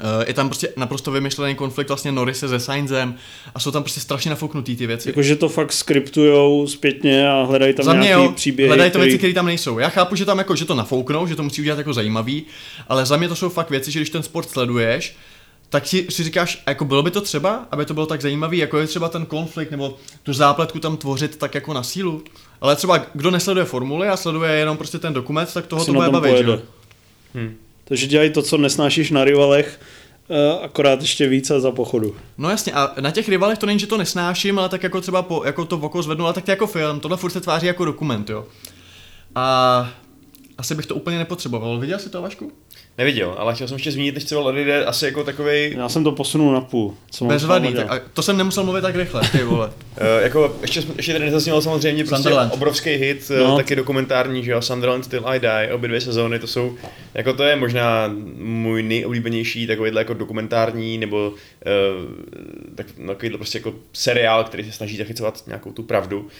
Uh, je tam prostě naprosto vymyšlený konflikt vlastně Norrise se Sainzem a jsou tam prostě strašně nafouknutý ty věci. Jakože to fakt skriptujou zpětně a hledají tam Za mě nějaký jo, příběhy, hledají to který- věci, které tam nejsou. Já chápu, že tam jako, že to nafouknou, že to musí udělat jako zajímavý, ale za mě to jsou fakt věci, že když ten sport sleduješ, tak si, si říkáš, jako bylo by to třeba, aby to bylo tak zajímavý, jako je třeba ten konflikt nebo tu zápletku tam tvořit tak jako na sílu. Ale třeba kdo nesleduje formuly a sleduje jenom prostě ten dokument, tak toho to bude bavit, že pojede. jo? Hm. Takže dělají to, co nesnášíš na rivalech, eh, akorát ještě víc a za pochodu. No jasně, a na těch rivalech to není, že to nesnáším, ale tak jako třeba po, jako to oko zvednu, ale tak to je jako film, tohle furt se tváří jako dokument, jo. A asi bych to úplně nepotřeboval. Viděl jsi to, Vašku? Neviděl, ale chtěl jsem ještě zmínit, než třeba lidé asi jako takový. Já jsem to posunul na půl. Co Bez vady, tak, a to jsem nemusel mluvit tak rychle, ty vole. uh, jako, ještě, ještě tady nezaznělo samozřejmě prostě obrovský hit, eh, no. taky dokumentární, že jo, Sunderland Still I Die, obě dvě sezóny, to jsou, jako to je možná můj nejoblíbenější takovýhle jako dokumentární, nebo uh, tak, takovýhle prostě jako seriál, který se snaží zachycovat nějakou tu pravdu, uh,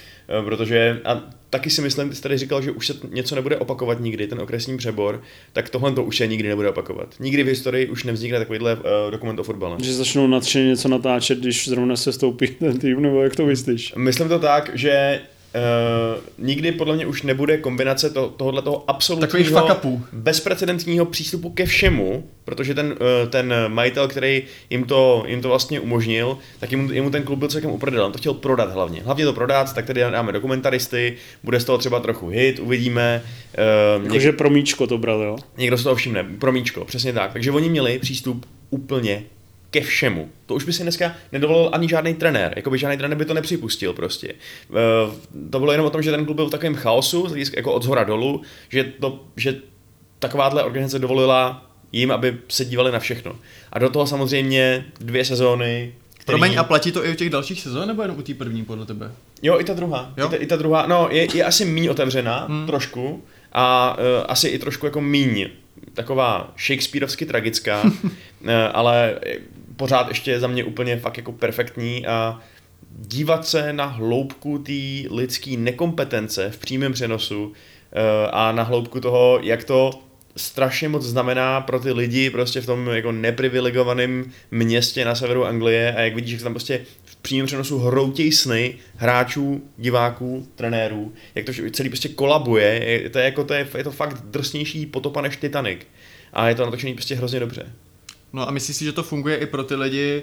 protože a taky si myslím, ty jsi tady říkal, že už se něco nebude opakovat nikdy, ten okresní přebor, tak tohle to už se nikdy nebude opakovat. Nikdy v historii už nevznikne takovýhle uh, dokument o fotbale. Že začnou nadšeně něco natáčet, když zrovna se stoupí ten tým, nebo jak to myslíš? Myslím to tak, že Uh, nikdy podle mě už nebude kombinace to, tohohle toho absolutního bezprecedentního přístupu ke všemu, protože ten, uh, ten majitel, který jim to, jim to vlastně umožnil, tak jim, jim ten klub byl celkem uprdel. On to chtěl prodat hlavně. Hlavně to prodat, tak tady dáme dokumentaristy, bude z toho třeba trochu hit, uvidíme. Uh, Jakože něk... promíčko to bral, jo? Někdo se toho všimne, promíčko, přesně tak. Takže oni měli přístup úplně ke všemu. To už by si dneska nedovolil ani žádný trenér. Jakoby žádný trenér by to nepřipustil prostě. To bylo jenom o tom, že ten klub byl v takovém chaosu, jako od zhora dolů, že, to, že takováhle organizace dovolila jim, aby se dívali na všechno. A do toho samozřejmě dvě sezóny, který... Promiň, a platí to i u těch dalších sezón, nebo jenom u té první podle tebe? Jo, i ta druhá. Jo? I, ta, I ta druhá, no, je, je asi méně otevřená, hmm. trošku, a uh, asi i trošku jako míň taková Shakespeareovsky tragická, uh, ale pořád ještě za mě úplně fakt jako perfektní a dívat se na hloubku té lidské nekompetence v přímém přenosu eh, a na hloubku toho, jak to strašně moc znamená pro ty lidi prostě v tom jako neprivilegovaném městě na severu Anglie a jak vidíš, jak tam prostě v přímém přenosu hroutěj sny hráčů, diváků, trenérů, jak to celý prostě kolabuje, je, to je, jako, to je, je to fakt drsnější potopa než Titanic a je to natočený prostě hrozně dobře. No a myslíš si, že to funguje i pro ty lidi,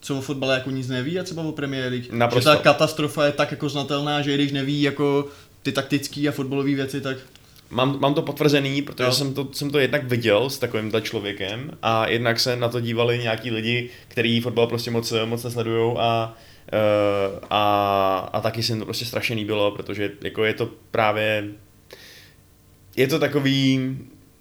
co o fotbale jako nic neví a třeba o Premier League? Naprosto. Že ta katastrofa je tak jako znatelná, že když neví jako ty taktické a fotbalové věci, tak... Mám, mám to potvrzený, protože jsem to, jsem to jednak viděl s takovýmhle člověkem a jednak se na to dívali nějaký lidi, kteří fotbal prostě moc, moc nesledují a, uh, a, a taky se jim to prostě strašně líbilo, protože jako je to právě je to takový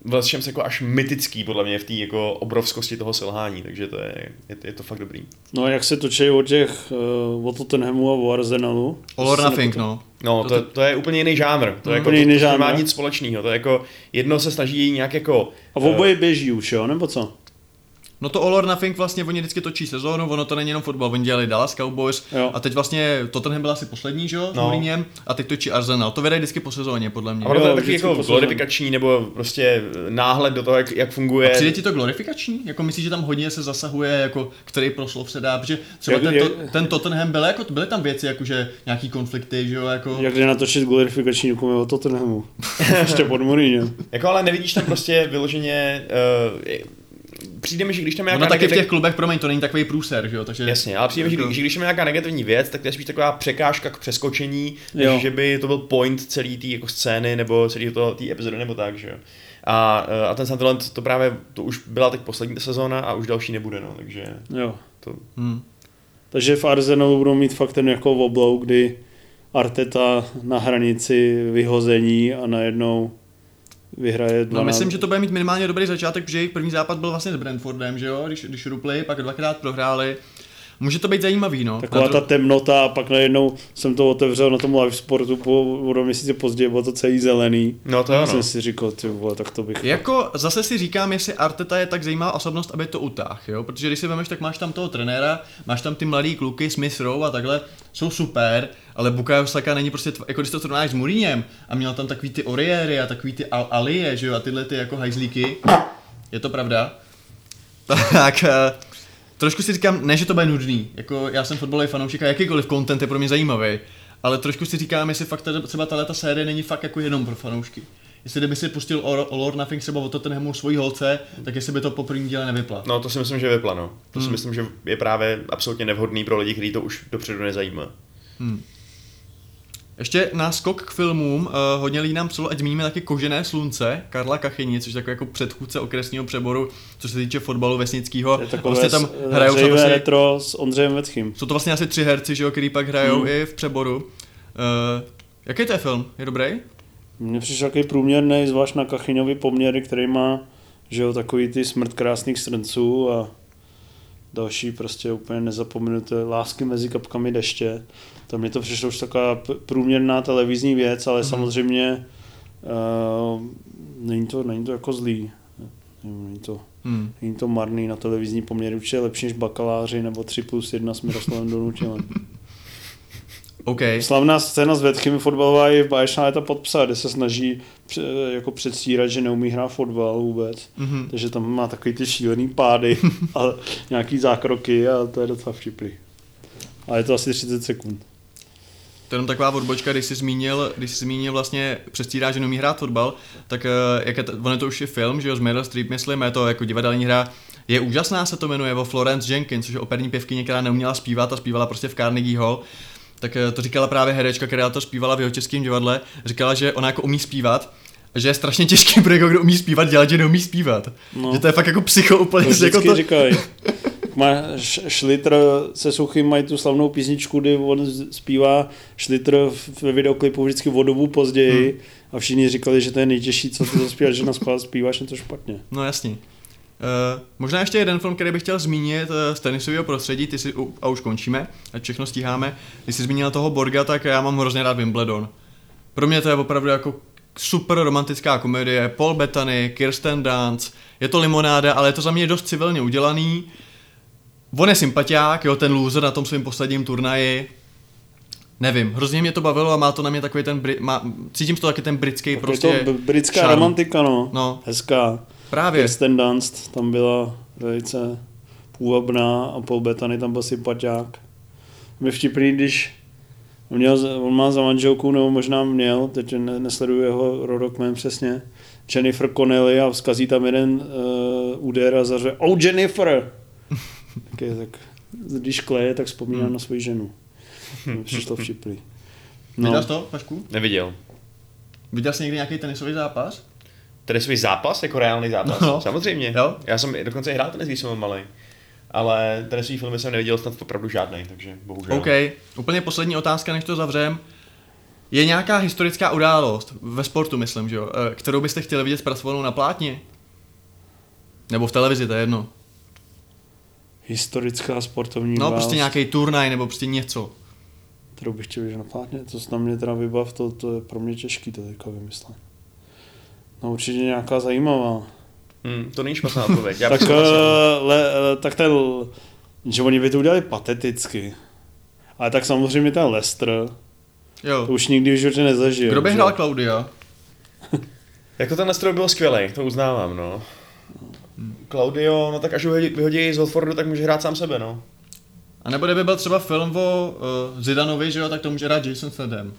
vlastně jako až mytický podle mě v té jako obrovskosti toho selhání, takže to je, je, je to fakt dobrý. No a jak se točí o těch, uh, o Tottenhamu a o Arsenalu? All or nothing, no. No, to, to, je úplně jiný žánr. To, je jako, to, jiný to žánr. nemá nic společného. To je jako, jedno se snaží nějak jako... A v oboje uh, běží už, jo, nebo co? No to All or Nothing vlastně oni vždycky točí sezónu, ono to není jenom fotbal, oni dělali Dallas Cowboys jo. a teď vlastně Tottenham byl asi poslední, že jo, no. s Mourinhem, a teď točí Arsenal. To vydají vždycky po sezóně, podle mě. A to je taky jako glorifikační nebo prostě náhled do toho, jak, jak funguje. A přijde ti to glorifikační? Jako myslíš, že tam hodně se zasahuje, jako který proslov se dá, protože třeba jak, ten, to, ten Tottenham byl, jako, byly tam věci, jako že nějaký konflikty, že jo, jako... Jak jde natočit glorifikační dokument o Tottenhamu? Ještě pod Mourinhem. jako ale nevidíš tam prostě vyloženě uh, přijde mi, že když tam je nějaká taky negativ... v těch klubech, promiň, to není takový průser, že jo? Takže... Jasně, ale přijde mi, jako... že, když tam je nějaká negativní věc, tak to je spíš taková překážka k přeskočení, než že by to byl point celý té jako scény nebo celý to té epizody nebo tak, že jo. A, a ten Sunderland to právě, to už byla teď poslední sezóna a už další nebude, no, takže jo. to... Hmm. Takže v Arsenalu budou mít fakt ten jako oblou, kdy Arteta na hranici vyhození a najednou vyhraje 12. No myslím, že to bude mít minimálně dobrý začátek, protože jejich první západ byl vlastně s Brentfordem, že jo, když, když rupli, pak dvakrát prohráli. Může to být zajímavý, no. Taková ta temnota a pak najednou jsem to otevřel na tom live sportu po, o měsíce později, bylo to celý zelený. No to ano. jsem si říkal, ty vole, tak to bych... Jako zase si říkám, jestli Arteta je tak zajímavá osobnost, aby to utáh, jo, protože když si vemeš, tak máš tam toho trenéra, máš tam ty mladý kluky, Smith Rowe a takhle, jsou super, ale Bukayo Saka není prostě, tv- jako když to srovnáš s Mourinhem a měl tam takový ty Oriéry a takový ty Al- Alie, že jo, a tyhle ty jako hajzlíky, je to pravda? tak eh, trošku si říkám, ne, že to bude nudný, jako já jsem fotbalový fanoušek a jakýkoliv content je pro mě zajímavý, ale trošku si říkám, jestli fakt tady, třeba tahle série není fakt jako jenom pro fanoušky. Jestli kdyby si pustil All, All or Nothing třeba o Tottenhamu svojí holce, tak jestli by to po prvním díle nevypla. No to si myslím, že vypla, no. To hmm. si myslím, že je právě absolutně nevhodný pro lidi, kteří to už dopředu nezajímá. Hmm. Ještě náskok k filmům, uh, hodně lidí nám psalo, ať zmíníme taky Kožené slunce, Karla Kachyni, což je takový jako předchůdce okresního přeboru, co se týče fotbalu vesnického. Vlastně tam hrajou vlastně, retro s Ondřejem Vetchým. Jsou to vlastně asi tři herci, že jo, který pak hrajou hmm. i v přeboru. Uh, jaký to je film? Je dobrý? Mně přišel takový průměrný, zvlášť na Kachyňovi poměry, který má že jo, takový ty smrt krásných srnců a další prostě úplně nezapomenuté lásky mezi kapkami deště. To mě to přišlo už taková průměrná televizní věc, ale mm. samozřejmě uh, není, to, není to jako zlý. Není to, hmm. není to marný na televizní poměry, určitě lepší než bakaláři nebo 3 plus 1 s Miroslavem Donutilem. Okay. Slavná scéna s Větchymi fotbalová je báječná léta podpsat, kde se snaží jako předstírat, že neumí hrát fotbal vůbec. Mm-hmm. Takže tam má takový ty šílený pády a nějaký zákroky a to je docela vtipný. A je to asi 30 sekund. To je jenom taková odbočka, když jsi zmínil, když jsi zmínil vlastně přestírá, že neumí hrát fotbal, tak eh, jak je to, on je to už je film, že jo, z Meryl Streep, myslím, je to jako divadelní hra, je úžasná, se to jmenuje, o Florence Jenkins, což je operní pěvkyně, která neuměla zpívat a zpívala prostě v Carnegie Hall tak eh, to říkala právě herečka, která to zpívala v jeho českém divadle, říkala, že ona jako umí zpívat, že je strašně těžký pro někoho, kdo umí zpívat, dělat, že neumí zpívat. No. Že to je fakt jako psycho úplně. To jako to... říkají. Má Šlitr se Suchým mají tu slavnou písničku, kdy on zpívá Šlitr ve videoklipu vždycky o dobu později hmm. a všichni říkali, že to je nejtěžší, co to zaspívat, že na zpíváš to špatně. No jasně. Uh, možná ještě jeden film, který bych chtěl zmínit uh, z tenisového prostředí, ty si, uh, a už končíme, a všechno stíháme. Když jsi zmínil toho Borga, tak já mám hrozně rád Wimbledon. Pro mě to je opravdu jako super romantická komedie, Paul Bettany, Kirsten Dunst, je to limonáda, ale je to za mě dost civilně udělaný. On je sympatiák, jo, ten loser na tom svém posledním turnaji. Nevím, hrozně mě to bavilo a má to na mě takový ten, má, cítím z toho taky ten britský tak prostě je to britská šarm. romantika, no. no. Hezká. Právě. Kirsten Dunst tam byla velice půvabná a Paul Bettany tam byl sympatiák. Mě vtipný, když on, měl, on má za manželku, nebo možná měl, teď ne, nesleduju jeho rodokmen přesně, Jennifer Connelly a vzkazí tam jeden uh, úder a zaře, oh Jennifer! Tak, je, tak když kleje, tak vzpomínám hmm. na svoji ženu. Přišlo vtipný. No. Viděl jsi to, Pašku? Neviděl. Viděl jsi někdy nějaký tenisový zápas? tenisový zápas, jako reálný zápas. No. Samozřejmě. Jo? Já jsem dokonce hrál tenis, když jsem malý. Ale tenisový filmy jsem neviděl snad opravdu žádný, takže bohužel. OK. Úplně poslední otázka, než to zavřem. Je nějaká historická událost, ve sportu myslím, že jo, eh, kterou byste chtěli vidět zpracovanou na plátně? Nebo v televizi, to je jedno. Historická sportovní No, prostě nějaký turnaj nebo prostě něco. Kterou bych chtěl vidět na plátně, to se na mě teda vybav, to, to je pro mě těžký to teďka vymyslet. No určitě nějaká zajímavá. Hmm, to není špatná odpověď. tak, uh, le, uh, tak ten, že oni by to udělali pateticky. Ale tak samozřejmě ten Lester, jo. to už nikdy v životě nezažil. Kdo by hrál Claudia? jako ten Lester byl skvělý, to uznávám, no. Claudio, no tak až ho vyhodí z Watfordu, tak může hrát sám sebe, no. A nebo kdyby byl třeba film o uh, Zidanovi, že jo, tak to může hrát Jason Statham.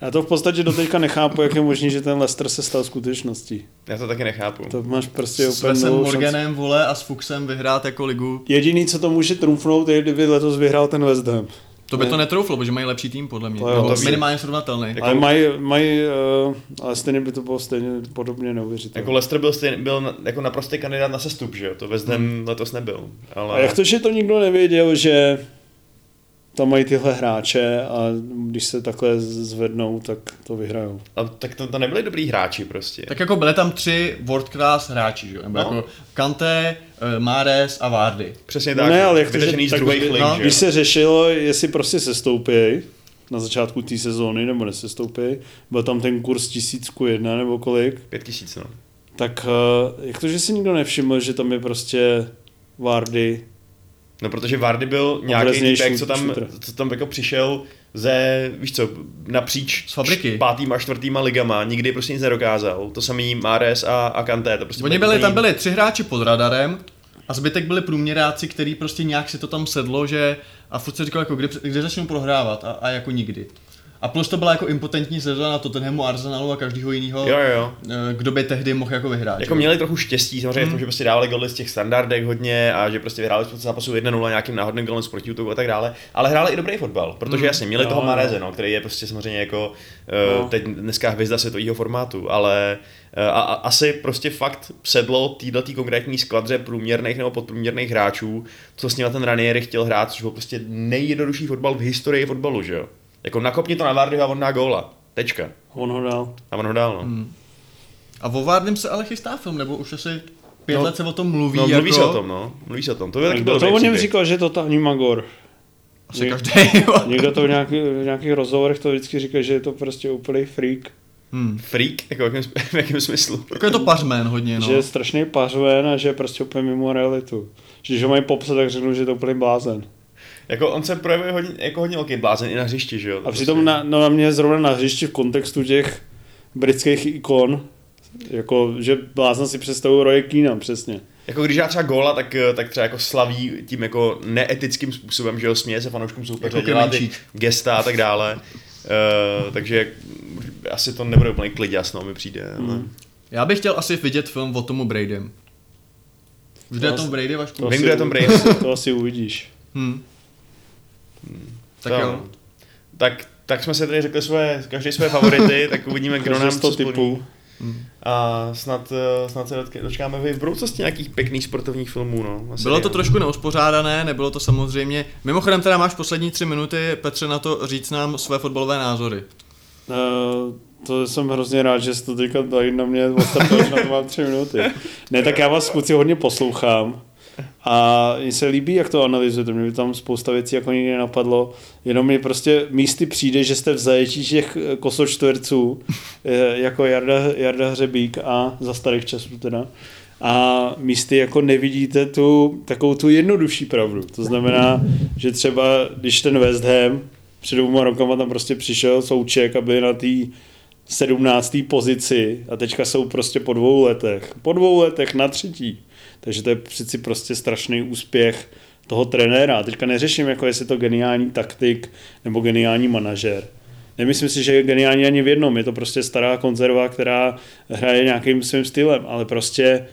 Já to v podstatě doteďka nechápu, jak je možné, že ten Lester se stal skutečností. Já to taky nechápu. To máš prostě s úplně Morganem, vole, a s Fuxem vyhrát jako ligu. Jediný, co to může trumfnout, je, kdyby letos vyhrál ten West Ham. To by ne. to netrouflo, protože mají lepší tým, podle mě. To, no, to minimálně srovnatelný. Jako... Ale mají, mají uh, ale stejně by to bylo stejně podobně neuvěřitelné. Jako Leicester byl, stejně, byl na, jako naprostý kandidát na sestup, že jo? To West Ham hmm. letos nebyl. Ale... A jak to, že to nikdo nevěděl, že tam mají tyhle hráče a když se takhle zvednou, tak to vyhrajou. A tak to, to nebyli dobrý hráči prostě. Tak jako byly tam tři world class hráči, že? Nebo no. jako Kante, uh, Mares a Vardy. Přesně tak. Ne, ale jak to, že, z druhých lig, no. Když se řešilo, jestli prostě sestoupí na začátku té sezóny, nebo nesestoupí, byl tam ten kurz tisícku jedna nebo kolik? Pět tisíc, no. Tak uh, jak to, že si nikdo nevšiml, že tam je prostě Vardy, No protože Vardy byl nějaký týpek, co tam, co tam jako přišel ze, víš co, napříč z fabriky. pátým a čtvrtýma ligama, nikdy prostě nic nedokázal. To samý Mares a, a Kanté. To prostě Oni byli, tam byli tři hráči pod radarem a zbytek byli průměráci, který prostě nějak si to tam sedlo, že a furt se říkal, jako kdy, kdy začnou prohrávat a, a jako nikdy. A plus to byla jako impotentní sezóna Tottenhamu, Arsenalu a každého jiného, jo, jo. Eh, kdo by tehdy mohl jako vyhrát. Jako jo? měli trochu štěstí, samozřejmě hmm. v tom, že prostě dávali goly z těch standardek hodně a že prostě vyhráli spoustu zápasů 1-0 nějakým náhodným golem z protiútoku a tak dále. Ale hráli i dobrý fotbal, protože hmm. jasně měli jo, toho Mareze, no, který je prostě samozřejmě jako uh, no. teď dneska hvězda světového formátu, ale uh, a, a, asi prostě fakt sedlo týhle konkrétní skladře průměrných nebo podprůměrných hráčů, co s ním ten Ranieri chtěl hrát, což byl prostě nejjednodušší fotbal v historii fotbalu, že jo. Jako nakopni to na Vardy a on dá góla. Tečka. On ho dal. A on ho dal, no. Hmm. A o Várným se ale chystá film, nebo už asi pět no, let se o tom mluví. No, mluví jako... se o tom, no. Mluví se o tom. To by taky Kdo to o něm říkal, že je totální magor. Asi Ně- každý. Někdo to v, nějaký, v nějakých rozhovorech to vždycky říká, že je to prostě úplný freak. hmm. Freak? Jako v jakém, v jakém smyslu? Jako je to pařmen hodně, no. Že je strašný pařven a že je prostě úplně mimo realitu. Že když ho mají popsat, tak řeknu, že je to úplný blázen. Jako on se projevuje hodně, jako hodně velký blázen i na hřišti, že jo? A přitom na, no na mě zrovna na hřišti v kontextu těch britských ikon, jako, že blázna si představují Roy Keane, přesně. Jako když dá třeba góla, tak, eh, tak třeba jako slaví tím jako neetickým způsobem, že jo, směje se fanouškům soupeře, Jako dělá ty gesta a tak dále. Uh, takže asi to nebude úplně klid jasno, mi přijde. Mm. Ale... Já bych chtěl asi vidět film o tomu Bradym. Jde To o tom Brady, Vašku? To Vím, kdo je Tom Brady. To asi uvidíš. Hmm. Tak To- jo. Tak, tak jsme si tady řekli svoje, každý své favority, tak uvidíme, kdo nám sto splní. typů. A snad, eh, snad se dočkáme v budoucnosti nějakých pěkných sportovních filmů. No, Asi Bylo to trošku neuspořádané, nebylo to samozřejmě. Mimochodem teda máš poslední tři minuty, Petře, na to říct nám své fotbalové názory. Uh, to jsem hrozně rád, že jste to teďka tady na mě že na to mám tři minuty. Ne, tak já vás kluci hodně poslouchám a mně se líbí, jak to analyzujete, mě by tam spousta věcí jako nikdy nenapadlo, jenom mi prostě místy přijde, že jste v zajetí těch eh, kosočtverců, eh, jako Jarda, Jarda Hřebík a za starých časů teda, a místy jako nevidíte tu takovou tu jednodušší pravdu. To znamená, že třeba když ten West Ham před dvouma rokama tam prostě přišel Souček, aby na té 17. pozici a teďka jsou prostě po dvou letech. Po dvou letech na třetí. Takže to je přeci prostě strašný úspěch toho trenéra. Teďka neřeším, jako jestli je to geniální taktik nebo geniální manažer. Nemyslím si, že je geniální ani v jednom. Je to prostě stará konzerva, která hraje nějakým svým stylem, ale prostě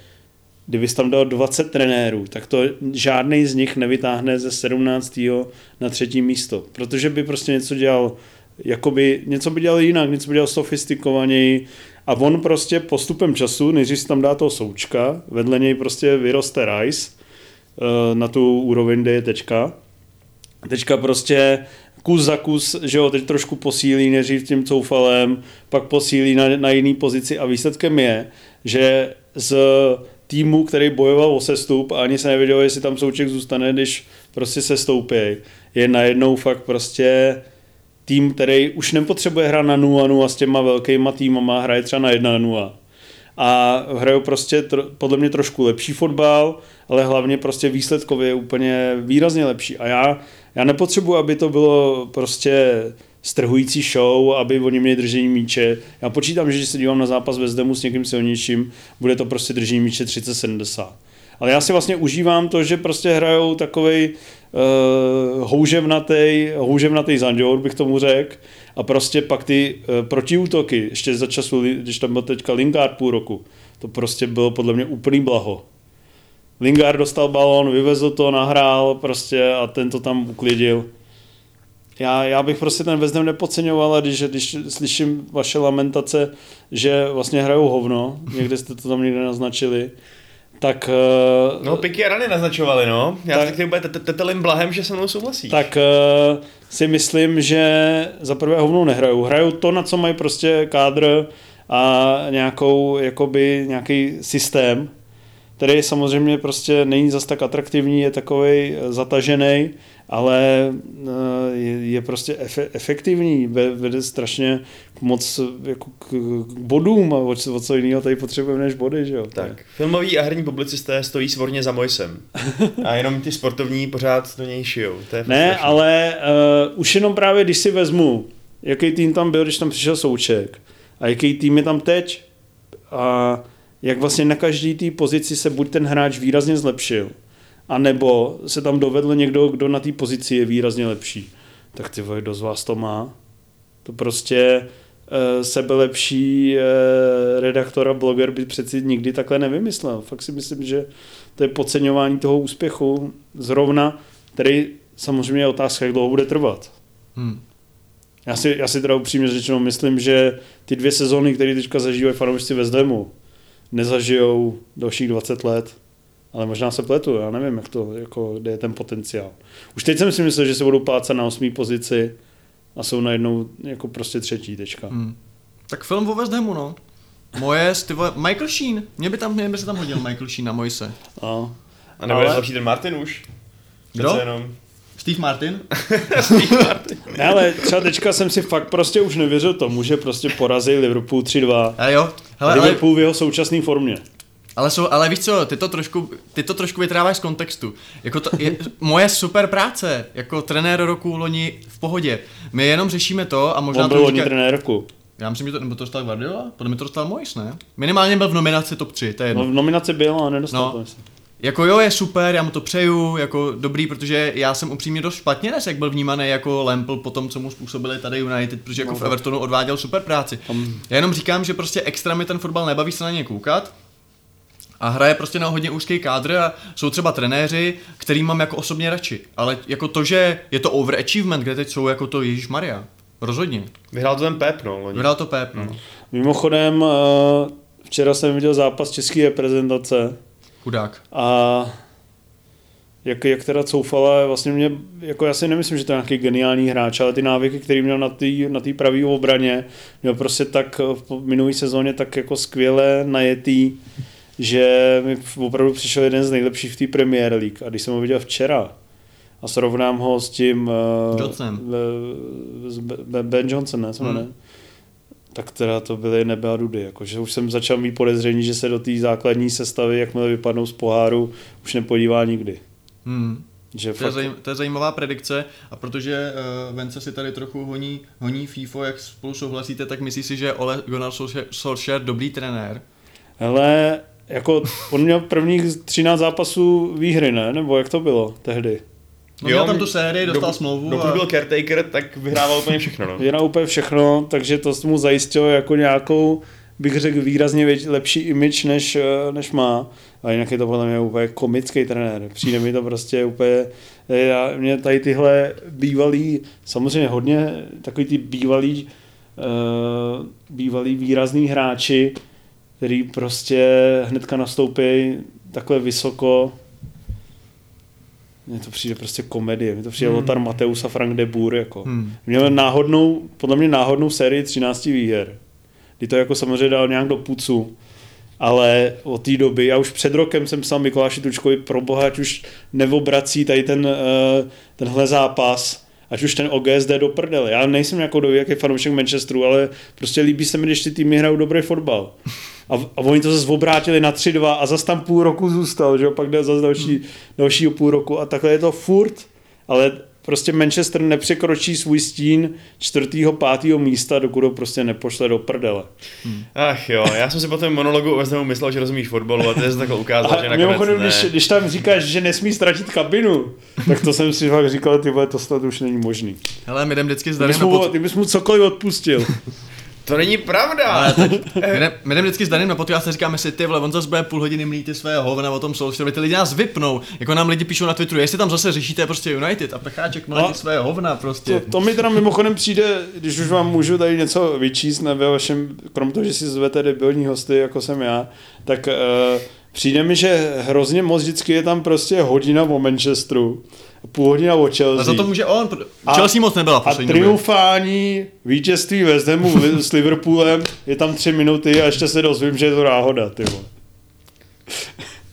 kdyby tam dal 20 trenérů, tak to žádný z nich nevytáhne ze 17. na třetí místo, protože by prostě něco dělal, jakoby něco by dělal jinak, něco by dělal sofistikovaněji a on prostě postupem času, nejdřív si tam dá toho součka, vedle něj prostě vyroste Rice eh, na tu úroveň, kde je tečka. Teďka prostě kus za kus, že jo, teď trošku posílí nejdřív tím coufalem, pak posílí na, na jiný pozici a výsledkem je, že z týmu, který bojoval o sestup a ani se nevědělo, jestli tam souček zůstane, když prostě se stoupí, je najednou fakt prostě tým, který už nepotřebuje hrát na 0 a s těma velkýma týmama, hraje třeba na 1 0 a hrajou prostě tro, podle mě trošku lepší fotbal, ale hlavně prostě výsledkově je úplně výrazně lepší. A já, já nepotřebuji, aby to bylo prostě strhující show, aby oni měli držení míče. Já počítám, že když se dívám na zápas West Hamu s někým silnějším, bude to prostě držení míče 30-70. Ale já si vlastně užívám to, že prostě hrajou takovej houževnatý, houževnatý zanděur, bych tomu řekl. A prostě pak ty uh, protiútoky, ještě za času, když tam byl teďka Lingard půl roku, to prostě bylo podle mě úplný blaho. Lingard dostal balon, vyvezl to, nahrál prostě a ten to tam uklidil. Já, já bych prostě ten Ham nepodceňoval, když, když slyším vaše lamentace, že vlastně hrajou hovno, někde jste to tam někde naznačili, tak, eh, No, Piky a Rany naznačovali, no. Já Tak- tak úplně tetelým blahem, že se mnou souhlasí. tak eh, si myslím, že za prvé hovnou nehrajou. Hrajou to, na co mají prostě kádr a nějakou, jakoby, nějaký systém, který samozřejmě prostě není zas tak atraktivní, je takový zatažený, ale eh, je, prostě efe, efektivní, ve- vede strašně k moc jako k, bodům a o, co- jiného tady potřebujeme než body, že jo? Tak, filmoví a herní publicisté stojí svorně za Mojsem. A jenom ty sportovní pořád do něj šijou. To je Ne, strašný. ale uh, už jenom právě, když si vezmu, jaký tým tam byl, když tam přišel Souček a jaký tým je tam teď a jak vlastně na každý té pozici se buď ten hráč výrazně zlepšil, anebo se tam dovedl někdo, kdo na té pozici je výrazně lepší. Tak ty vole, kdo z vás to má? To prostě uh, sebelepší uh, redaktor a bloger by přeci nikdy takhle nevymyslel. Fakt si myslím, že to je podceňování toho úspěchu zrovna, který samozřejmě je otázka, jak dlouho bude trvat. Hmm. Já si, já si teda upřímně řečeno myslím, že ty dvě sezóny, které teďka zažívají fanoušci West Hamu, nezažijou dalších 20 let. Ale možná se pletu, já nevím, jak to, jako, kde je ten potenciál. Už teď jsem si myslel, že se budou plácat na osmý pozici a jsou najednou jako prostě třetí tečka. Hmm. Tak film o West Hamu, no. Moje, ty vole, Michael Sheen. Mě by tam, mě by se tam hodil Michael Sheen na Mojse. No. A nebo ale... Ale- lepší ten Martin už? Kdo? Přece Jenom. Steve Martin? Ne, ale třeba teďka jsem si fakt prostě už nevěřil tomu, že prostě porazí Liverpool 3-2. A jo, hele, ale, Liverpool v jeho současné formě. Ale, jsou, ale víš co, ty to trošku, ty to trošku vytráváš z kontextu. Jako to je moje super práce, jako trenér roku loni v pohodě. My jenom řešíme to a možná On to byl loni říká- trenér roku. Já myslím, že to, nebo to dostal Guardiola? Podle mě to dostal Mois, ne? Minimálně byl v nominaci top 3, to je jedno. No, v nominaci byl, ale nedostal No. to. myslím. Jako jo, je super, já mu to přeju, jako dobrý, protože já jsem upřímně dost špatně dnes, jak byl vnímaný jako Lampl po tom, co mu způsobili tady United, protože jako No, v. Evertonu odváděl super práci. Já jenom říkám, že prostě extra mi ten fotbal nebaví se na ně koukat, a hraje prostě na hodně úzký kádr a jsou třeba trenéři, který mám jako osobně radši. Ale jako to, že je to overachievement, kde teď jsou jako to Ježíš Maria. Rozhodně. Vyhrál to ten Pep, no. Loni. Vyhrál to Pep, no. Mimochodem, eh, včera jsem viděl zápas české reprezentace Chudák. a jak, jak teda coufala, vlastně mě, jako já si nemyslím, že to je nějaký geniální hráč, ale ty návyky, který měl na té na tý pravý obraně, měl prostě tak v minulé sezóně tak jako skvěle najetý, že mi opravdu přišel jeden z nejlepších v té Premier League. A když jsem ho viděl včera a srovnám ho s tím... eh, Johnsonem. eh, s Be- Be- Ben Johnson, ne? Hmm. jmenuje? Tak teda to byly nebe a dudy. Jako, že už jsem začal mít podezření, že se do té základní sestavy, jakmile vypadnou z poháru, už nepodívá nikdy. Hmm. Že To je, fakt, zajím, to je zajímavá predikce a protože uh, Vence si tady trochu honí, honí FIFO, jak spolu souhlasíte, tak myslíš si, že je Ole Gunnar Solskjaer- Solskjaer dobrý trenér? hele, jako on měl prvních 13 zápasů výhry, ne? Nebo jak to bylo tehdy? No měl tam tu sérii, dostal dokud- smlouvu Dokud a... byl caretaker, tak vyhrával úplně všechno, no. Vyhrál úplně všechno, takže to mu zajistilo jako nějakou, bych řekl, výrazně věč, lepší image, než, eh, než má. A jinak je to podle mě úplně komický trenér. Přijde mi to prostě úplně... Já, mě tady tyhle bývalý, samozřejmě hodně takový ty bývalý, uh, bývalý výrazný hráči, který prostě hnedka nastoupí takhle vysoko. Mně to přijde prostě komedie. Mně to přijde Hmm. Lothar Mateus a Frank de Boer. Jako. Hmm. Měl náhodnou, podle mě náhodnou sérii 13 výher. Kdy to jako samozřejmě dal nějak do pucu. Ale od té doby, já už před rokem jsem psal Mikuláši Tučkovi, pro boha, ať už neobrací tady ten, eh, tenhle zápas, ať už ten OGSD do prdele. Já nejsem jako do jaký fanoušek Manchesteru, ale prostě líbí se mi, když ty týmy hrajou dobrý fotbal. A, a oni to zase obrátili na 3-2 a zase tam půl roku zůstal, že jo, pak jde zase další, dalšího půl roku a takhle je to furt, ale prostě Manchester nepřekročí svůj stín čtvrtého, pátého místa, dokud ho prostě nepošle do prdele. Ach jo, já jsem si po tom monologu Hamu myslel, že rozumíš fotbalu a teď se takhle ukázal, že A nakonec mimochodem, ne. když, když tam říkáš, že nesmí ztratit kabinu, tak to jsem si fakt říkal, ty vole, to snad už není možný. Hele, my jdem vždycky s Ty bys, na mu, pod... ty bys mu cokoliv odpustil. To není pravda! Ale teď, my, jdem, my jdem vždycky s Danem na podcast a říkáme si, ty vole, on zase bude půl hodiny mlít ty své hovna o tom Solskjaerovi, ty lidi nás vypnou, jako nám lidi píšou na Twitteru, jestli tam zase řešíte prostě United a Pecháček mlí No. ty své hovna prostě. To, to mi teda mimochodem přijde, když už vám můžu tady něco vyčíst na ve vašem, krom toho, že si zvete debilní hosty, jako jsem já, tak uh, přijde mi, že hrozně moc vždycky je tam prostě hodina o Manchesteru, půl hodina o Chelsea. A za to může on, A- Chelsea moc nebyla v A poslední době. triumfální vítězství West Hamu s Liverpoolem je tam tři minuty a ještě se dozvím, že je to náhoda, ty vole.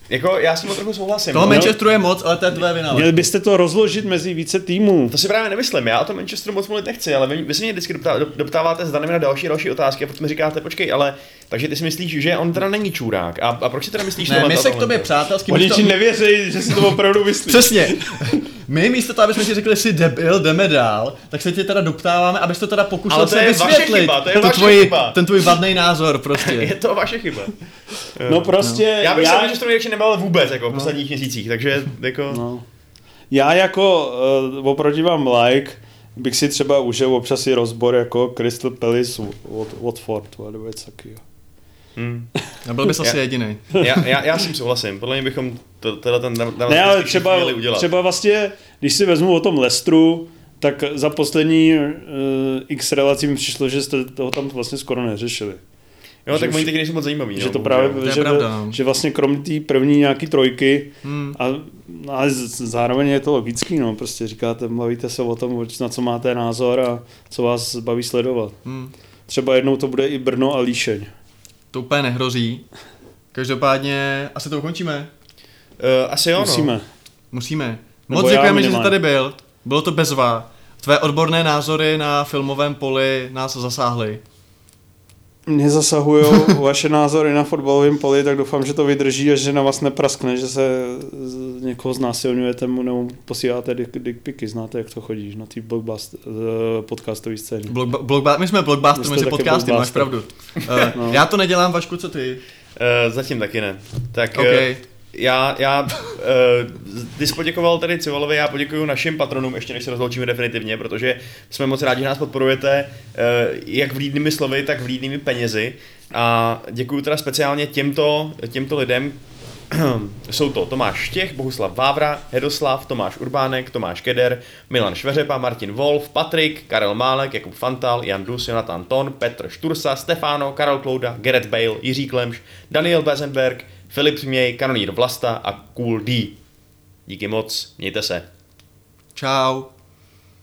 Jako, já s tím trochu souhlasím. Toho no. Manchesteru je moc, ale to je tvoje vina. Měli byste to rozložit mezi více týmů. To si právě nemyslím, já o tom Manchesteru moc mluvit nechci, ale vy, vy se mě vždycky doptá, dop- doptáváte s Danem na další další otázky a potom mi říkáte, počkej, ale takže ty si myslíš, že on teda není čurák. A, a proč si teda myslíš Ne, tohle- my se k tobě přátelsky... Oni ti nevěří, že si to opravdu myslíš. Přesně. My místo toho, aby jsme ti řekli, že jsi debil, jdeme dál, tak se tě teda doptáváme, abys to teda pokusil Ale to se je vaše vysvětlit. chyba, to je tu vaše tvoji, chyba. Ten tvůj vadný názor Je prostě. to vaše chyba. No prostě, Já bych já, se Manchesteru nejradši nebavil vůbec, jako v posledních měsících, takže jako... no. já jako uh, oproti vám like, bych si třeba užil občas i rozbor jako Crystal Palace Wat- Watford, nebo něco takového. Hmm. A byl bys asi jediný. Já, já, já s tím souhlasím, podle mě bychom to, tenhle ten Ne, ale třeba, chvíli udělat. třeba vlastně, když si vezmu o tom Lestru, tak za poslední uh, x relací mi přišlo, že jste toho tam vlastně skoro neřešili. Jo, tak že oni už- taky nejsou moc zajímaví. že no, to právě, To že, pravda, no. že vlastně krom té první nějaký trojky Hmm. a ale zároveň je to logický, no, prostě říkáte, bavíte se o tom, na co máte názor a co vás baví sledovat. Hmm. Třeba jednou to bude i Brno a Líšeň. To úplně nehrozí. Každopádně asi to ukončíme. Uh, asi jo. Musíme. No. Musíme. Moc děkujeme, že jsi tady byl. Bylo to bezva. Tvé odborné názory na filmovém poli nás zasáhly. Mě zasahují vaše názory na fotbalovém poli, tak doufám, že to vydrží a že na vás nepraskne, že se někoho znásilňujete mu nebo posíláte dick, dick piky. Znáte, jak to chodí na té eh, podcastové scéně. Blog, blog, my jsme blockbuster mezi podcasty, máš pravdu. Uh, no. Já to nedělám, Vašku, co ty? Uh, zatím taky ne. Tak okay. uh, já, já uh, ty jsi poděkoval tady Civolovi, já poděkuji našim patronům, ještě než se rozloučíme definitivně, protože jsme moc rádi, že nás podporujete, uh, jak vlídnými slovy, tak vlídnými penězi. A děkuji teda speciálně těmto, těmto lidem, jsou to Tomáš Štěch, Bohuslav Vávra, Hedoslav, Tomáš Urbánek, Tomáš Keder, Milan Šveřepa, Martin Wolf, Patrik, Karel Málek, Jakub Fantal, Jan Dus, Jonathan Ton, Petr Štursa, Stefano, Karel Klouda, Gerrit Bale, Jiří Klemš, Daniel Bezenberg, Filip Změj, Kanonýr Vlasta a Cool D. Díky moc, mějte se. Ciao.